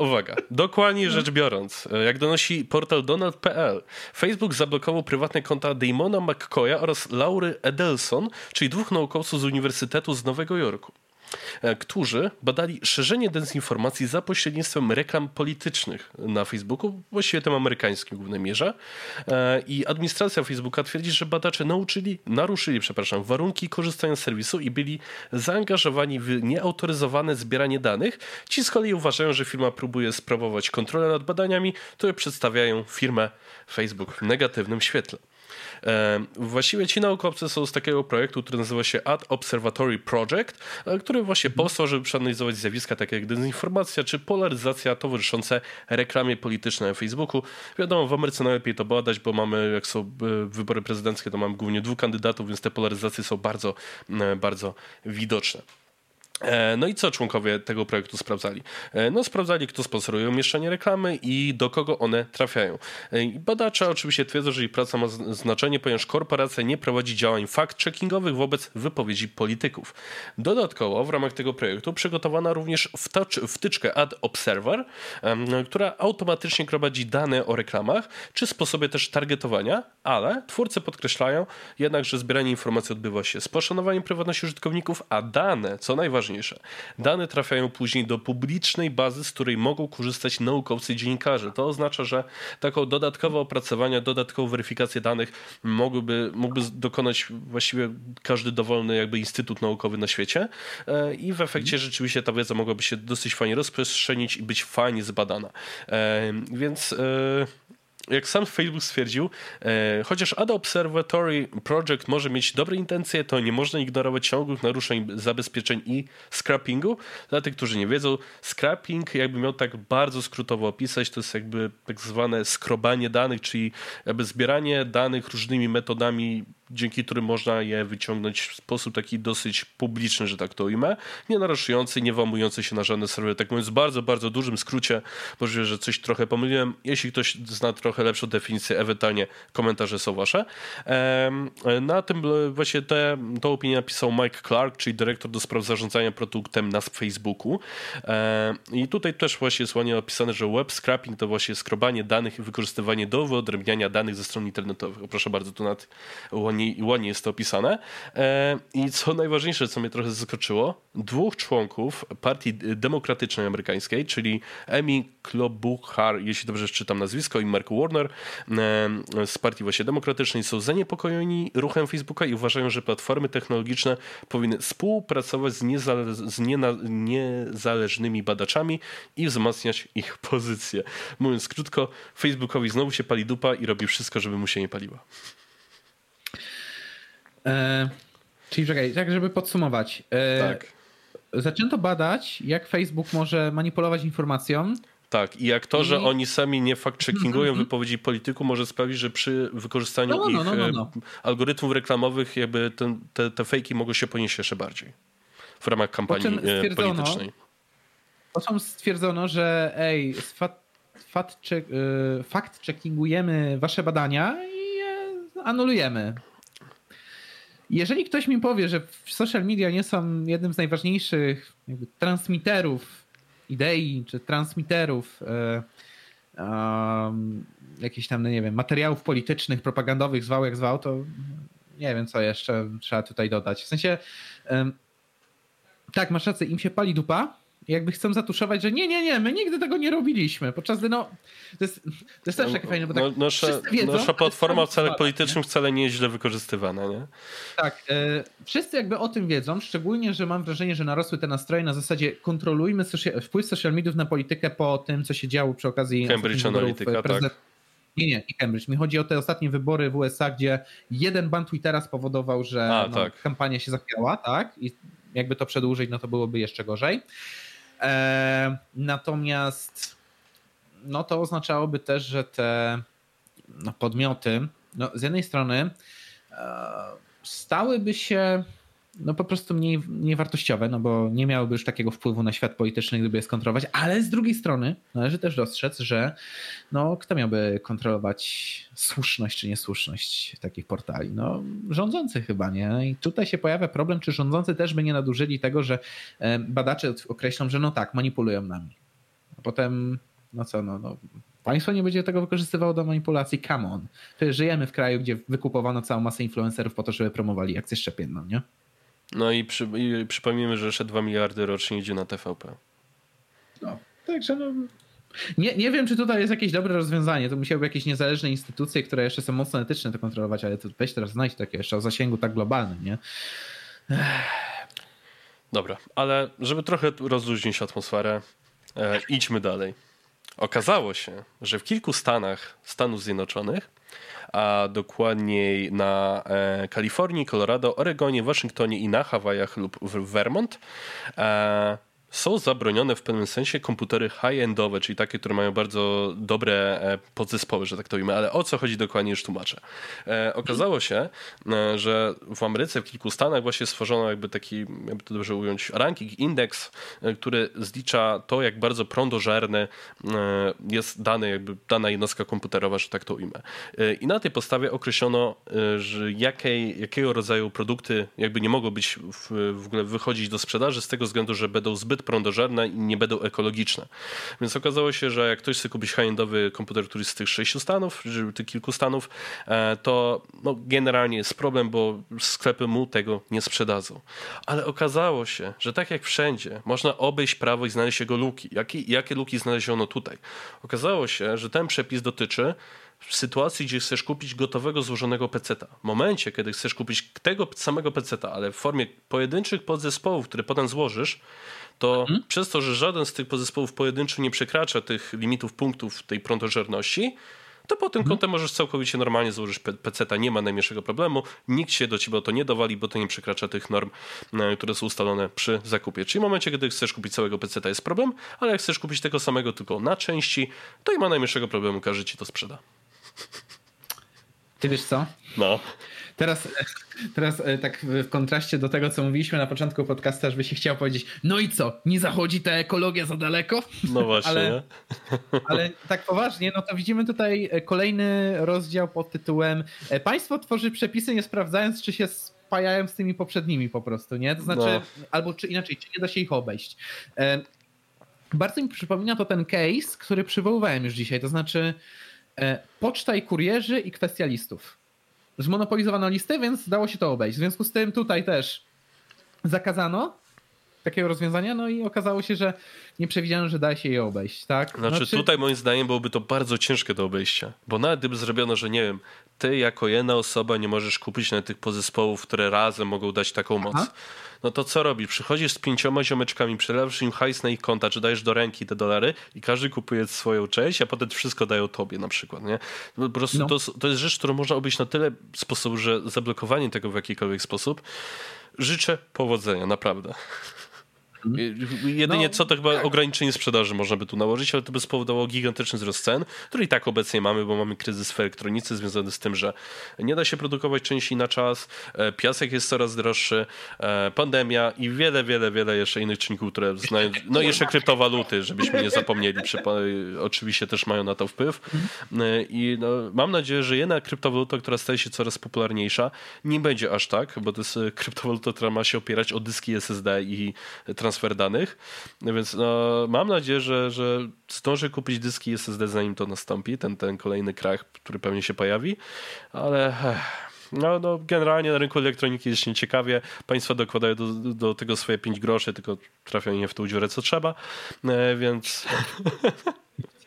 Uwaga, dokładnie rzecz biorąc, jak donosi portal Donald.pl, Facebook zablokował prywatne konta Damona McCoya oraz Laury Edelson, czyli dwóch naukowców z Uniwersytetu z Nowego Jorku. E, którzy badali szerzenie dezinformacji za pośrednictwem reklam politycznych na Facebooku, właściwie tym amerykańskim w głównej mierze. E, I administracja Facebooka twierdzi, że badacze nauczyli, naruszyli, przepraszam, warunki korzystania z serwisu i byli zaangażowani w nieautoryzowane zbieranie danych. Ci z kolei uważają, że firma próbuje sprawować kontrolę nad badaniami, które przedstawiają firmę Facebook w negatywnym świetle. E, właściwie ci naukowcy są z takiego projektu, który nazywa się Ad Observatory Project, e, który właśnie powstał, żeby przeanalizować zjawiska takie jak dezinformacja czy polaryzacja towarzyszące reklamie politycznej na Facebooku. Wiadomo, w Ameryce najlepiej to badać, bo mamy, jak są wybory prezydenckie, to mamy głównie dwóch kandydatów, więc te polaryzacje są bardzo, bardzo widoczne. E, no i co członkowie tego projektu sprawdzali? E, no sprawdzali, kto sponsoruje umieszczanie reklamy i do kogo one trafiają. E, badacze oczywiście twierdzą, że ich praca ma znaczenie, ponieważ korporacja nie prowadzi działań fact-checkingowych wobec wypowiedzi polityków. Dodatkowo w ramach tego projektu przygotowano również wtyczkę Ad Observer, która automatycznie gromadzi dane o reklamach, czy sposobie też targetowania, ale twórcy podkreślają jednak, że zbieranie informacji odbywa się z poszanowaniem prywatności użytkowników, a dane, co najważniejsze, najważniejsze. Dane trafiają później do publicznej bazy, z której mogą korzystać naukowcy i dziennikarze. To oznacza, że taką dodatkowe opracowania, dodatkową weryfikację danych mógłby, mógłby dokonać właściwie każdy dowolny jakby instytut naukowy na świecie e, i w efekcie rzeczywiście ta wiedza mogłaby się dosyć fajnie rozprzestrzenić i być fajnie zbadana. E, więc e, jak sam Facebook stwierdził, e, chociaż Ada Observatory Project może mieć dobre intencje, to nie można ignorować ciągłych naruszeń zabezpieczeń i scrappingu. Dla tych, którzy nie wiedzą, scrapping, jakby miał tak bardzo skrótowo opisać, to jest jakby tak zwane skrobanie danych, czyli jakby zbieranie danych różnymi metodami dzięki którym można je wyciągnąć w sposób taki dosyć publiczny, że tak to ujmę, nie naruszający, nie włamujący się na żadne serwery. Tak mówiąc w bardzo, bardzo dużym skrócie, możliwe, że coś trochę pomyliłem. Jeśli ktoś zna trochę lepszą definicję, ewentualnie komentarze są wasze. Na tym właśnie te, opinię napisał Mike Clark, czyli dyrektor do spraw zarządzania produktem na Facebooku. I tutaj też właśnie jest ładnie opisane, że web scrapping to właśnie skrobanie danych i wykorzystywanie do wyodrębniania danych ze stron internetowych. Proszę bardzo, tu nad ładnie ładnie, ładnie jest to opisane. E, I co najważniejsze, co mnie trochę zaskoczyło, dwóch członków Partii Demokratycznej Amerykańskiej, czyli Amy Klobuchar, jeśli dobrze czytam nazwisko, i Mark Warner e, z Partii właśnie Demokratycznej są zaniepokojeni ruchem Facebooka i uważają, że platformy technologiczne powinny współpracować z, niezale z niezależnymi badaczami i wzmacniać ich pozycję. Mówiąc krótko, Facebookowi znowu się pali dupa i robi wszystko, żeby mu się nie paliła. E, czyli czekaj, tak żeby podsumować. E, tak. Zaczęto badać, jak Facebook może manipulować informacją. Tak, i jak to, I... że oni sami nie fact-checkingują [LAUGHS] wypowiedzi polityków, może sprawić, że przy wykorzystaniu no, no, no, ich no, no, algorytmów reklamowych jakby ten, te, te fejki mogą się ponieść jeszcze bardziej w ramach kampanii e, politycznej. Po czym stwierdzono, że ej, fact-checkingujemy wasze badania i anulujemy. Jeżeli ktoś mi powie, że social media nie są jednym z najważniejszych transmiterów idei, czy transmiterów e, e, jakichś tam, no nie wiem, materiałów politycznych, propagandowych, zwał jak zwał, to nie wiem, co jeszcze trzeba tutaj dodać. W sensie, e, tak, masz rację, im się pali dupa, jakby chcą zatuszować, że nie, nie, nie, my nigdy tego nie robiliśmy. Podczas gdy, no, to jest, to jest też takie fajne, bo tak no, nasza, wiedzą, nasza platforma w celach politycznych wcale nie jest źle wykorzystywana, nie? Tak, e, wszyscy jakby o tym wiedzą, szczególnie, że mam wrażenie, że narosły te nastroje na zasadzie kontrolujmy wpływ social mediów na politykę po tym, co się działo przy okazji Cambridge Analytica, tak. Nie, nie, nie Cambridge. Mi chodzi o te ostatnie wybory w USA, gdzie jeden ban Twittera spowodował, że A, no, tak. kampania się zachwiała, tak? I jakby to przedłużyć, no to byłoby jeszcze gorzej. E, natomiast no to oznaczałoby też, że te no, podmioty no, z jednej strony e, stałyby się no po prostu mniej, mniej wartościowe, no bo nie miałyby już takiego wpływu na świat polityczny, gdyby je skontrolować, ale z drugiej strony należy też dostrzec, że no, kto miałby kontrolować słuszność czy niesłuszność takich portali? No rządzący chyba, nie? I tutaj się pojawia problem, czy rządzący też by nie nadużyli tego, że e, badacze określą, że no tak, manipulują nami. A potem, no co, no, no Państwo nie będzie tego wykorzystywało do manipulacji. Come on. Przecież żyjemy w kraju, gdzie wykupowano całą masę influencerów po to, żeby promowali akcję szczepienną, nie? No i, przy, i przypomnijmy, że jeszcze 2 miliardy rocznie idzie na TVP. No, także no, nie, nie wiem, czy tutaj jest jakieś dobre rozwiązanie. To musiałyby jakieś niezależne instytucje, które jeszcze są mocno etyczne to kontrolować, ale to weź teraz znajdź takie jeszcze o zasięgu tak globalnym, nie? Dobra, ale żeby trochę rozluźnić atmosferę, e, idźmy dalej. Okazało się, że w kilku stanach Stanów Zjednoczonych, a dokładniej na e, Kalifornii, Colorado, Oregonie, Waszyngtonie i na Hawajach lub w Vermont, e, są zabronione w pewnym sensie komputery high-endowe, czyli takie, które mają bardzo dobre e, podzespoły, że tak to ujmę, ale o co chodzi dokładnie już tłumaczę. E, okazało się, e, że w Ameryce, w kilku stanach właśnie stworzono jakby taki, jakby to dobrze ująć, ranking, indeks, który zlicza to, jak bardzo prądożerne e, jest dane, jakby dana jednostka komputerowa, że tak to ujmę. I na tej podstawie określono, że jakiej, jakiego rodzaju produkty jakby nie mogą być w, w ogóle wychodzić do sprzedaży z tego względu, że będą zbyt zbyt prądożerne i nie będą ekologiczne. Więc okazało się, że jak ktoś chce kupić high-endowy komputer, który z tych sześciu stanów, czy tych kilku stanów, e, to no, generalnie jest problem, bo sklepy mu tego nie sprzedadzą. Ale okazało się, że tak jak wszędzie, można obejść prawo i znaleźć jego luki. Jakie, jakie luki znaleziono tutaj? Okazało się, że ten przepis dotyczy w sytuacji, gdzie chcesz kupić gotowego, złożonego peceta. W momencie, kiedy chcesz kupić tego samego peceta, ale w formie pojedynczych podzespołów, które potem złożysz, to mhm. przez to, że żaden z tych podzespołów pojedynczy nie przekracza tych limitów punktów tej prądożerności, to po tym mhm. kątem możesz całkowicie normalnie złożyć peceta, nie ma najmniejszego problemu, nikt się do ciebie o to nie dowali, bo to nie przekracza tych norm, e, które są ustalone przy zakupie. Czyli w momencie, kiedy chcesz kupić całego peceta jest problem, ale jak chcesz kupić tego samego tylko na części, to nie ma najmniejszego problemu, każdy ci to sprzeda. Ty wiesz co? No. Teraz, teraz e, tak w kontraście do tego, co mówiliśmy na początku podcasta, żeby się chciał powiedzieć, no i co, nie zachodzi ta ekologia za daleko? No właśnie. ale, ale tak poważnie, no to widzimy tutaj e, kolejny rozdział pod tytułem e, Państwo tworzy przepisy nie sprawdzając, czy się spajają z tymi poprzednimi po prostu, nie? To znaczy, no. albo czy inaczej, czy nie da się ich obejść. Bardzo mi przypomina to ten case, który przywoływałem już dzisiaj, to znaczy poczta i kurierzy i kwestia listów zmonopolizowano listy, więc dało się to obejść. W związku z tym tutaj też zakazano takiego rozwiązania, no i okazało się, że nie przewidziano, że da się je obejść, tak? Znaczy, znaczy tutaj moim zdaniem byłoby to bardzo ciężkie do obejścia, bo nawet gdyby zrobiono, że nie wiem, ty jako jedna osoba nie możesz kupić na tych podzespołów, które razem mogą dać taką moc. Aha no to co robisz? Przychodzisz z pięcioma ziomeczkami, przelewasz im hajs na ich konta, czy dajesz do ręki te dolary i każdy kupuje swoją część, a potem wszystko dają tobie na przykład, nie? Po prostu no. to, to jest rzecz, którą można obejść na tyle sposobów, że zablokowanie tego w jakikolwiek sposób życzę powodzenia, naprawdę. Jedynie no, co to chyba tak. ograniczenie sprzedaży można by tu nałożyć, ale to by spowodowało gigantyczny wzrost cen, który i tak obecnie mamy, bo mamy kryzys w elektronice związany z tym, że nie da się produkować części na czas, e, piasek jest coraz droższy, e, pandemia i wiele, wiele, wiele jeszcze innych czynników, które znają, [LAUGHS] no jeszcze kryptowaluty, żebyśmy nie zapomnieli, oczywiście też mają na to wpływ. E, i no, mam nadzieję, że jedna kryptowaluta, która staje się coraz popularniejsza, nie będzie aż tak, bo to jest kryptowaluta, która ma się opierać o dyski SSD i transformacje transfer danych, więc no, mam nadzieję, że, że zdążę kupić dyski SSD zanim to nastąpi, ten, ten kolejny krach, który pewnie się pojawi, ale... No, no, generalnie na rynku elektroniki jest nieciekawie. Państwa dokładają do, do tego swoje 5 groszy, tylko trafiają nie w tą dziurę, co trzeba, e, więc...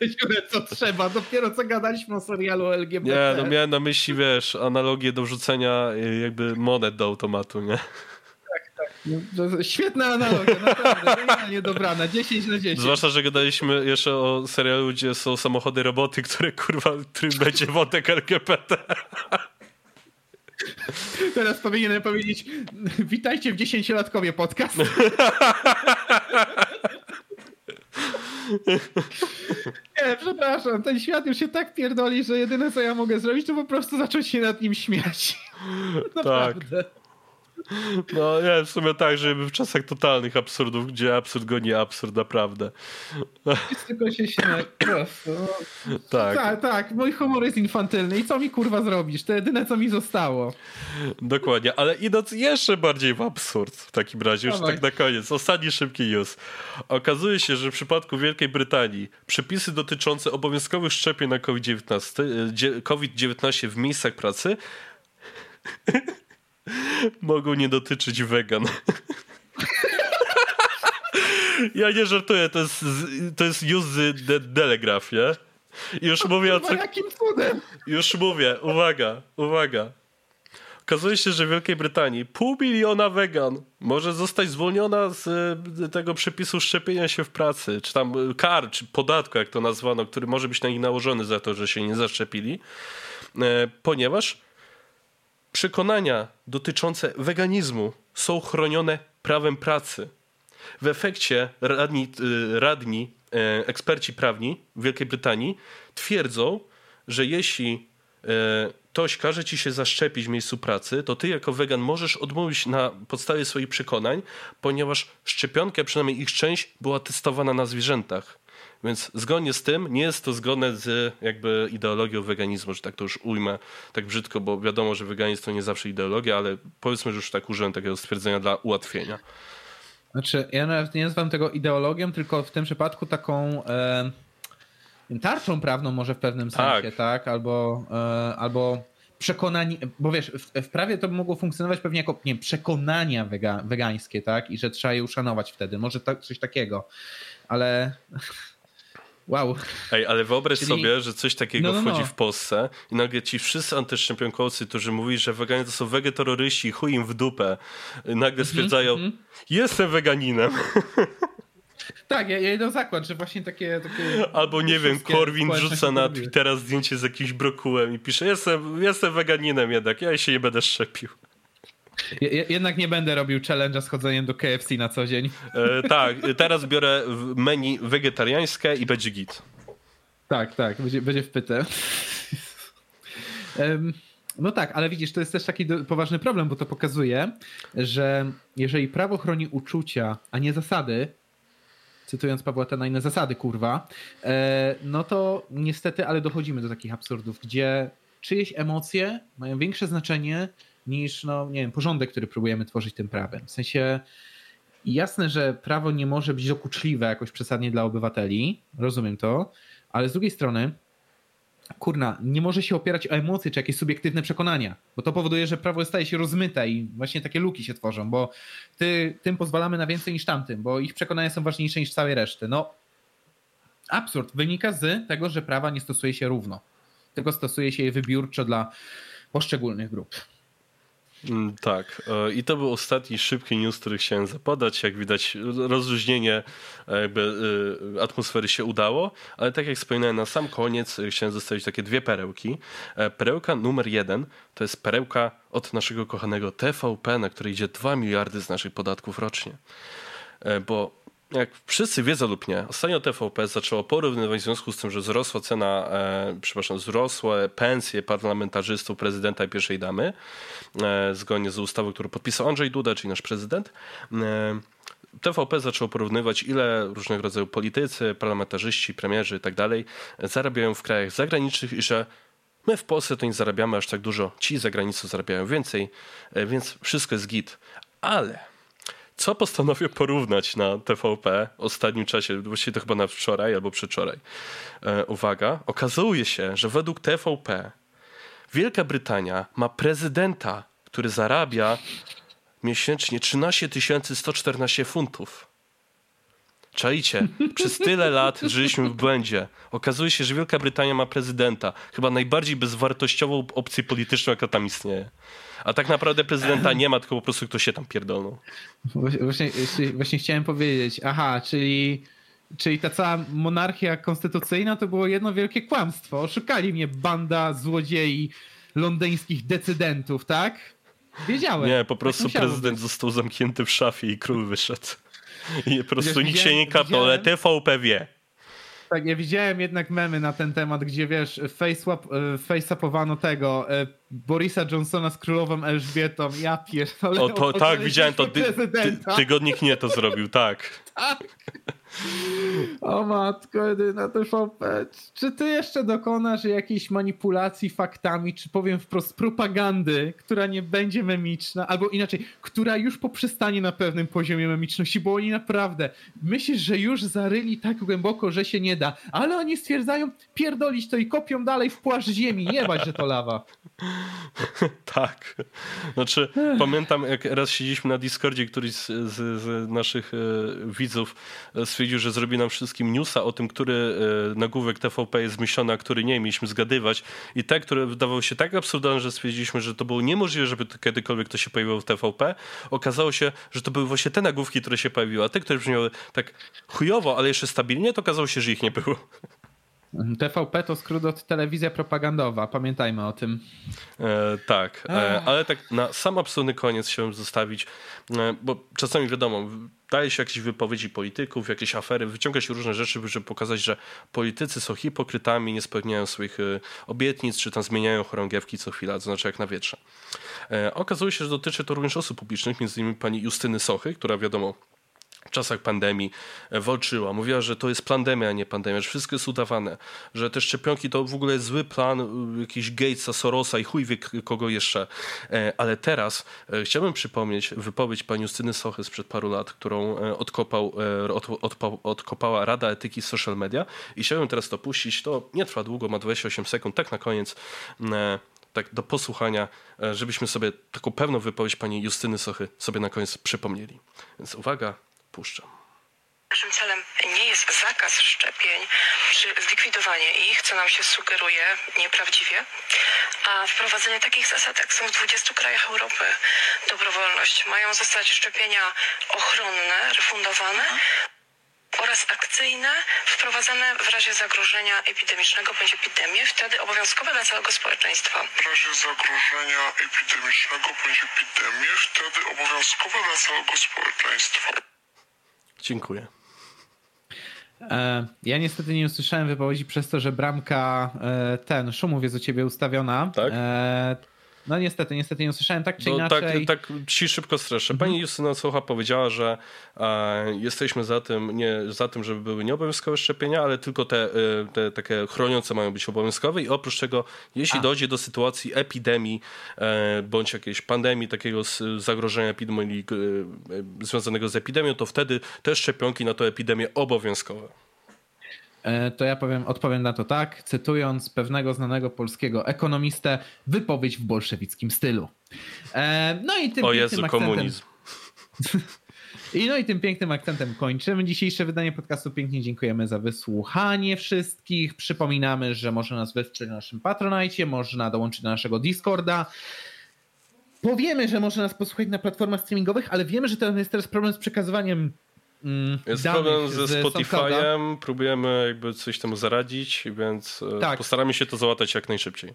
[LAUGHS] dziurę, co trzeba. Dopiero co gadaliśmy o serialu LGBT. Nie, no miałem na myśli, wiesz, analogię do wrzucenia e, jakby monet do automatu, nie? No, świetna analogia, naprawdę, genialnie dobrana, 10 na 10. Zwłaszcza, że gadaliśmy jeszcze o serialu, gdzie są samochody roboty, które kurwa, którym będzie wątek LGBT. Teraz powinienem powiedzieć witajcie w 10-latkowie podcast. Nie, przepraszam, ten świat już się tak pierdoli, że jedyne co ja mogę zrobić, to po prostu zacząć się nad nim śmiać. Tak. Naprawdę. Tak. No nie, w sumie tak, żeby w czasach totalnych absurdów, gdzie absurd goni absurd, naprawdę. Tylko się śmieję, Tak. tak. Tak, mój humor jest infantylny i co mi kurwa zrobisz? To jedyne, co mi zostało. Dokładnie, ale idąc jeszcze bardziej w absurd w takim razie, już Dawaj. tak na koniec, ostatni szybki news. Okazuje się, że w przypadku Wielkiej Brytanii przepisy dotyczące obowiązkowych szczepień na COVID-19 COVID w miejscach pracy mogą nie dotyczyć wegan. Ja nie żartuję, to jest, to jest news z Telegraph, nie? Już mówię o co... Jakim cudem? Już mówię, uwaga, uwaga. Okazuje się, że w Wielkiej Brytanii pół miliona wegan może zostać zwolniona z e, tego przepisu szczepienia się w pracy, czy tam e, kar, czy podatku, jak to nazwano, który może być na nich nałożony za to, że się nie zaszczepili, e, ponieważ przekonania dotyczące weganizmu są chronione prawem pracy. W efekcie radni, radni eksperci prawni w Wielkiej Brytanii twierdzą, że jeśli ktoś każe ci się zaszczepić w miejscu pracy, to ty jako wegan możesz odmówić na podstawie swoich przekonań, ponieważ szczepionka, przynajmniej ich część, była testowana na zwierzętach. Więc zgodnie z tym nie jest to zgodne z jakby ideologią weganizmu, że tak to już ujmę tak brzydko, bo wiadomo, że weganizm to nie zawsze ideologia, ale powiedzmy, że już tak użyłem takiego stwierdzenia dla ułatwienia. Znaczy, ja nawet nie nazywam tego ideologią, tylko w tym przypadku taką e, tarczą prawną może w pewnym sensie, tak? tak? Albo, e, albo przekonanie, bo wiesz, w, w, prawie to by mogło funkcjonować pewnie jako nie, przekonania wega, wegańskie, tak? I że trzeba je uszanować wtedy. Może tak, coś takiego, ale. [LAUGHS] Wow. Ej, ale wyobraź Czyli... sobie, że coś takiego no, no, wchodzi no. w Polsce i nagle ci wszyscy antyszczepionkowcy, którzy mówili, że weganie to są wegetaroryści, chuj im w dupę, nagle mhm, stwierdzają, mm -hmm. jestem weganinem. [LAUGHS] Tak, ja, ja idę zakład, że właśnie takie... takie Albo nie wiem, Korwin rzuca na Twittera zdjęcie z jakimś brokułem i pisze, jestem, jestem weganinem jednak, ja się nie będę szczepił. Jednak nie będę robił challenge'a z chodzeniem do KFC na co dzień. E, tak, teraz biorę menu wegetariańskie i będzie git. Tak, tak, będzie, będzie wpyte. No tak, ale widzisz, to jest też taki poważny problem, bo to pokazuje, że jeżeli prawo chroni uczucia, a nie zasady, cytując Pawła te inne zasady, kurwa, e, no to niestety, ale dochodzimy do takich absurdów, gdzie czyjeś emocje mają większe znaczenie niż, no nie wiem, porządek, który próbujemy tworzyć tym prawem. W sensie jasne, że prawo nie może być dokuczliwe jakoś przesadnie dla obywateli, rozumiem to, ale z drugiej strony kurna, nie może się opierać o emocje czy jakieś subiektywne przekonania, bo to powoduje, że prawo staje się rozmyte i właśnie takie luki się tworzą, bo ty, tym pozwalamy na więcej niż tamtym, bo ich przekonania są ważniejsze niż całej reszty. No, absurd wynika z tego, że prawa nie stosuje się równo, tylko stosuje się je wybiórczo dla poszczególnych grup. Mm, tak. E, I to był ostatni szybki news, który chciałem zapodać. Jak widać, rozluźnienie e, jakby e, atmosfery się udało, ale tak jak wspominałem na sam koniec, chciałem zostawić takie dwie perełki. Perełka numer jeden to jest perełka od naszego kochanego TVP, na której idzie 2 miliardy z naszych podatków rocznie. Bo jak wszyscy wiedzą lub nie, ostatnio TVP zaczęło porównywać w związku z tym, że wzrosła cena, e, przepraszam, wzrosły pensje parlamentarzystów, prezydenta i pierwszej damy, e, zgodnie z ustawą, którą podpisał Andrzej Duda, czyli nasz prezydent. E, TVP zaczęło porównywać, ile różnych rodzajów politycy, parlamentarzyści, premierzy i tak zarabiają w krajach zagranicznych i że my w Polsce to nie zarabiamy aż tak dużo, ci za granicą zarabiają więcej, e, więc wszystko jest git. Ale co postanowię porównać na TVP w ostatnim czasie, właściwie to chyba na wczoraj albo przedwczoraj. E, uwaga, okazuje się, że według TVP Wielka Brytania ma prezydenta, który zarabia miesięcznie 13 114 funtów. Czajcie, przez tyle lat żyliśmy w błędzie. Okazuje się, że Wielka Brytania ma prezydenta. Chyba najbardziej bezwartościową opcję polityczną, jaka tam istnieje. A tak naprawdę prezydenta nie ma, tylko po prostu ktoś się tam pierdolnął. Właśnie, właśnie chciałem powiedzieć, aha, czyli, czyli ta cała monarchia konstytucyjna to było jedno wielkie kłamstwo. Oszukali mnie banda złodziei londyńskich decydentów, tak? Wiedziałem. Nie, po prostu tak prezydent być. został zamknięty w szafie i król wyszedł. I po prostu nikt się nie kapnął, ale TVP wie. Tak, ja widziałem jednak memy na ten temat, gdzie wiesz, face-upowano e, tego e, Borisa Johnsona z królową Elżbietą. Ja pierdolę. O, to, tak, widziałem to. Ty, ty, tygodnik nie to zrobił, tak. Tak. O matko, jedyna TVP. Czy ty jeszcze dokonasz jakiejś manipulacji faktami, czy powiem wprost propagandy, która nie będzie memiczna, albo inaczej, która już poprzestanie na pewnym poziomie memiczności, bo oni naprawdę myślisz, że już zaryli tak głęboko, że się nie da, ale oni stwierdzają, pierdolić to i kopią dalej w płaszcz ziemi, nie bać, że to lawa. [LAUGHS] tak. Znaczy, pamiętam jak raz siedzieliśmy na Discordzie, któryś z, z, z naszych e, widzów stwierdził, stwierdził, że zrobi nam wszystkim newsa o tym, który nagłówek TVP jest zmyślony, a który nie. Mieliśmy zgadywać. I te, które wydawały się tak absurdalne, że stwierdziliśmy, że to było niemożliwe, żeby kiedykolwiek to się pojawiło w TVP. Okazało się, że to były właśnie te nagłówki, które się pojawiły. A te, które brzmiały tak chujowo, ale jeszcze stabilnie, to okazało się, że ich nie było. TVP to skrót od telewizja propagandowa, pamiętajmy o tym. E, tak, e, ale tak na sam absolutny koniec chciałem zostawić, e, bo czasami wiadomo, daje się jakieś wypowiedzi polityków, jakieś afery, wyciąga się różne rzeczy, żeby pokazać, że politycy są hipokrytami, nie spełniają swoich e, obietnic, czy tam zmieniają chorągiewki co chwila, to znaczy jak na wietrze. E, okazuje się, że dotyczy to również osób publicznych, między innymi pani Justyny Sochy, która wiadomo czasach pandemii e, walczyła. Mówiła, że to jest pandemia, a nie pandemia, że wszystko jest udawane, że te szczepionki to w ogóle jest zły plan e, jakiś Gatesa, Sorosa i chuj wie kogo jeszcze. E, ale teraz chciałbym przypomnieć wypowiedź pani Justyny Sochy sprzed paru lat, którą odkopał, od, od, odkopała Rada Etyki Social Media i chciałbym teraz to puścić. To nie trwa długo, ma 28 sekund, tak na koniec tak do posłuchania, żebyśmy sobie taką pewną wypowiedź pani Justyny Sochy sobie na koniec przypomnieli. Więc uwaga, puszczam. Naszym celem nie jest zakaz szczepień czy zlikwidowanie ich, co nam się sugeruje nieprawdziwie, a wprowadzenie takich zasad, jak są w 20 krajach Europy. Dobrowolność. Mają zostać szczepienia ochronne, refundowane oraz akcyjne, wprowadzane w razie zagrożenia epidemicznego bądź epidemii, wtedy obowiązkowe dla całego społeczeństwa. W razie zagrożenia epidemicznego bądź epidemii, wtedy obowiązkowe dla całego społeczeństwa. Dziękuję. E, ja niestety nie usłyszałem wypowiedzi przez to, że bramka e, ten szumów jest u ciebie ustawiona. Tak? No niestety, niestety nie usłyszałem tak czy no, inaczej. Tak, tak ci szybko streszę. Pani mhm. Justyna Socha powiedziała, że e, jesteśmy za tym, nie za tym, żeby były nieobowiązkowe szczepienia, ale tylko te, e, te takie chroniące mają być obowiązkowe i oprócz tego, jeśli A. dojdzie do sytuacji epidemii e, bądź jakiejś pandemii, takiego zagrożenia epidemii e, związanego z epidemią, to wtedy te szczepionki na tę epidemię obowiązkowe. E, to ja powiem, odpowiem na to tak, cytując pewnego znanego polskiego ekonomistę, wypowiedź w bolszewickim stylu. E, no i tym o Jezu, akcentem... komunizm. [LAUGHS] I no i tym pięknym akcentem kończymy dzisiejsze wydanie podcastu. Pięknie dziękujemy za wysłuchanie wszystkich. Przypominamy, że można nas wesprzeć na naszym Patronajcie, można dołączyć do naszego Discorda. Powiemy, że można nas posłuchać na platformach streamingowych, ale wiemy, że to jest teraz problem z przekazywaniem Mm, Jest problem ze Spotify'em, próbujemy jakby coś temu zaradzić, więc e, tak. postaramy się to załatać jak najszybciej.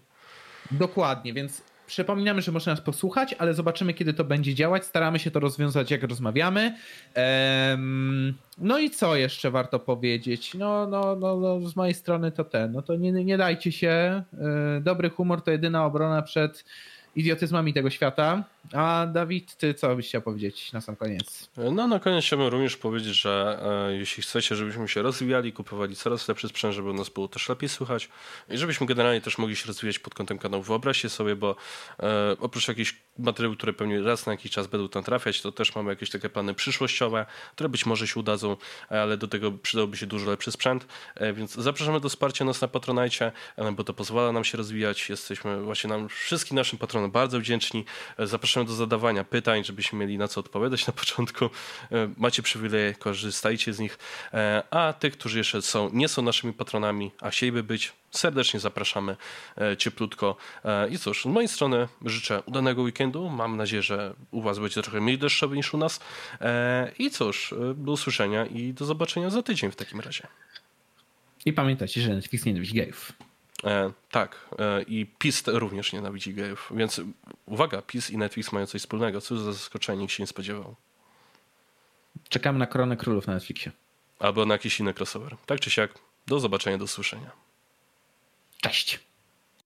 Dokładnie, więc przypominamy, że można nas posłuchać, ale zobaczymy, kiedy to będzie działać. Staramy się to rozwiązać, jak rozmawiamy. no i co jeszcze warto powiedzieć? No, no, no, no z mojej strony to ten. No to nie, nie dajcie się. E, dobry humor to jedyna obrona przed idiotyzmami tego świata. A Dawid, ty co byś chciał powiedzieć na sam koniec? No na koniec chciałbym również powiedzieć, że e, jeśli chcecie, żebyśmy się rozwijali, kupowali coraz lepszy sprzęt, żeby nas było też lepiej słychać i żebyśmy generalnie też mogli się rozwijać pod kątem kanału, wyobraźcie sobie, bo e, oprócz jakichś materiałów, które pewnie raz na jakiś czas będą tam trafiać, to też mamy jakieś takie plany przyszłościowe, które być może się udadzą, ale do tego przydałby się dużo lepszy sprzęt, e, więc zapraszamy do wsparcia nas na Patronajcie, e, bo to pozwala nam się rozwijać, jesteśmy właśnie nam, wszystkim naszym patronom bardzo wdzięczni, e, zapraszamy zapraszamy do zadawania pytań, żebyśmy mieli na co odpowiadać na początku. E, macie przywileje, korzystajcie z nich. E, a tych, którzy jeszcze są, nie są naszymi patronami, a chcieliby być, serdecznie zapraszamy e, cieplutko. I cóż, z mojej strony życzę udanego weekendu. Mam nadzieję, że u Was będzie trochę mniej deszczowy niż u nas. I cóż, do usłyszenia i do zobaczenia za tydzień w takim razie. I pamiętajcie, że Netflix nie lubi gejów. E, tak, e, i PiS również nienawidzi gejów, więc uwaga, PiS i Netflix mają coś wspólnego. Co za zaskoczenie, nikt się nie spodziewał. Czekamy na Koronę Królów na Netflixie. Albo na jakiś inny crossover. Tak czy siak, do zobaczenia, do usłyszenia. Cześć.